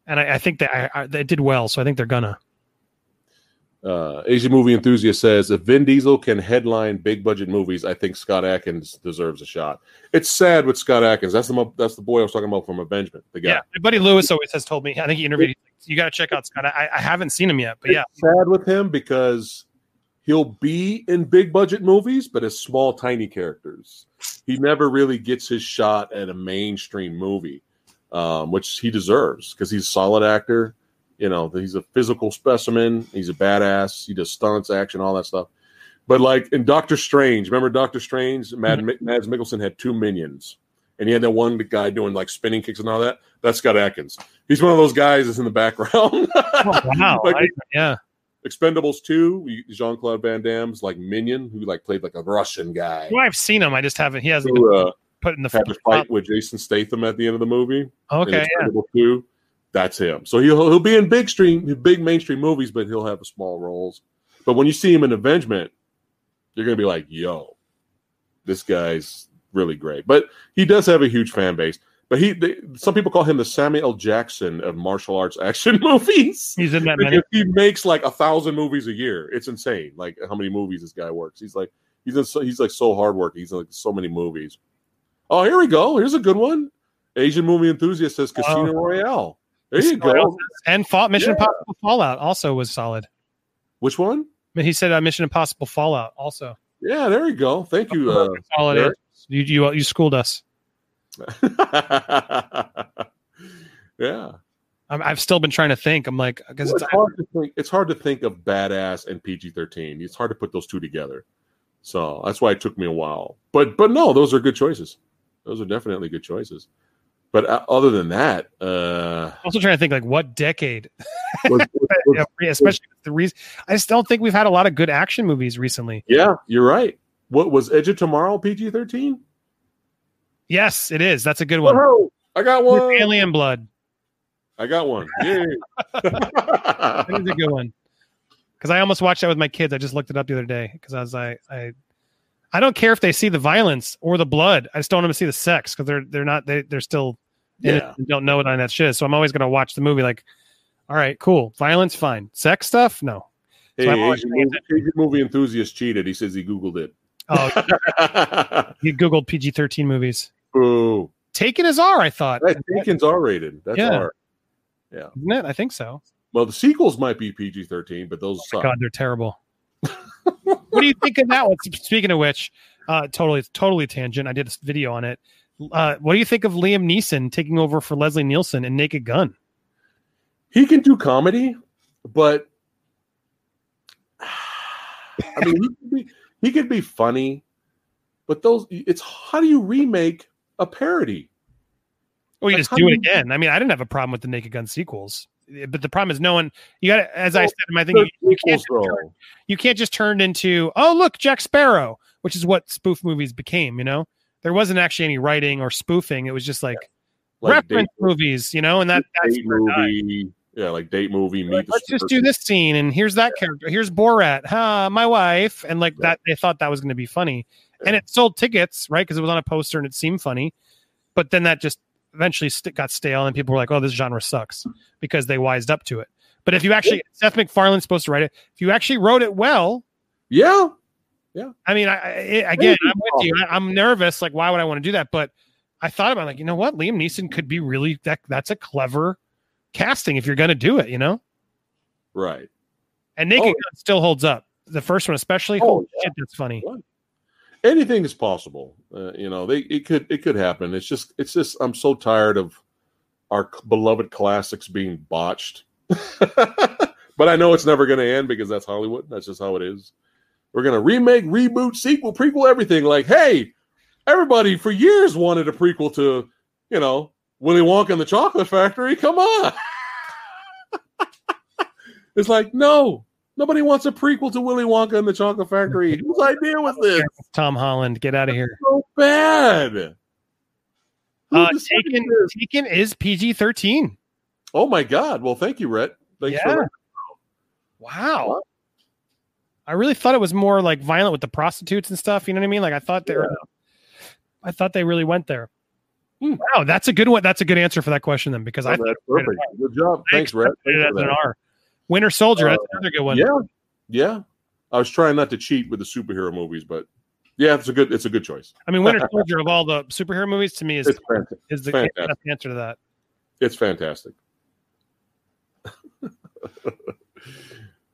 And I, I think that I, I, they did well, so I think they're gonna. Uh, Asian movie enthusiast says if Vin Diesel can headline big budget movies, I think Scott Adkins deserves a shot. It's sad with Scott Adkins. That's the that's the boy I was talking about from Avengement. The guy. Yeah, my buddy Lewis always has told me. I think he interviewed. like, You got to check out Scott. I, I haven't seen him yet, but yeah, It's sad with him because he'll be in big budget movies, but as small, tiny characters. He never really gets his shot at a mainstream movie, um, which he deserves because he's a solid actor. You know, he's a physical specimen. He's a badass. He does stunts, action, all that stuff. But like in Doctor Strange, remember Doctor Strange? Mad, Mads Mikkelsen had two minions, and he had that one guy doing like spinning kicks and all that. That's Scott Adkins. He's one of those guys that's in the background. *laughs* oh, wow, Like, I- yeah. Expendables 2, Jean Claude Van Damme's like minion, who like played like a Russian guy. Well, I've seen him. I just haven't. He hasn't uh, put in the had fight with Jason Statham at the end of the movie. Okay, yeah. Expendables 2. That's him. So he'll he'll be in big stream, big mainstream movies, but he'll have small roles. But when you see him in Avengement, You're gonna be like, "Yo, this guy's really great." But he does have a huge fan base. But he, they, some people call him the Samuel L. Jackson of martial arts *laughs* action movies. He's in that many. He makes like a thousand movies a year. It's insane. Like how many movies this guy works. He's like he's in so, he's like so hardworking. He's in like so many movies. Oh, here we go. Here's a good one. Asian movie enthusiast says Casino Oh. Royale. There you go. And Fall, Mission Yeah. Impossible Fallout also was solid. Which one? But He said uh, Mission Impossible Fallout also. Yeah, there you go. Thank you. Uh, *laughs* Solid. Eric. You you you schooled us. *laughs* yeah. I'm, I've still been trying to think. I'm like because Well, it's it's hard to think. It's hard to think of badass and PG thirteen. It's hard to put those two together. So that's why it took me a while. But but no, those are good choices. Those are definitely good choices. But uh, other than that, uh, also trying to think like what decade, *laughs* was- was- *laughs* especially with the reason. I just don't think we've had a lot of good action movies recently. yeah, you're right. What was Edge of Tomorrow PG thirteen? Yes, it is. That's a good one. I got With one. Alien Blood. I got one. *laughs* Yeah. That is a good one. Because I almost watched that with my kids. I just looked it up the other day because I was like, I, I don't care if they see the violence or the blood. I just don't want them to see the sex because they're they're not they they're still yeah. don't know what on that shit is. So I'm always gonna watch the movie like, all right, cool, violence, fine, sex stuff, no. So Asian movie, Asian movie enthusiast cheated. He says he googled it. Oh, *laughs* he googled PG-13 movies. Boo. Taken as R, I thought. That Taken's R rated. That's Yeah. R. Isn't it? I think so. Well, the sequels might be PG thirteen, but those suck. God, they're terrible. *laughs* what do you think of that one? Speaking of which, uh, totally, totally tangent. I did a video on it. Uh, what do you think of Liam Neeson taking over for Leslie Nielsen in Naked Gun? He can do comedy, but I mean, he could be he could be funny, but those it's how do you remake a parody? Or you Like, just do it again? I mean, I didn't have a problem with the Naked Gun sequels, but the problem is no one. You got to, as I said in my thing, you, you can't turn, you can't just turn into oh look Jack Sparrow, which is what spoof movies became. You know, there wasn't actually any writing or spoofing. It was just like, like reference date, movies, you know, and that that's date where died. movie, yeah, like date movie. Meet Like, let's just Sparrow. do this scene and here's that character here's borat huh my wife and like Yeah. that they thought that was going to be funny and it sold tickets right because it was on a poster and it seemed funny but then that just eventually st- got stale and people were like oh this genre sucks because they wised up to it but if you actually seth macfarlane's supposed to write it if you actually wrote it well Yeah, i mean I, I again i'm with you I, i'm nervous like why would i want to do that but i thought about like you know what liam neeson could be really that that's a clever casting if you're going to do it you know right. And Naked Oh. Gun still holds up. The first one, especially. Oh, Holy yeah. shit, that's funny. anything is possible. Uh, you know, they it could it could happen. It's just it's just I'm so tired of our beloved classics being botched. *laughs* but I know it's never going to end because that's Hollywood. That's just how it is. We're going to remake, reboot, sequel, prequel, everything. Like, hey, everybody for years wanted a prequel to, you know, Willy Wonka and the Chocolate Factory. Come on. *laughs* it's like, no, nobody wants a prequel to Willy Wonka and the Chocolate Factory. *laughs* Whose idea was this? Tom Holland, get out of here. so bad. Uh, Taken. Taken is PG thirteen. Oh my God! Well, thank you, Rhett. Thanks Yeah. for Wow. I really thought it was more like violent with the prostitutes and stuff. You know what I mean? Like I thought they were. I thought they really went there. Hmm. Wow, that's a good one. That's a good answer for that question then, because I Oh, that's perfect. Good job. Thanks, it as an. R. Winter Soldier. That's Uh, another good one. Yeah, yeah. I was trying not to cheat with the superhero movies, but yeah, it's a good. It's a good choice. I mean, Winter Soldier of all the superhero movies to me is is the fantastic. best answer to that. It's fantastic. *laughs*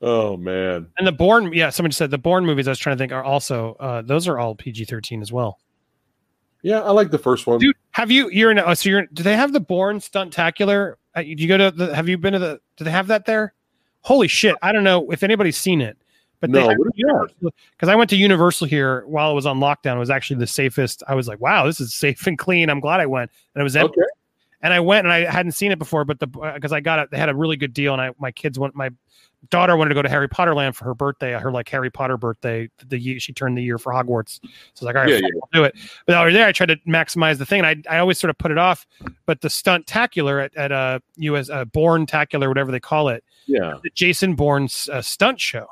oh man, And the Bourne, yeah, somebody said the Bourne movies. I was trying to think are also uh, those are all PG thirteen as well. yeah, I like the first one. Dude, have you? You're in. Oh, so you're. Do they have the Born Stuntacular? Uh, do you go to the? Have you been to the? Do they have that there? Holy shit! I don't know if anybody's seen it, but No, what is that? because I went to Universal here while it was on lockdown. It was actually the safest. I was like, wow, this is safe and clean. I'm glad I went, and it was empty. okay, And I went and I hadn't seen it before, but the because I got it, they had a really good deal, and I my kids went. My daughter wanted to go to Harry Potter Land for her birthday, her like Harry Potter birthday. The year she turned the year for Hogwarts, so I was like, all right, Yeah, yeah. I'll do it. But over there, I tried to maximize the thing, and I, I always sort of put it off. But the stunt tacular at at uh, US uh, Bourne Tacular, whatever they call it, yeah, the Jason Bourne's uh, stunt show.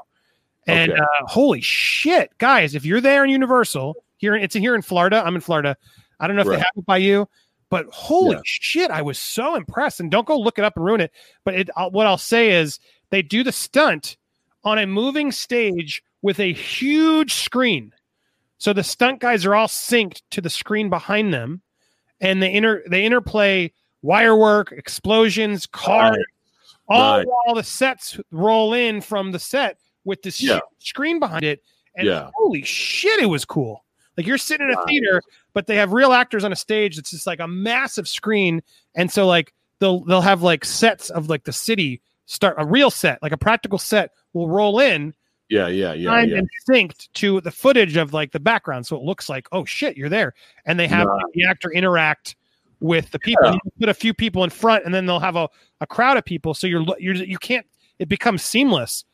And Okay. uh, holy shit, guys! If you're there in Universal, here it's here in Florida. I'm in Florida. I don't know if Right. they have it by you, but holy Yeah. shit, I was so impressed. And don't go look it up and ruin it. But it, what I'll say is they do the stunt on a moving stage with a huge screen. So the stunt guys are all synced to the screen behind them, and they inter they interplay wire work, explosions, cars, Nice. all while the sets roll in from the set with this Yeah. screen behind it. And Yeah. holy shit, it was cool. Like you're sitting in a theater, but they have real actors on a stage. It's just like a massive screen, and so like they'll they'll have like sets of like the city start a real set, like a practical set will roll in Yeah, yeah, yeah, timed yeah. and synced to the footage of like the background, so it looks like oh shit, you're there, and they have Nice. the actor interact with the people. Yeah. You put a few people in front, and then they'll have a, a crowd of people, so you're you're you can't. It becomes seamless.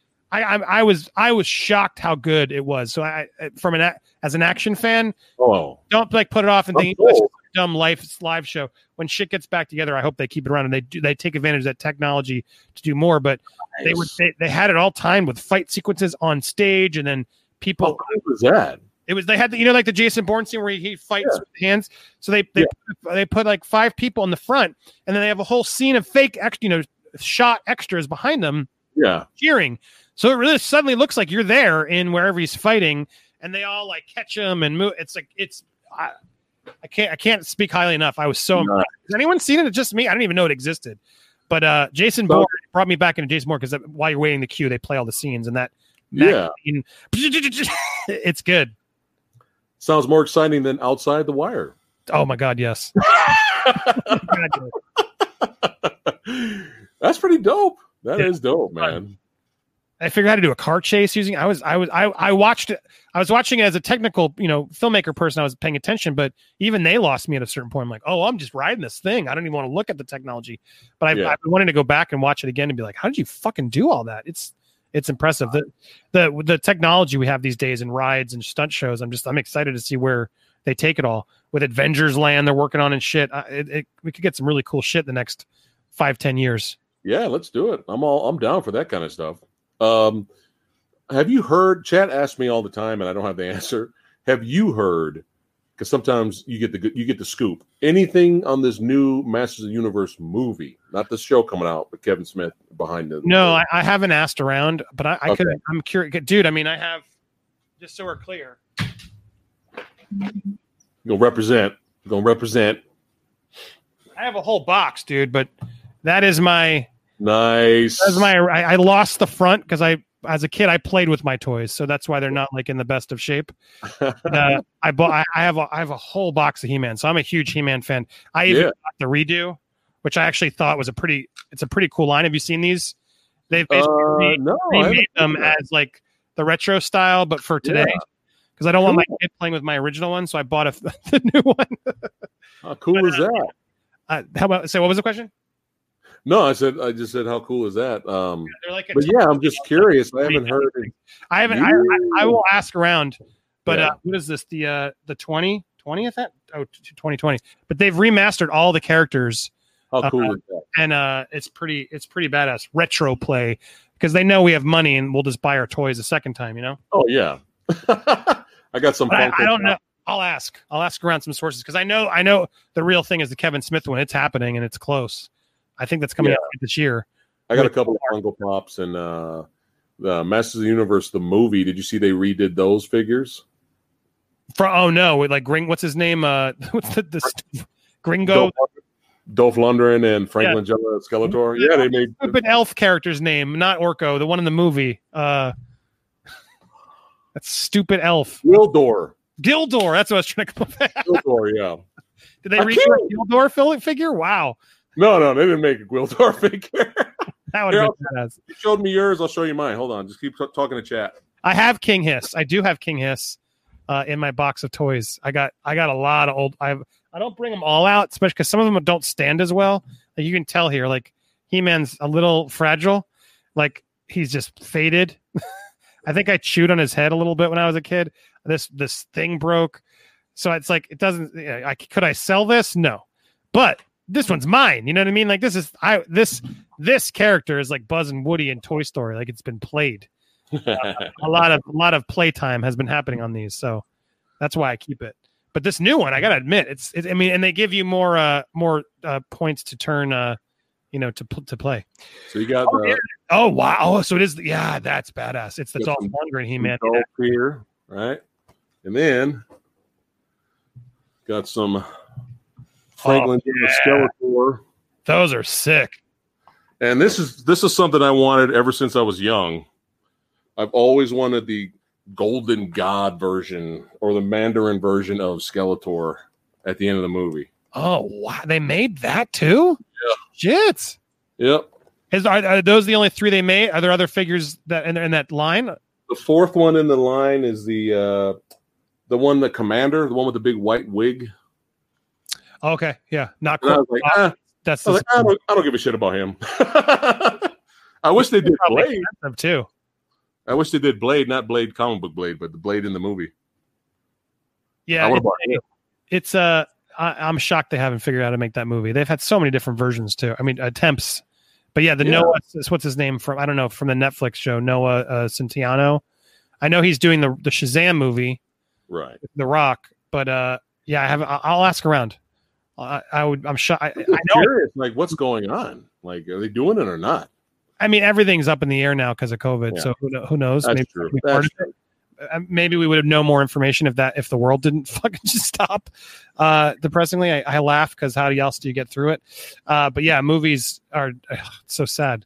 I, I I was I was shocked how good it was. So I from an as an action fan, Oh, don't like put it off and I'm think "Oh, it's a dumb life live show. When shit gets back together, I hope they keep it around and they do they take advantage of that technology to do more. But they were they, they had it all timed with fight sequences on stage and then people How was that? it was they had the, you know like the Jason Bourne scene where he, he fights Yeah. with hands. So they they they put like five people in the front and then they have a whole scene of fake ex, you know shot extras behind them Yeah, cheering. So it really suddenly looks like you're there in wherever he's fighting, and they all like catch him and move. It's like it's I, I can't I can't speak highly enough. I was so impressed. Has anyone seen it? It's just me. I didn't even know it existed. But uh Jason So- Bourne brought me back into Jason Bourne because while you're waiting the queue, they play all the scenes and that. yeah. magazine- *laughs* it's good. Sounds more exciting than Outside the Wire. Oh my god, yes. *laughs* God, yes. That's pretty dope. That is dope, man. I figured out how to do a car chase using. I was, I was, I, I watched it. I was watching it as a technical, you know, filmmaker person. I was paying attention, but even they lost me at a certain point. I'm like, oh, I'm just riding this thing. I don't even want to look at the technology. But I've, Yeah. I've been wanting to go back and watch it again and be like, how did you fucking do all that? It's, it's impressive. The, the, the technology we have these days in rides and stunt shows. I'm just, I'm excited to see where they take it all with Avengers Land. They're working on and shit. I, it, it, we could get some really cool shit in the next five, ten years. Yeah, let's do it. I'm all I'm down for that kind of stuff. Um, have you heard? Chat asks me all the time, and I don't have the answer. Have you heard? Because sometimes you get the you get the scoop. Anything on this new Masters of the Universe movie? Not the show coming out, but Kevin Smith behind the. No, I, I haven't asked around, but I, I Okay. could. I'm curious, dude. I mean, I have. Just so we're clear, gonna represent. Gonna represent. I have a whole box, dude. But that is my Nice. that's my. I, I lost the front because I, as a kid, I played with my toys, so that's why they're not like in the best of shape. *laughs* Uh, I bought. I, I have. A, I have a whole box of He-Man, so I'm a huge He-Man fan. I even Yeah. got the redo, which I actually thought was a pretty. It's a pretty cool line. Have you seen these? They've basically Uh, no, I remade them as like the retro style, but for today. Yeah. Because I don't want my kid playing with my original one, so I bought a *laughs* the new one. How cool is that? Uh, how about so? What was the question? No, I said I just said how cool is that? Um, They're like but yeah, I'm just curious. I haven't heard. I haven't. I, I, I will ask around, but Yeah. uh, what is this? The uh, the 20, 20th? That? Oh, 2020. But they've remastered all the characters, How cool Uh, is that? and uh, it's pretty. It's pretty badass retro play because they know we have money and we'll just buy our toys a second time. You know. Oh yeah. *laughs* I got some. I, I don't know. I'll ask. I'll ask around some sources because I know. I know the real thing is the Kevin Smith one. It's happening and it's close. I think that's coming Yeah. out this year. I got a couple of Funko Pops and uh, the Masters of the Universe, the movie. Did you see they redid those figures? For oh no, with like Gring. What's his name? Uh, *laughs* what's the, the Gringo? Dolph, Dolph Lundgren and Frank Langella Skeletor. Yeah, they made. stupid elf character's name, not Orko, the one in the movie. Uh that's stupid elf. Gwildor. Gwildor, that's what I was trying to come up with. Wildor, yeah. *laughs* Did they a Gwildor figure? Wow. No, no, they didn't make a Gwildor *laughs* figure. That would have been badass. you showed me yours. I'll show you mine. Hold on. Just keep t- talking to chat. I have King Hiss. I do have King Hiss uh, in my box of toys. I got I got a lot of old I I don't bring them all out, especially because some of them don't stand as well. Like you can tell here, like He-Man's a little fragile. Like he's just faded. *laughs* I think I chewed on his head a little bit when I was a kid. This this thing broke, so it's like it doesn't. yeah, I could I sell this? No, but this one's mine. You know what I mean? Like this is I this this character is like Buzz and Woody in Toy Story. Like it's been played. *laughs* a lot of a lot of playtime has been happening on these, so that's why I keep it. But this new one, I gotta admit, it's it, I mean, and they give you more uh more uh points to turn uh you know to to play. so you got Oh, the. Oh wow! Oh, so it is. Yeah, that's badass. It's the Dolph Lundgren He Man. Here, right? And then got some Franklin Oh, yeah. Skeletor. Those are sick. And this is this is something I wanted ever since I was young. I've always wanted the Golden God version or the Mandarin version of Skeletor at the end of the movie. Oh wow! They made that too. Yeah. Shit. Yep. Is are, are those the only three they made? Are there other figures that in, in that line? The fourth one in the line is the uh the one the commander, the one with the big white wig. Okay, yeah, not cool. like, ah, That's I, like, I, don't, I don't give a shit about him. *laughs* I wish they did Blade. too. I wish they did Blade, not Blade comic book Blade, but the Blade in the movie. Yeah, I would it- have bought him. it's uh, I, I'm shocked they haven't figured out how to make that movie. They've had so many different versions too. I mean, attempts. But yeah, the Yeah. Noah, what's his name from? I don't know from the Netflix show Noah uh, Centineo. I know he's doing the the Shazam movie, Right. The Rock. But uh, yeah, I have. I'll ask around. I, I would. I'm shocked. I, I I'm know. curious, like what's going on? Like, are they doing it or not? I mean, everything's up in the air now because of COVID. Yeah. So who, who knows? That's Maybe true. we That's true. Uh, maybe we would have known more information if that if the world didn't *laughs* fucking just stop. Uh, depressingly, I, I laugh because how else do you get through it? Uh, but yeah, movies are ugh, so sad.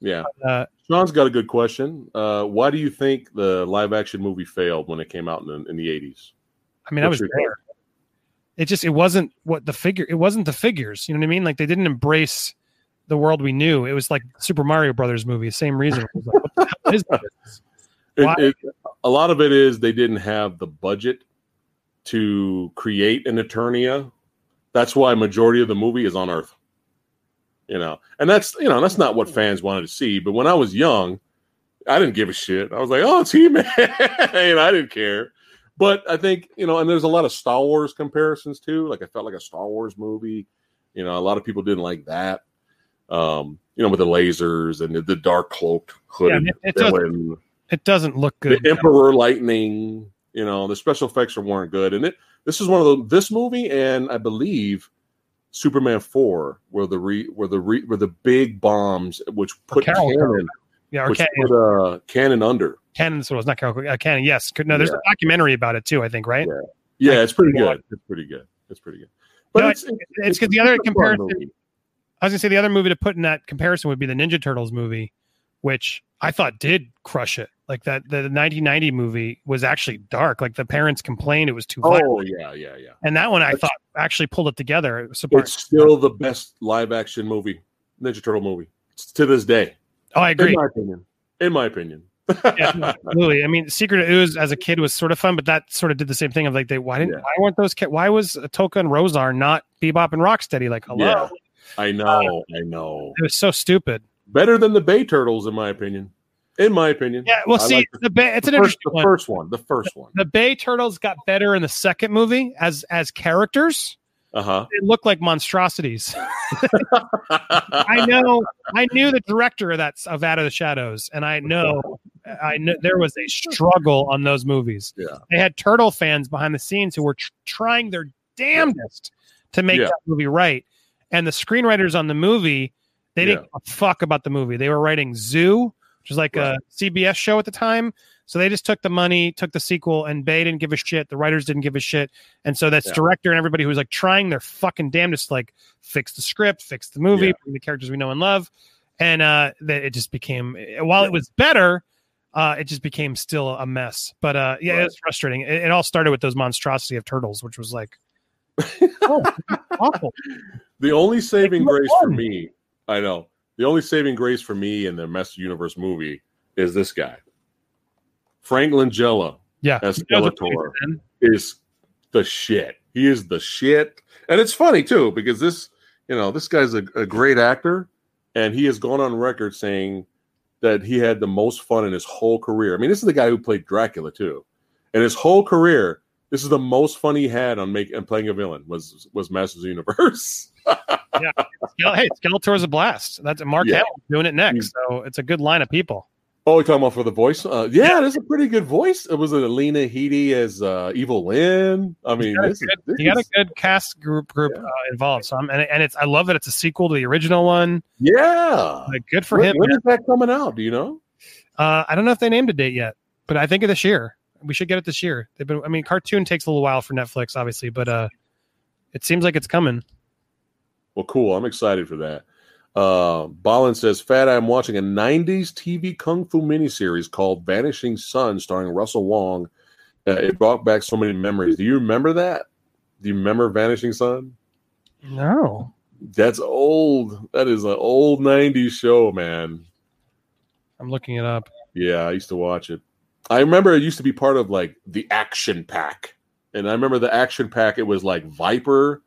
Yeah. Uh, Sean's got a good question. Uh, why do you think the live action movie failed when it came out in the, in the 80s? I mean, I was there. It just it wasn't what the figure. It wasn't the figures. You know what I mean? Like they didn't embrace the world we knew. It was like Super Mario Brothers movie. Same reason. Like, what the hell is? It, it, a lot of it is they didn't have the budget to create an Eternia. That's why majority of the movie is on Earth. You know, and that's you know that's not what fans wanted to see. But when I was young, I didn't give a shit. I was like, oh, it's He Man, *laughs* and I didn't care. But I think you know, and there's a lot of Star Wars comparisons too. Like I felt like a Star Wars movie. You know, a lot of people didn't like that. Um, you know, with the lasers and the, the dark cloaked hood. Yeah, it, it doesn't. It doesn't look good. the Emperor Lightning. You know, the special effects weren't good, and it. This is one of the this movie, and I believe Superman four, where the re, where the re, where the big bombs, which put Carol Cannon, yeah, or which Can- put uh, Cannon under. Cannon. So it was not Carol. Uh, Cannon. Yes. No, there's a documentary about it too. I think. Right. Yeah. Yeah, it's pretty good. It's pretty good. It's pretty good. But No, it's it's, because the other it's a fun comparison. I was gonna say the other movie to put in that comparison would be the Ninja Turtles movie, which I thought did crush it. Like that, the 1990 movie was actually dark. Like the parents complained it was too violent, Oh yeah, yeah, yeah. and that one I That's- thought actually pulled it together. It It's still the best live action movie, Ninja Turtle movie, to this day. Oh, I agree. In my opinion. In my opinion. yeah, no, absolutely. I mean, Secret of Ooze as a kid was sort of fun, but that sort of did the same thing of like they why didn't Yeah. why weren't those kid why was Tokka and Rahzar not Bebop and Rocksteady? Like hello, Yeah. I uh, know, I know. it was so stupid. Better than the Bay Turtles, in my opinion. In my opinion. Yeah, well, I see, like the Bay, it's an the first, interesting the one. first one. The first one. The Bay Turtles got better in the second movie as as characters. Uh huh. They look like monstrosities. *laughs* I know. I knew the director of that of Out of the Shadows, and I know, I know there was a struggle on those movies. Yeah. They had turtle fans behind the scenes who were tr- trying their damnedest to make Yeah. that movie right, and the screenwriters on the movie they didn't give a fuck about the movie. They were writing Zoo, which was like a CBS show at the time. So they just took the money, took the sequel, and they didn't give a shit. The writers didn't give a shit, and so that's Yeah. director and everybody who was like trying their fucking damnedest, to, like fix the script, fix the movie, Yeah. bring the characters we know and love, and uh, that it just became while it was better, uh, it just became still a mess. But uh, yeah, Right. it was frustrating. It, it all started with those monstrosity of turtles, which was like *laughs* oh, awful. The only saving grace for me, I know. The only saving grace for me in the Master Universe movie is this guy. Frank Langella Yeah, as Skeletor is the shit. He is the shit. And it's funny too, because this, you know, this guy's a, a great actor, and he has gone on record saying that he had the most fun in his whole career. I mean, this is the guy who played Dracula too. And his whole career, this is the most fun he had on making and playing a villain was was Masters of the Universe. *laughs* yeah. hey, Skeletor is a blast. That's Mark Yeah. Hamill doing it next, so it's a good line of people. Oh, you're talking about for the voice? Uh, yeah, that's a pretty good voice. It was it Alina Headey as uh, Evil-Lyn. I mean, got a is, You got a good cast group group Yeah. uh, involved. So I'm and, and it's I love that it's a sequel to the original one. yeah. Like good for when, him. when man. is that coming out? Do you know? Uh, I don't know if they named a date yet, but I think of this year. We should get it this year. They've been. I mean, cartoon takes a little while for Netflix, obviously, but uh, it seems like it's coming. Well, cool. I'm excited for that. Uh, Balin says, Phat, I'm watching a 90s TV kung fu miniseries called Vanishing Sun starring Russell Wong. Uh, it brought back so many memories. Do you remember that? Do you remember Vanishing Sun? No, That's old. That is an old 90s show, man. I'm looking it up. Yeah, I used to watch it. I remember it used to be part of like the Action Pack, and I remember the Action Pack. It was like Viper,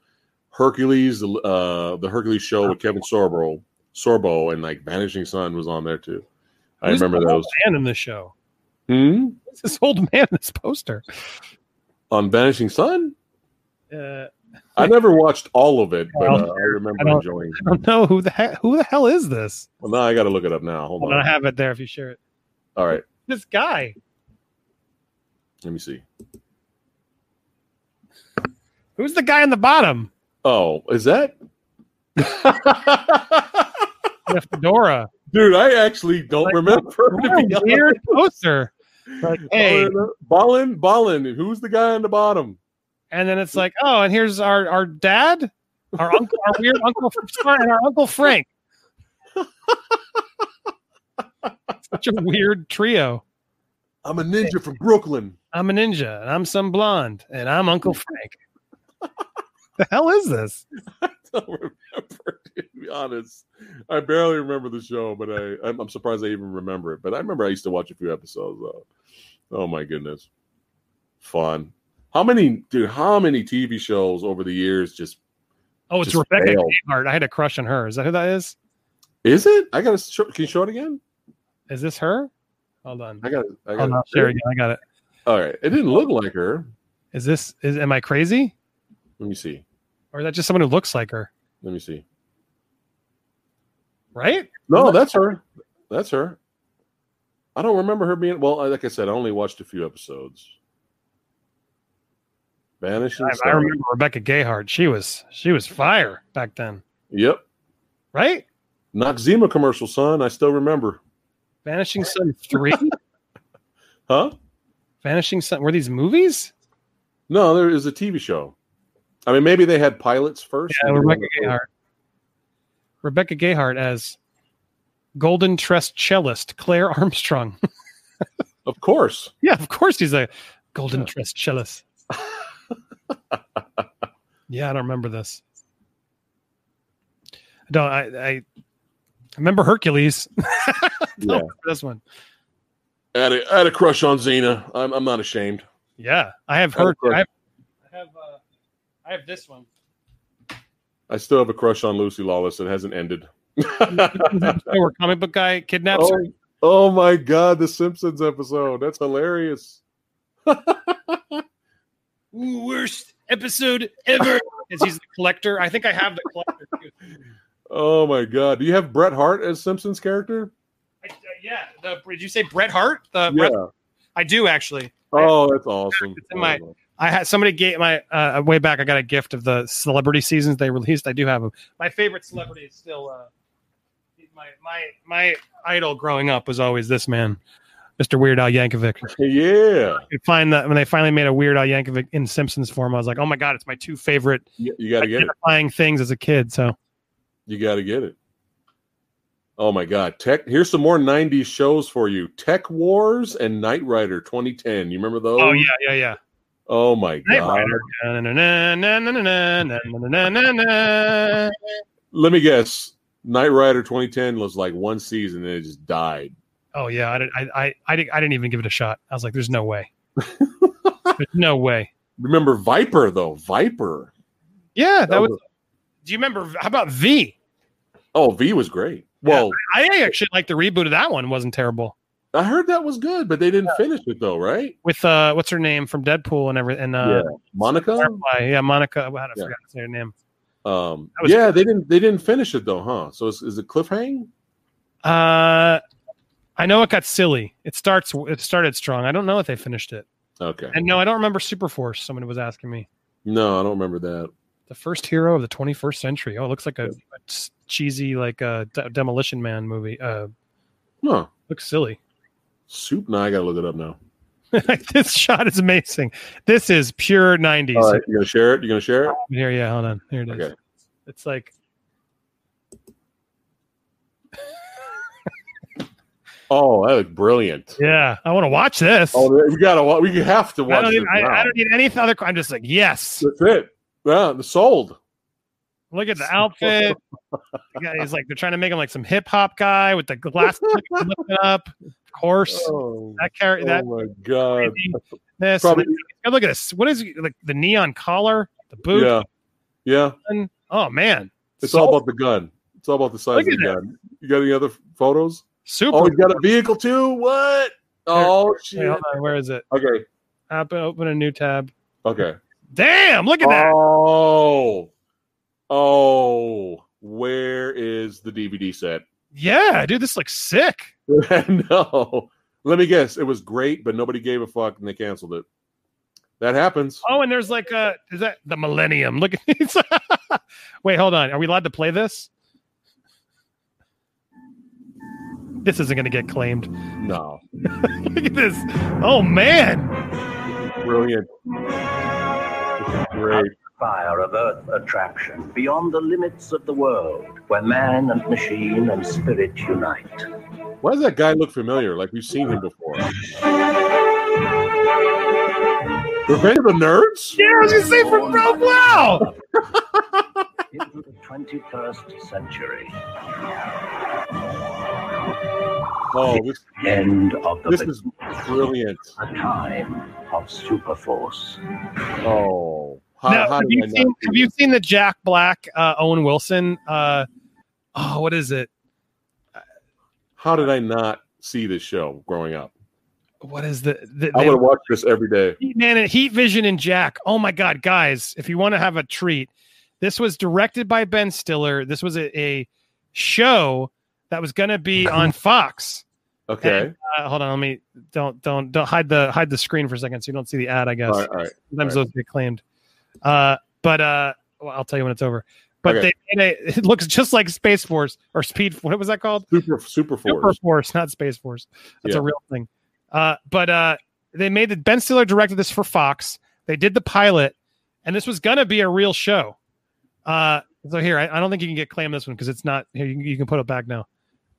Hercules, uh, the Hercules show with Kevin Sorbo, Sorbo, and like Vanishing Sun was on there too. I Who's remember the old those. man in this show. Hmm? Who's this old man in this poster? On Vanishing Sun, Uh, I never watched all of it, but I uh, I remember I enjoying. I don't know who the heck who the hell is this. Well, now I got to look it up now. Hold Hold on, I have it there if you share it. All right, This guy. let me see. Who's the guy on the bottom? Oh, is that? *laughs* The fedora. Dude, I actually don't Like, remember. To weird poster. Like, hey, Ballin, Ballin. Who's the guy on the bottom? and then it's like, oh, and here's our our dad, our uncle, our weird uncle, and our uncle Frank. *laughs* Such a weird trio. I'm a ninja from Brooklyn. I'm a ninja, and I'm some blonde, and I'm Uncle Frank. *laughs* the hell is this? *laughs* I don't remember, to be honest. I barely remember the show, but I, I'm, I'm surprised I even remember it. But I remember I used to watch a few episodes, though. Oh, my goodness. Fun. How many, dude, how many TV shows over the years just, Oh, it's Just Rebecca failed. Gayheart. I had a crush on her. Is that who that is? is it? I got to, show, can you show it again? Is this her? Hold on. I got I Oh, got no, share again. I got it. All right. It didn't look like her. Is this? Is am I crazy, Let me see. Or is that just someone who looks like her? Let me see. Right? No, that's her. That's her. I don't remember her being. Well, like I said, I only watched a few episodes. Vanishing. I, I remember Rebecca Gayheart. She was she was fire back then, Yep. right? Noxzema commercial, son. I still remember. Vanishing Sun three. *laughs* Huh? Vanishing Sun. Were these movies? No, there is a TV show. I mean, maybe they had pilots first. Yeah, Rebecca Gayheart. Rebecca Gayheart as Golden Tressed cellist Claire Armstrong. *laughs* Of course. yeah, of course he's a Golden Yeah. Tressed cellist. *laughs* yeah, I don't remember this. I don't. I, I remember Hercules. *laughs* Yeah. Don't remember this one. I had, a, I had a crush on Xena. I'm, I'm not ashamed. Yeah, I have heard. I have. I have, I have this one. I still have a crush on Lucy Lawless. It hasn't ended. *laughs* Where comic book guy kidnaps her. oh, oh my God, the Simpsons episode. That's hilarious. *laughs* Ooh, worst episode ever. Is he's the collector? I think I have the collector. Too. Oh my God. Do you have Bret Hart as Simpsons character? I, uh, yeah. The, did you say Bret Hart? The Yeah. Bret, I do actually. Oh, that's awesome. It's in my- I had somebody gave my uh, way back. I got a gift of the celebrity seasons they released. I do have them. My favorite celebrity is still uh, my my my idol growing up was always this man, Mr. Weird Al Yankovic. Yeah. You find that when they finally made a Weird Al Yankovic in Simpsons form, I was like, oh my god, it's my two favorite You, you got to get it. things as a kid. So You got to get it. Oh my God. Tech. Here's some more 90s shows for you Tech Wars and Knight Rider 2010. You remember those? oh yeah yeah yeah. Oh my god! Let me guess. Knight Rider 2010 was like one season and it just died. Oh yeah, I I I, I didn't even give it a shot. I was like, "There's no way. *laughs* There's no way." Remember Viper though? Viper. Yeah, that, that was, was. Do you remember? How about V? Oh, V was great. Well, yeah, I, I actually like the reboot of that one. It wasn't terrible. I heard that was good, but they didn't finish it though, right? with uh, what's her name from Deadpool and everything. And uh, Monica. Firefly. Yeah, Monica. Wow, I Yeah. forgot say her name. Um, yeah, they didn't. They didn't finish it though, huh? So is, is it cliffhang? Uh, I know it got silly. It starts. It started strong. I don't know if they finished it. Okay. And no, I don't remember Super Force. Someone was asking me. No, I don't remember that. The first hero of the 21st century. Oh, it looks like a, a cheesy like a de- Demolition Man movie. Uh, No. looks silly. Soup. No, I gotta look it up now. *laughs* this shot is amazing. This is pure 90s. All right, you gonna share it? You gonna share it? Here, yeah, hold on. Here it is. Okay. It's like *laughs* Oh, that looks brilliant. Yeah, I want to watch this. Oh, we gotta. We have to watch. I don't, this I. I don't need any other. I'm just like, yes. That's it. Yeah, the sold. Look at the outfit. Guy like they're trying to make him like some hip hop guy with the glasses *laughs* up. Of course, Oh, that character. Oh that. oh my god. This. Probably. look at this. What is it, like the neon collar, the boot? Yeah. Yeah. and- oh man, It's So- all about the gun. It's all about the size of the that. gun. You got any other photos? super. Oh, you got a vehicle too? What? Oh Wait, shit. hold on, where is it? Okay. Open, open a new tab. Okay. Damn! Look at that. Oh. Oh. Where is the DVD set? Yeah, dude, this looks sick. *laughs* no. Let me guess. It was great, but nobody gave a fuck and they canceled it. That happens. Oh, and there's like uh is that the Millennium? Look at these. *laughs* Wait, hold on. Are we allowed to play this? This isn't going to get claimed. No. *laughs* Look at this. Oh man. Brilliant. This great. Fire of Earth attraction beyond the limits of the world, where man and machine and spirit unite. Why does that guy look familiar? Like we've seen him before. Revenge of the Nerds? Yeah, I was gonna say from Bro Wow. Into the 21st century, Oh, this, end of the this is brilliant. a time of superforce. Oh, how, Now, how have you seen have you seen the Jack Black uh, Owen Wilson uh oh what is it? How did I not see this show growing up? What is the, the I would watch this every day. man and Heat Vision and Jack. Oh my god, guys, if you want to have a treat, this was directed by Ben Stiller. This was a, a show that was going to be *laughs* on Fox. Okay. Uh, hold on, let me don't don't don't hide the hide the screen for a second so you don't see the ad. I guess All right. All right. sometimes all those get claimed. Uh, but uh, well, I'll tell you when it's over. But Okay. they made a, *laughs* it looks just like Space Force or Speed. What was that called? Super Super Force. Super Force. Force, not Space Force. That's Yeah. a real thing. Uh, but uh, they made the Ben Stiller directed this for Fox. They did the pilot, and this was gonna be a real show. Uh, so here, I, I don't think you can get claim this one because it's not here. You, can- you can put it back now.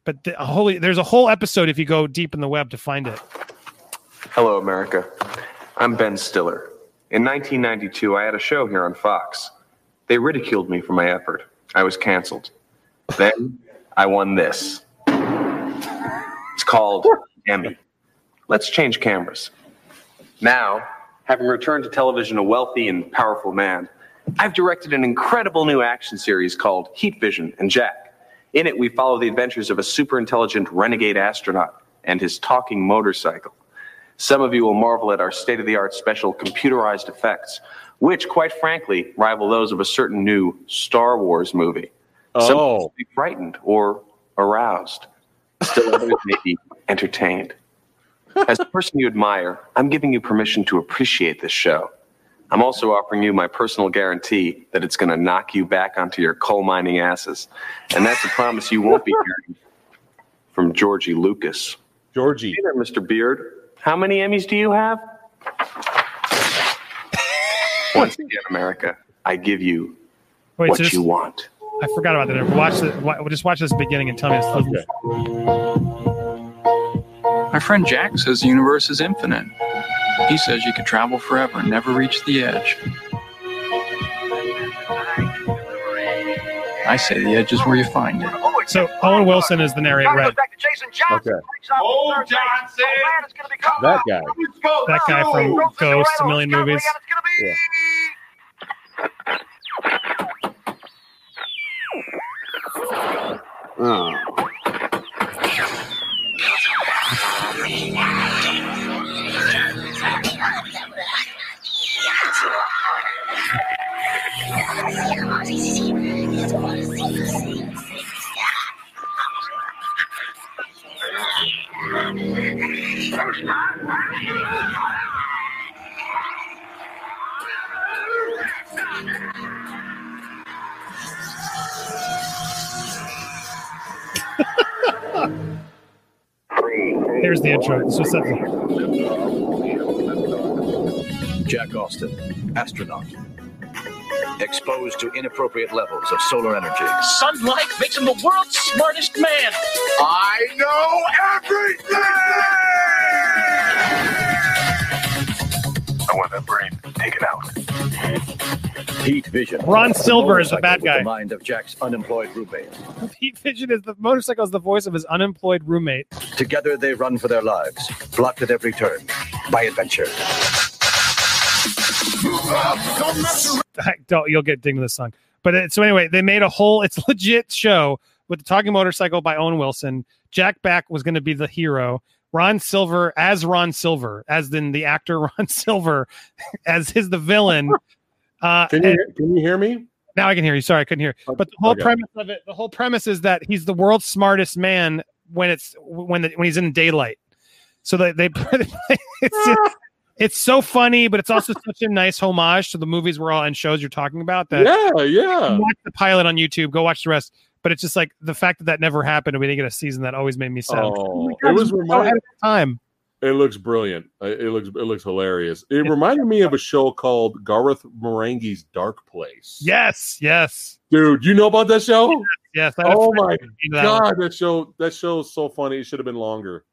But the, holy, there's a whole episode if you go deep in the web to find it. Hello, America. I'm Ben Stiller. In 1992, I had a show here on Fox. They ridiculed me for my effort. I was canceled. Then I won this. It's called Emmy. Let's change cameras. Now, having returned to television a wealthy and powerful man, I've directed an incredible new action series called Heat Vision and Jack. In it, we follow the adventures of a super intelligent renegade astronaut and his talking motorcycle. Some of you will marvel at our state of the art special computerized effects, which, quite frankly, rival those of a certain new Star Wars movie. Some Oh. will be frightened or aroused. Still others may be entertained. As a person you admire, I'm giving you permission to appreciate this show. I'm also offering you my personal guarantee that it's going to knock you back onto your coal mining asses. And that's a promise you won't be *laughs* hearing from Georgie Lucas. Georgie. Hey there, Mr. Beard. How many Emmys do you have? *laughs* Once again, America, I give you Wait, what so this, you want. I forgot about that. Watch the wa- just watch this beginning and tell me. It's Okay. My friend Jack says the universe is infinite. He says you could travel forever and never reach the edge. I say the edge is where you find it. So Owen Wilson is the narrator. Okay. Johnson. That guy. That guy from Ghost, a million movies. Yeah. Oh. *laughs* *laughs* *laughs* Here's the intro. It's just. Jack Austin, astronaut. Exposed to inappropriate levels of solar energy. Sunlight makes him the world's smartest man. I know everything! Heat Vision. Ron Silver is the bad guy. The mind of Jack's unemployed roommate. Heat Vision is the motorcycle is the voice of his unemployed roommate. Together they run for their lives, blocked at every turn by adventure. Don't you'll get dinged with this song. But it, so anyway, they made a whole it's legit show with the talking motorcycle by Owen Wilson. Jack Black was going to be the hero. Ron Silver as Ron Silver, as in the actor *laughs* Ron Silver, as his the villain. Uh, Can and- you can you hear me? now I can hear you. Sorry, I couldn't hear. But the whole Okay. premise of it, the whole premise is that he's the world's smartest man when it's when the, when he's in daylight. So they they *laughs* it's just, it's so funny, but it's also such a nice homage to the movies we're all and shows you're talking about. That Yeah, yeah. watch the pilot on YouTube, go watch the rest. But it's just like the fact that that never happened and we didn't get a season that always made me sad. Oh, my God, it was this so ahead remind, of its time. It looks brilliant. It looks it looks hilarious. It reminded me of a show called Gareth Marenghi's Dark Place. Yes, yes, dude, you know about that show? yes. A Oh my that one. god, that show that show is so funny. It should have been longer.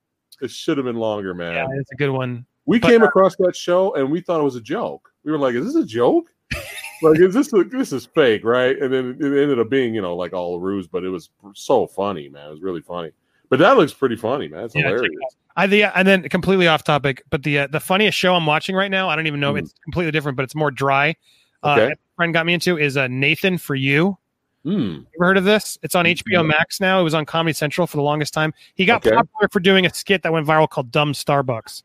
It should have been longer, man. Yeah, it's a good one. we but- came across that show and we thought it was a joke. We were like, "Is this a joke? *laughs* like, is this a, this is fake, right?" And then it ended up being, you know, like all ruse, but it was so funny, man. It was really funny. But that looks pretty funny, man. It's Yeah, hilarious. I the and then completely off topic, but the uh, the funniest show I'm watching right now, I don't even know, Mm. it's completely different, but it's more dry. Okay. Uh, a friend got me into is uh, Nathan for You. Hmm. Ever heard of this? It's on HBO No. Max now. It was on Comedy Central for the longest time. He got Okay. popular for doing a skit that went viral called "Dumb Starbucks."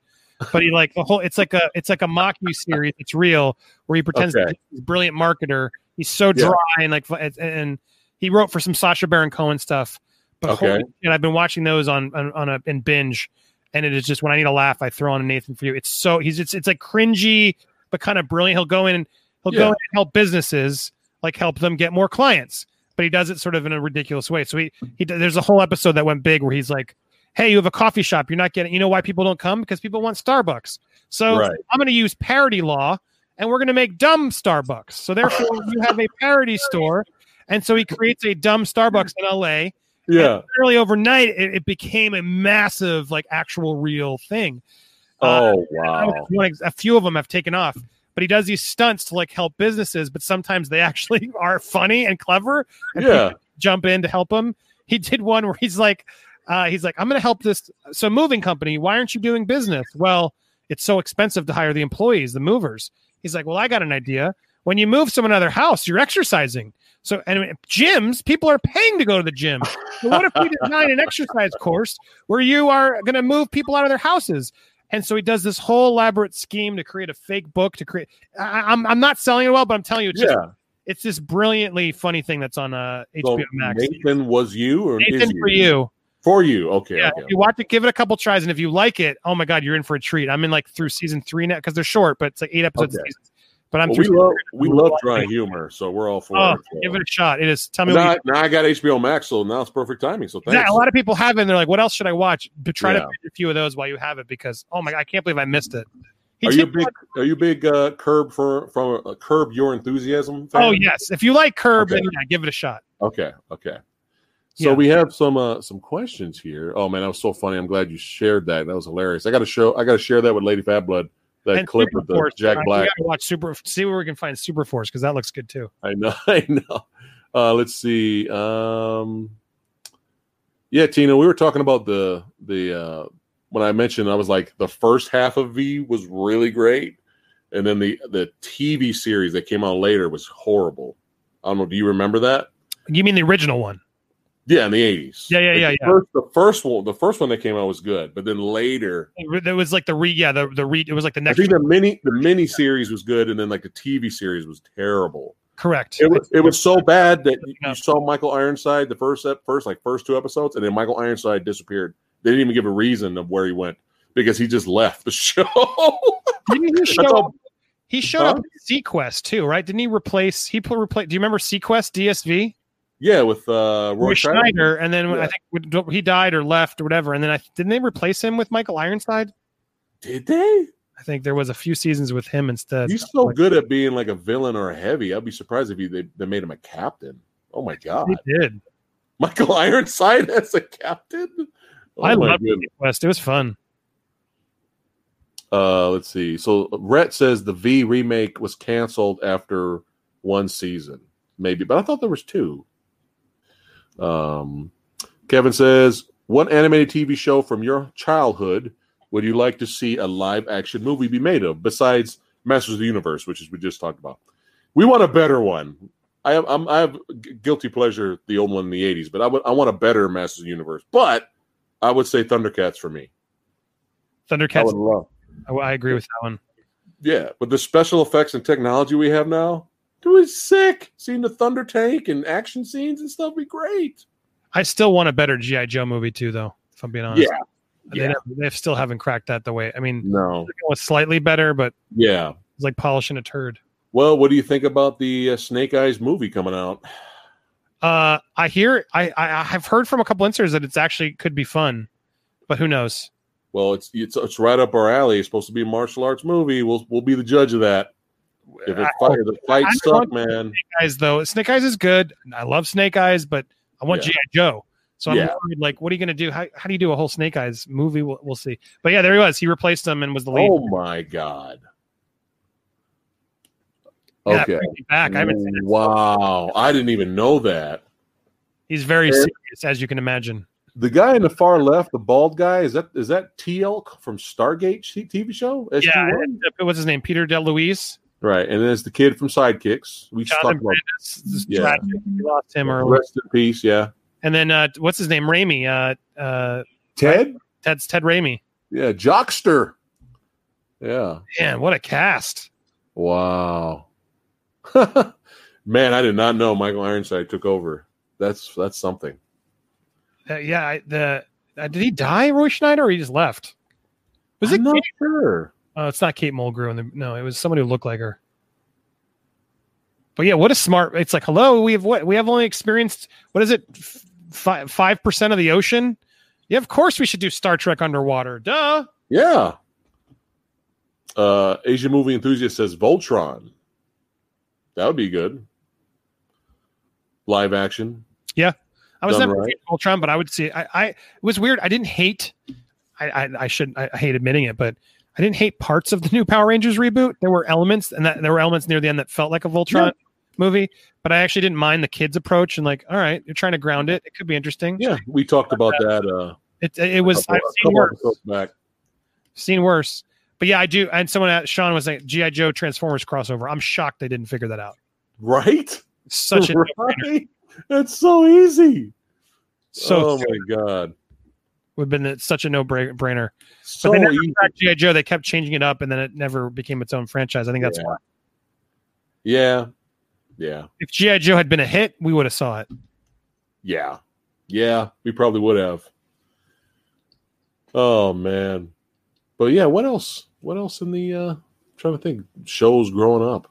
But he like the whole. It's like a it's like a mock you series. It's real where he pretends Okay. he's a brilliant marketer. He's so Yeah. dry and like and he wrote for some Sacha Baron Cohen stuff. But Okay. holy shit, I've been watching those on on, on a in binge, and it is just when I need a laugh, I throw on a Nathan for you. It's so he's it's it's like cringy but kind of brilliant. He'll go in and he'll go Yeah. in and help businesses like help them get more clients but he does it sort of in a ridiculous way. So he he there's a whole episode that went big where he's like, "Hey, you have a coffee shop. You're not getting. You know why people don't come? Because people want Starbucks. So Right. I'm going to use parody law, and we're going to make dumb Starbucks. So therefore, you have a parody store." And so he creates a dumb Starbucks in LA. Yeah. And literally overnight, it, it became a massive, like, actual real thing. Uh, Oh wow. one a few of them have taken off but he does these stunts to like help businesses but sometimes they *laughs* actually are funny and clever and Yeah. jump in to help him he did one where he's like uh, he's like i'm going to help this so moving company why aren't you doing business well it's so expensive to hire the employees the movers he's like well i got an idea when you move of their house you're exercising so and gyms people are paying to go to the gym so what if we *laughs* design an exercise course where you are going to move people out of their houses and so he does this whole elaborate scheme to create a fake book to create. I, I'm I'm not selling it well, but I'm telling you, it's just Yeah. it's this brilliantly funny thing that's on uh, So HBO Max. Nathan was you or Nathan for you. For you. Okay. Yeah, okay. if you watch it, give it a couple tries, and if you like it, oh my god, you're in for a treat. I'm in like through season three now because they're short, but it's like eight episodes. a Okay. But I'm Well, we love we love dry humor, so we're all for oh, it. so. give it a shot. It is. Tell me. now, now I got HBO Max, so now it's perfect timing. So Yeah, thanks. a lot of people have it. and They're like, "What else should I watch?" But try to pick a few of those while you have it because oh my I can't believe I missed it. He Are you big Are you big uh, curb for from uh, curb your enthusiasm? Fan? Oh yes, if you like Curb, Okay. then yeah, give it a shot. Okay. Okay. So Yeah. we have some uh, some questions here. Oh man, that was so funny. I'm glad you shared that. That was hilarious. I got to show. I got to share that with Lady Fat Blood. That And clip with the Superforce. Jack we Black. gotta watch Super. See where we can find Super Force because that looks good too. I know. *laughs* I know. Uh, let's see. Um, yeah, Tina, we were talking about the the uh, when I mentioned I was like the first half of V was really great, and then the the TV series that came out later was horrible. I don't know. Do you remember that? You mean the original one? Yeah, in the eighties. Yeah, yeah, yeah, the yeah. First, the first one, the first one that came out was good, but then later, There was like the re. Yeah, the the re. It was like the next. I think the mini the mini series was good, and then like the TV series was terrible. Correct. It was it was so bad that you, saw Michael Ironside the first ep- first like first two episodes, and then Michael Ironside disappeared. They didn't even give a reason of where he went because he just left the *laughs* show. Didn't he show up? He showed Huh? up in seaQuest too, right? Didn't he replace? He put replace. Do you remember seaQuest DSV? Yeah, with uh, Roy Roy Scheider. And then I think he died or left or whatever, and then I didn't they replace him with Michael Ironside? Did they? I think there was a few seasons with him instead. He's so good at being like a villain or a heavy. I'd be surprised if he, they, they made him a captain. Oh my god, He did. Michael *laughs* Ironside as a captain. Oh I my love goodness. West. It was fun. Uh, let's see. So Rhett says the V remake was canceled after one season, maybe, but I thought there was two. Um, Kevin says, "What animated TV show from your childhood would you like to see a live action movie be made of besides Masters of the Universe, which is we just talked about? We want a better one. I have I'm, I have guilty pleasure the old one in the '80s, but I would I want a better Masters of the Universe. But I would say Thundercats for me. I Thundercats. would love." I, I agree with that one. Yeah, but the special effects and technology we have now, it was sick. Seeing the thunder tank and action scenes and stuff be great. I still want a better GI Joe movie too, though. If I'm being honest, Yeah, they, yeah. they still haven't cracked that the way. I mean, No. it was slightly better, but Yeah. it's like polishing a turd. Well, what do you think about the uh, Snake Eyes movie coming out? Uh, I hear I, I I've heard from a couple insiders that it's actually could be fun, but who knows? Well, it's it's it's right up our alley. It's supposed to be a martial arts movie. We'll we'll be the judge of that. If it fight, if the fight I suck, want man. Snake Eyes though. Snake Eyes is good. I love Snake Eyes, but I want Yeah. GI Joe. So I'm Yeah. worried, like, what are you going to do? How, how do you do a whole Snake Eyes movie? We'll, we'll see. But yeah, there he was. He replaced him and was the lead. Oh my god. Yeah, Okay. back. I haven't seen it. Wow, I didn't even know that. He's very And- serious, as you can imagine. The guy in the far left, the bald guy, is that is that Teal'c from Stargate TV show? Yeah, SG-1? and- what's his name? Peter DeLuise. Right, and then there's the kid from Sidekicks. We just talked about This Yeah. tragic. We lost him early. rest in peace. Yeah, And then uh, what's his name? Raimi. Uh, uh, Ted. Ted's Ted Raimi. Yeah, Jockster. Yeah. Man, what a cast! Wow. *laughs* Man, I did not know Michael Ironside took over. That's that's something. Uh, yeah, I, the uh, did he die, Roy Scheider, or he just left? Was I'm it? not sure. Oh, it's not Kate Mulgrew. In the, no, it was somebody who looked like her. But yeah, what a smart! It's like, hello, we have what? We have only experienced what is it? Five five percent of the ocean. Yeah, of course we should do Star Trek underwater. Duh. Yeah. Uh Asian movie enthusiast says Voltron. That would be good. Live action. Yeah. I was never right. a Ultron, but I would see. I, I it was weird. I didn't hate. I I, I should. I, I hate admitting it, but I didn't hate parts of the new Power Rangers reboot. There were elements, and that there were elements near the end that felt like a Voltron movie. But I actually didn't mind the kids' approach and like, all right, you're trying to ground it. It could be interesting. Yeah, we talked about that uh It it was. couple, I've seen worse. back. Seen worse. But yeah, I do. And someone, at, Sean was like, GI Joe Transformers crossover. I'm shocked they didn't figure that out. Right? Such a *laughs* right? That's so easy. so oh my god. Would have been such a no brainer. So but they GI Joe. They kept changing it up, and then it never became its own franchise. I think that's Yeah. why. Yeah. Yeah. If GI Joe had been a hit, we would have saw it. Yeah. Yeah, we probably would have. Oh man. But yeah, what else? What else in the uh trying to think shows growing up?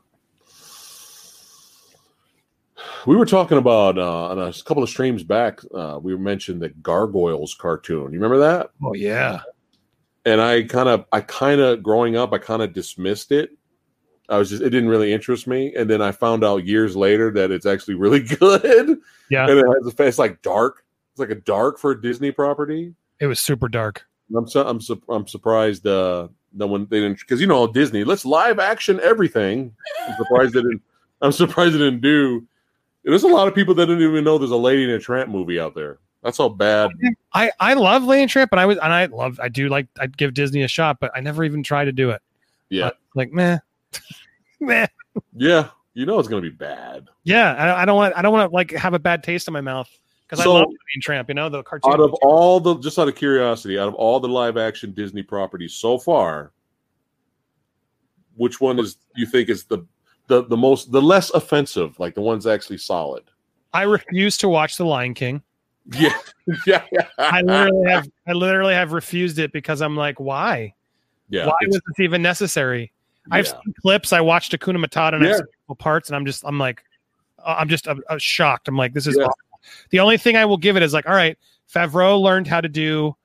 We were talking about uh on a couple of streams back, uh we mentioned the Gargoyles cartoon. You remember that? Oh yeah, And I kind of I kind of growing up I kind of dismissed it. I was just it didn't really interest me and then I found out years later that it's actually really *laughs* good. Yeah. And it has a it's like dark. It's like a dark for a Disney property. it was super dark. I'm so, I'm su- I'm surprised uh no one they didn't because you know Disney let's live action everything. I'm surprised they didn't. I'm surprised they didn't do. There's a lot of people that didn't even know there's a Lady in a Tramp movie out there. That's how bad. I I love Lady and Tramp, and I was and I love I do like I'd give Disney a shot, but I never even tried to do it. Yeah, Like meh, *laughs* meh. yeah. You know it's gonna be bad. Yeah, I, I don't want I don't want to like have a bad taste in my mouth because So- I love Lady and Tramp. You know the cartoon. Out of all the, just out of curiosity, out of all the live action Disney properties so far, which one is you think is the the the most the less offensive, like the one's actually solid? I refuse to watch The Lion King. Yeah, yeah, *laughs* yeah. I literally have I literally have refused it because I'm like, why? yeah. why was this even necessary? I've seen clips. I watched Hakuna Matata and I've Yeah. seen parts, and I'm just I'm like, uh, I'm just I'm, I'm shocked. I'm like, this is Yeah. awful. The only thing I will give it is like, all right, Favreau learned how to do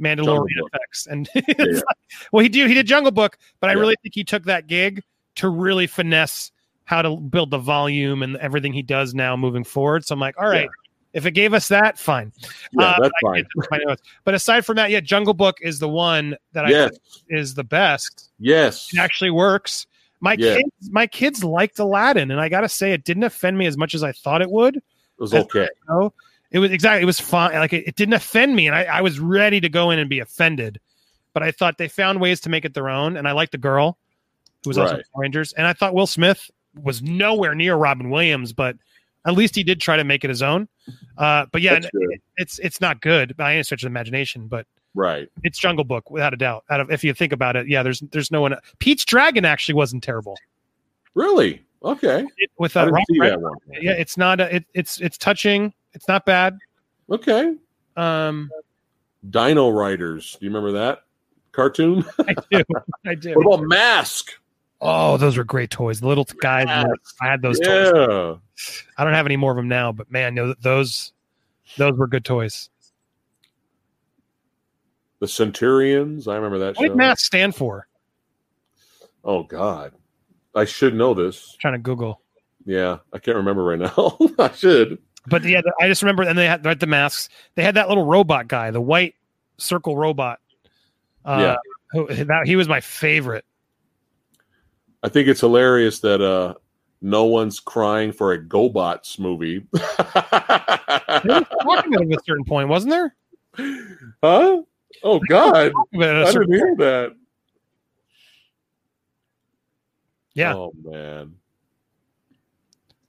Mandalorian effects, and *laughs* Yeah. like- well, he did he did Jungle Book, but I really think he took that gig to really finesse how to build the volume and everything he does now moving forward. So I'm like, all right, if it gave us that, fine. Yeah, Uh, that's fine. get to my notes. But aside from that, yeah, Jungle Book is the one that I Yes, think is the best. yes. It actually works. My Yeah. kids, my kids liked Aladdin, and I gotta say, it didn't offend me as much as I thought it would. It was okay. It was exactly. It was fine. Like it, it didn't offend me, and I, I was ready to go in and be offended. But I thought they found ways to make it their own, and I liked the girl who was also Right. in Rangers, and I thought Will Smith was nowhere near Robin Williams, but at least he did try to make it his own. Uh, but yeah, good. it's it's not good by any stretch of the imagination, but Right. it's Jungle Book without a doubt. Out of if you think about it, yeah, there's there's no one. Pete's Dragon actually wasn't terrible. Really? Okay. It, with uh, didn't Robert that one. yeah, it's not. A, it, it's it's touching. It's not bad. Okay. Um, Dino Riders. Do you remember that cartoon? I do. *laughs* I do. what about Mask? Oh, those were great toys. The little guys. Yes. I had those toys. Yeah. I don't have any more of them now, but man, no, those those were good toys. The Centurions. I remember that What show. did math stand for? Oh God. I should know this. trying to Google. Yeah, I can't remember right now. *laughs* I should. But yeah, I just remember, and they had right, the masks. They had that little robot guy, the white circle robot. Uh, Yeah. who, that he was my favorite. I think it's hilarious that uh no one's crying for a GoBots movie. There was talk of it at a certain point, wasn't there? huh? Oh God. Talk of it at a I didn't hear that. Yeah. Oh man.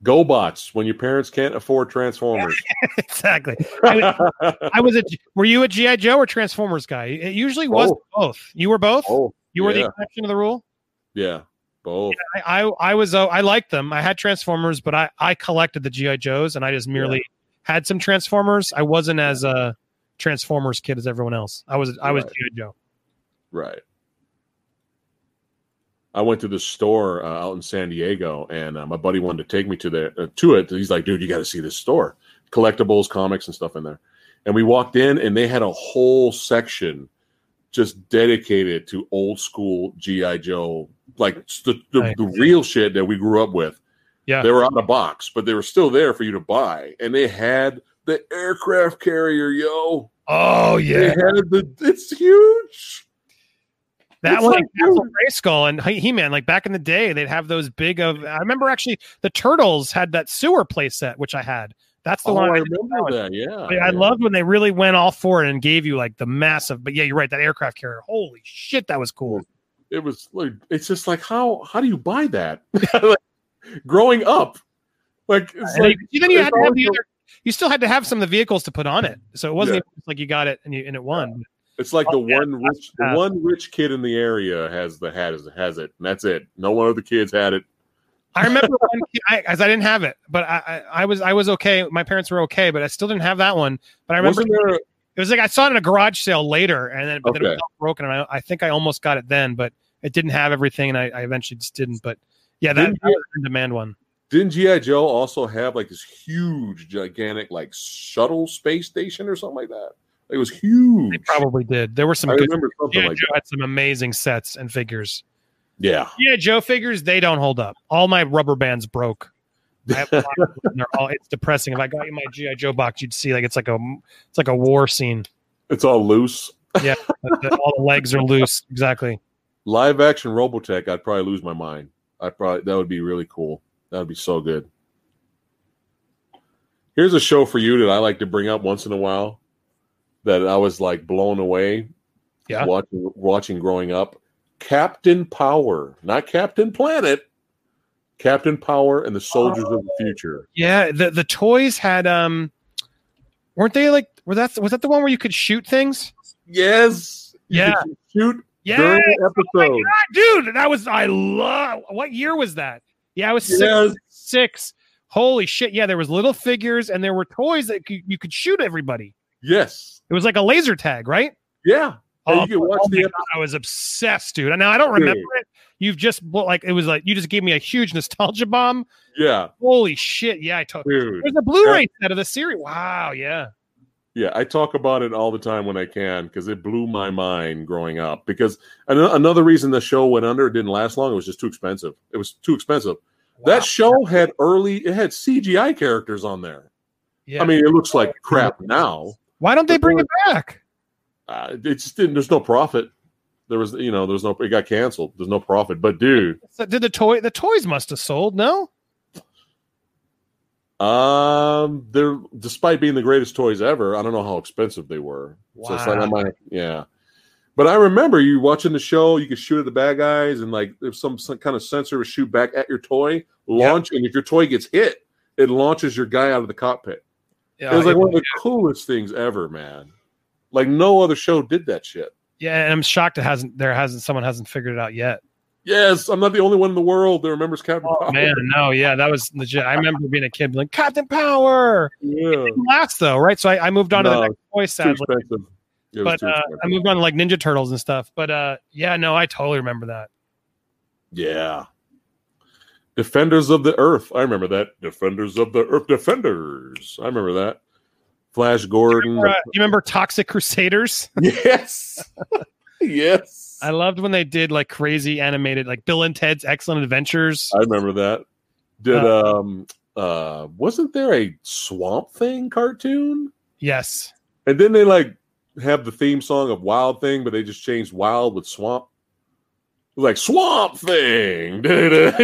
GoBots when your parents can't afford Transformers. *laughs* exactly. I was, I was a. Were you a GI Joe or Transformers guy? It usually was Both. both. You were both. oh, you were the exception to the rule. yeah. Both. I, I, I was. Uh, I liked them. I had Transformers, but I, I collected the GI Joes, and I just merely had some Transformers. I wasn't as a Transformers kid as everyone else. I was. I was Right. GI Joe. Right. I went to the store uh, out in San Diego, and uh, my buddy wanted to take me to the uh, to it. He's like, "Dude, you got to see this store, collectibles, comics, and stuff in there." And we walked in, and they had a whole section just dedicated to old school GI Joe, like the, the, Right. the real shit that we grew up with. Yeah. they were out of box, but they were still there for you to buy, and they had the aircraft carrier, yo. Oh yeah, They had the it's huge. That one, like, Castle. Grayskull and He Man, like back in the day, they'd have those big of. I remember actually the Turtles had that sewer play set, which I had. That's the Oh, one I I, remember that. Yeah, I, I yeah. loved when they really went all for it and gave you like the massive. But yeah, you're right. That aircraft carrier, holy shit, that was cool. It was like it's just like how how do you buy that? *laughs* Like, growing up, like it's like you- then you had to have the other. You still had to have some of the vehicles to put on it, so it wasn't Yeah. like you got it and you and it won. it's like the Oh, yeah, one rich the one rich kid in the area has the hat has has it, and that's it. No one of the kids had it. I remember one I, as I didn't have it, but I, I, I was I was okay. My parents were okay, but I still didn't have that one. But I remember there? It was like I saw it in a garage sale later, and then but then it was broken. And I, I think I almost got it then, but it didn't have everything, and I, I eventually just didn't. But yeah, that, Didn't that was an demand one. didn't GI Joe also have like this huge, gigantic like shuttle space station or something like that? It was huge. They probably did. There were some I good. remember something GI like Joe that. had some amazing sets and figures. Yeah. Yeah, Joe figures they don't hold up. All my rubber bands broke. I have a lot of them. They're all, it's depressing. If I got you my GI Joe box, you'd see like it's like a it's like a war scene. It's all loose. Yeah, all the legs are loose. Exactly. Live action Robotech, I'd probably lose my mind. I probably that would be really cool. That would be so good. Here's a show for you that I like to bring up once in a while that I was like blown away Yeah. watching watching growing up. Captain Power, not Captain Planet. Captain Power and the Soldiers of the Future. Yeah, the the toys had um, weren't they like were that was that the one where you could shoot things? Yes. Yeah. shoot Yeah, during the episode. dude, that was I love. What year was that? Yeah, I was six. Yes. Six. Holy shit! Yeah, there was little figures and there were toys that you could shoot everybody. Yes. It was like a laser tag, right? Yeah. Hey, you oh, can watch oh the God, I was obsessed, dude. Now I don't remember Dude. it. You've just like it was like you just gave me a huge nostalgia bomb. Yeah, Holy shit! Yeah, I dude. There's a Blu-ray set of the series. Wow. Yeah. Yeah, I talk about it all the time when I can because it blew my mind growing up. Because an- another reason the show went under, it didn't last long. It was just too expensive. It was too expensive. Wow. That show had early, it had CGI characters on there. Yeah. I mean, it looks like crap now. why don't they bring it back? Uh, it just didn't. There's no profit. There was, you know, there's no. It got canceled. There's no profit. But dude, So did the toy? The toys must have sold. No. um, they're despite being the greatest toys ever. I don't know how expensive they were. So it's like I Wow. might, yeah. But I remember you watching the show. You could shoot at the bad guys, and like if some, some kind of sensor would shoot back at your toy, launch, and if your toy gets hit, it launches your guy out of the cockpit. Yeah. it was like one of the coolest things ever, man. Like no other show did that shit. yeah, and I'm shocked it hasn't. There hasn't. Someone hasn't figured it out yet. Yes, I'm not the only one in the world that remembers Captain Oh Power. man, no, yeah, that was legit. I remember being a kid, being like Captain Power. yeah, last though, right? So I, I moved on to the next toy, too sadly. But uh. I moved on to like Ninja Turtles and stuff. But uh, yeah, no, I totally remember that. Yeah. Defenders of the Earth. I remember that. Defenders of the Earth. Defenders. I remember that. Flash Gordon. Uh, you remember Toxic Crusaders? *laughs* yes. yes. I loved when they did like crazy animated, like Bill and Ted's Excellent Adventures. I remember that. Did um uh wasn't there a swamp thing cartoon? Yes. And then they like have the theme song of Wild Thing, but they just changed wild with swamp. Like swamp thing. *laughs* I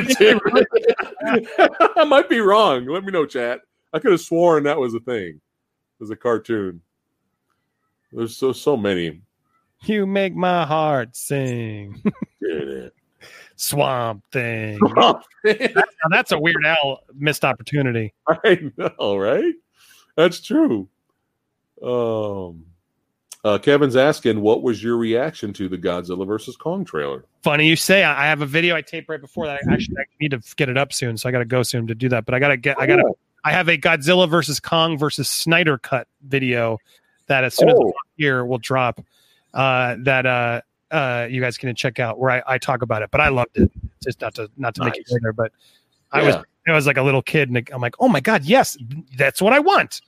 might be wrong. Let me know, chat. I could have sworn that was a thing. Was a cartoon. There's so so many. You make my heart sing. Swamp thing. *laughs* Swamp Thing. Now, that's a Weird Al missed opportunity. I know, right? That's true. Um, uh, Kevin's asking, what was your reaction to the Godzilla versus Kong trailer? Funny you say. I I have a video I taped right before that. I actually I need to get it up soon, so I got to go soon to do that. But I got to get. I got to. I have a Godzilla versus Kong versus Snyder cut video that as soon as Oh. the here will drop. Uh, that uh, uh, you guys can check out where I, I talk about it. But I loved it. Just not to not to make it Nice. later, but I was I was like a little kid, and I'm like, oh my god, yes, that's what I want.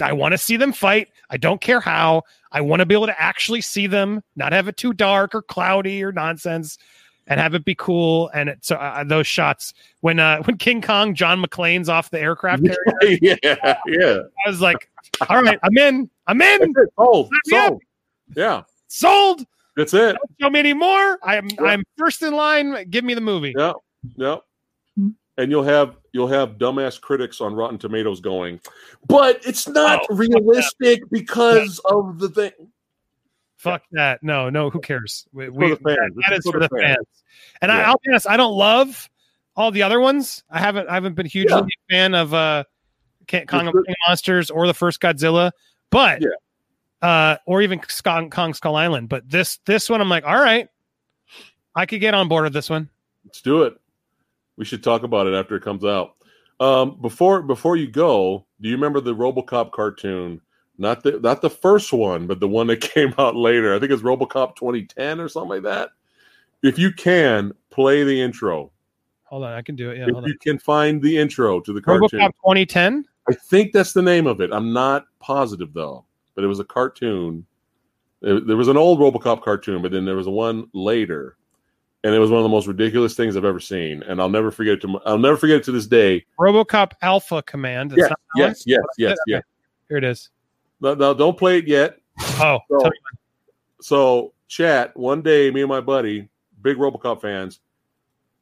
I want to see them fight. I don't care how. I want to be able to actually see them, not have it too dark or cloudy or nonsense, and have it be cool. And it, so uh, those shots when uh, when King Kong John McClane's off the aircraft carrier, *laughs* yeah, yeah. I was like, all right, I'm in. I'm in. Sold. Sign me up. Sold. Yeah, Sold. that's it. Don't show me anymore. I'm Yeah. I'm first in line. Give me the movie. Yeah, yeah. And you'll have you'll have dumbass critics on Rotten Tomatoes going, but it's not Oh, realistic because of the thing. Fuck that. No, no, who cares? We, for the fans. that- is for the fans. fans. And I, Yeah. I'll be honest, I don't love all the other ones. I haven't I haven't been hugely Yeah. a fan of uh Kong of of Monsters or the first Godzilla, but Yeah. uh or even Kong, Kong Skull Island. But this this one I'm like, all right, I could get on board with this one. Let's do it. We should talk about it after it comes out. Um, before before you go, do you remember the RoboCop cartoon? Not the not the first one, but the one that *laughs* came out later. I think it's RoboCop 2010 or something like that. If you can play the intro, Hold on, I can do it. Yeah, if hold on. you can find the intro to the cartoon, RoboCop 2010. I think that's the name of it. I'm not positive though, but it was a cartoon. There was an old RoboCop cartoon, but then there was one later, and it was one of the most ridiculous things I've ever seen, and I'll never forget it. To, I'll never forget it to this day. RoboCop Alpha Command. It's Yes, not that one? yes, yes, yes, Okay. yes. Here it is. No, no, don't play it yet. Oh, So, so chat. One day, me and my buddy, big RoboCop fans,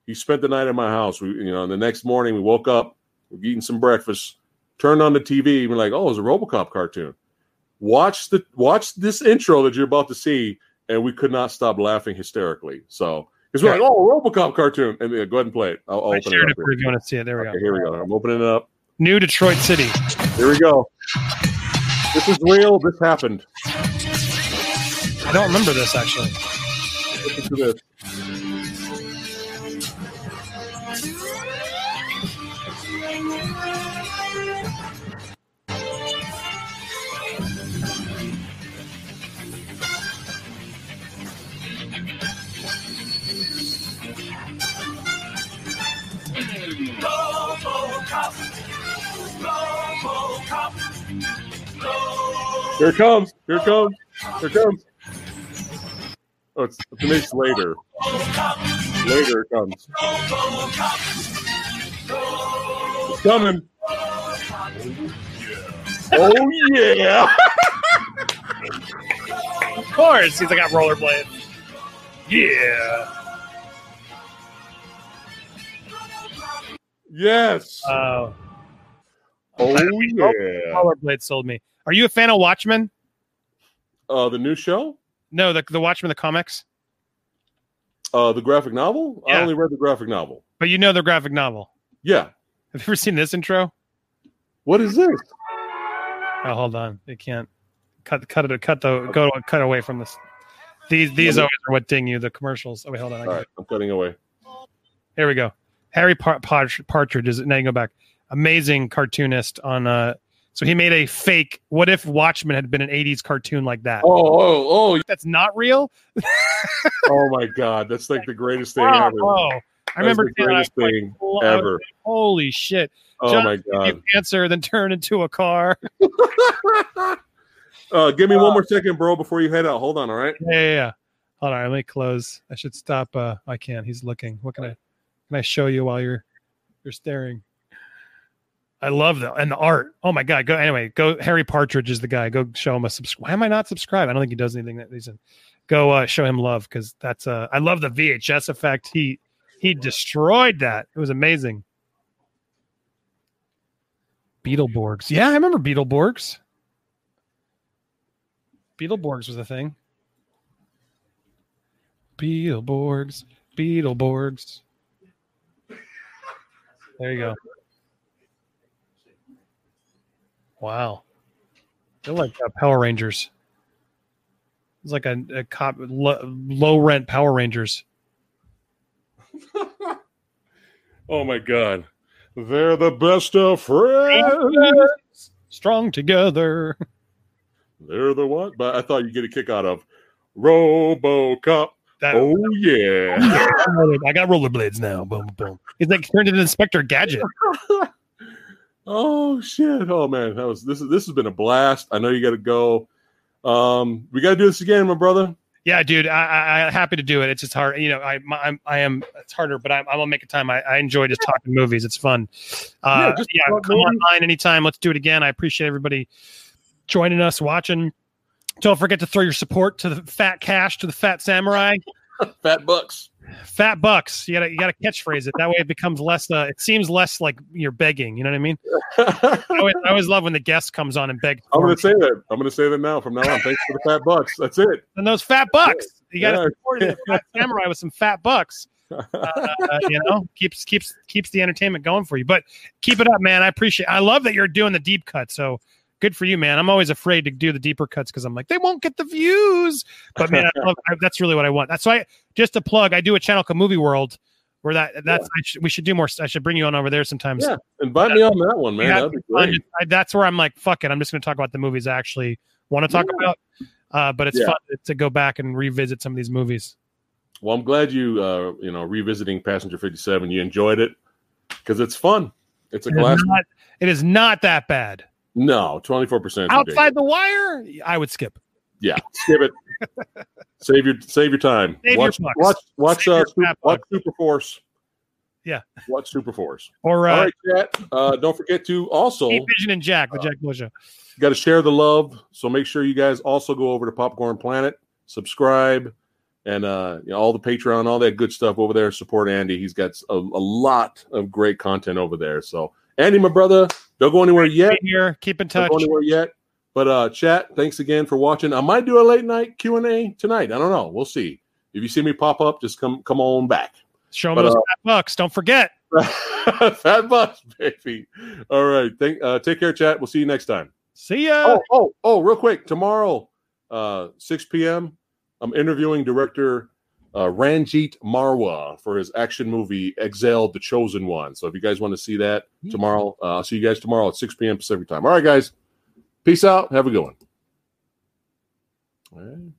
he spent the night at my house. We, you know, the next morning we woke up, we're eating some breakfast, turned on the TV, we're like, oh, it's a RoboCop cartoon. Watch the watch this intro that you're about to see, and we could not stop laughing hysterically. So because we're like, oh, RoboCop cartoon, and uh, go ahead and play it. I'll, I'll open it up. if you want to see it. There we Okay, go. here we go. I'm opening it up. New Detroit City. Here we go. This is real. This happened. I don't remember this actually. Listen to this. Here it comes. Here it comes. Here it comes. Oh, it's, it's makes later. Later it comes. It's coming. Oh yeah. Of course, he's like got rollerblades. Yeah. Yes. Oh, Oh yeah. rollerblades sold me. Are you a fan of Watchmen? Uh, the new show. No, the the Watchmen, the comics. Uh, the graphic novel. I only read the graphic novel. But you know the graphic novel. Yeah. Have you ever seen this intro? What is this? Oh, hold on. It can't cut cut it cut the go cut away from this. These these always are what ding you. The commercials. Oh wait, hold on. I All right, I'm cutting away. Here we go. Harry Par- Partridge, Partridge is now you go back. Amazing cartoonist on uh so he made a fake what if Watchmen had been an 80s cartoon like that? Oh, oh, oh, That's not real? *laughs* oh my God! That's like the greatest thing Oh, ever. oh. I That's remember the seeing that, I was greatest like, thing was ever. like, Holy shit. Oh John, my God! Answer, then turn into a car. *laughs* *laughs* Uh, give me one more second, bro, before you head out. Hold on, all right? Yeah, yeah, yeah. Hold on, let me close. I should stop. Uh, I can't. He's looking. What can I? Can I show you while you're you're staring? I love that and the art. Oh my god! Go anyway. Go. Harry Partridge is the guy. Go show him a subscribe. Why am I not subscribed? I don't think he does anything that reason. Go uh, show him love because that's uh. I love the VHS effect. He he destroyed that. It was amazing. Beetleborgs. Yeah, I remember Beetleborgs. Beetleborgs was a thing. Beetleborgs, Beetleborgs. There you go. Wow. They're like uh, Power Rangers. It's like a, a cop lo, low rent Power Rangers. *laughs* Oh my God! They're the best of friends. Strong together. *laughs* They're the what? But I thought you'd get a kick out of RoboCop. That, Oh *laughs* yeah! I got rollerblades now. Boom, boom. He's like turned into Inspector Gadget. Oh shit! Oh man, that was this. Is this has been a blast. I know you got to go. Um, we got to do this again, my brother. Yeah, dude, I, I, I'm happy to do it. It's just hard, you know. I, my, I'm, I am. It's harder, but I'm, I'm gonna make a time. I, I enjoy just talking movies. It's fun. Uh, Yeah, yeah, come movies. online anytime. Let's do it again. I appreciate everybody joining us, watching. Don't forget to throw your support to the Fat Cash, to the Phat Samurai, *laughs* Fat bucks. Fat Bucks. You gotta, you gotta catchphrase it. That way, it becomes less. Uh, it seems less like you're begging. You know what I mean? I always, I always love when the guest comes on and begs. I'm gonna say that. I'm gonna say that now. From now on, thanks for the fat bucks. That's it. and those fat bucks. You got to Yeah. support the Phat Samurai with some fat bucks. *laughs* Uh, you know, keeps keeps keeps the entertainment going for you. But keep it up, man. I appreciate. I love that you're doing the deep cut. So good for you, man. I'm always afraid to do the deeper cuts because I'm like they won't get the views. But man, I *laughs* love, I, that's really what I want. That's why. Just a plug. I do a channel called Movie World. Where that that's I should, we should do more. I should bring you on over there sometimes. Yeah, invite me on that one, man. Yeah, That'd be great. I, that's where I'm like, fuck it. I'm just going to talk about the movies I actually want to talk Yeah. about. Uh, but it's Yeah. fun to go back and revisit some of these movies. Well, I'm glad you, uh, you know, revisiting Passenger 57. You enjoyed it because it's fun. It's a It is, classic. not, it is not that bad. No, 24 percent. Outside the wire, I would skip. Yeah, skip it. *laughs* save your save your time. Save your watch bucks. watch watch Save uh, your Super, watch. Super Force. Yeah. Watch Super Force. *laughs* Or uh, All right, chat. Uh, don't forget to also Heat Vision and Jack, the Jack Bush show. got to share the love. So make sure you guys also go over to Popcorned Planet, subscribe, and uh, you know, all the Patreon, all that good stuff over there. Support Andy. He's got a, a lot of great content over there. So Andy, my brother, don't go anywhere yet. Be here. Keep in touch. Don't go anywhere yet. But uh, chat, thanks again for watching. I might do a late night Q and A tonight. I don't know. We'll see. If you see me pop up, just come come on back. Show But, those uh, fat bucks. Don't forget. *laughs* Fat bucks, baby. All right. Thank, uh, take care, chat. We'll see you next time. See ya. Oh, oh, oh, real quick. Tomorrow, uh, 6 p.m., I'm interviewing director uh, Ranjit Marwa for his action movie Exiled, The Chosen One. So if you guys want to see that tomorrow, uh, I'll see you guys tomorrow at 6 p.m. Pacific time. All right, guys. Peace out. Have a good one. All right.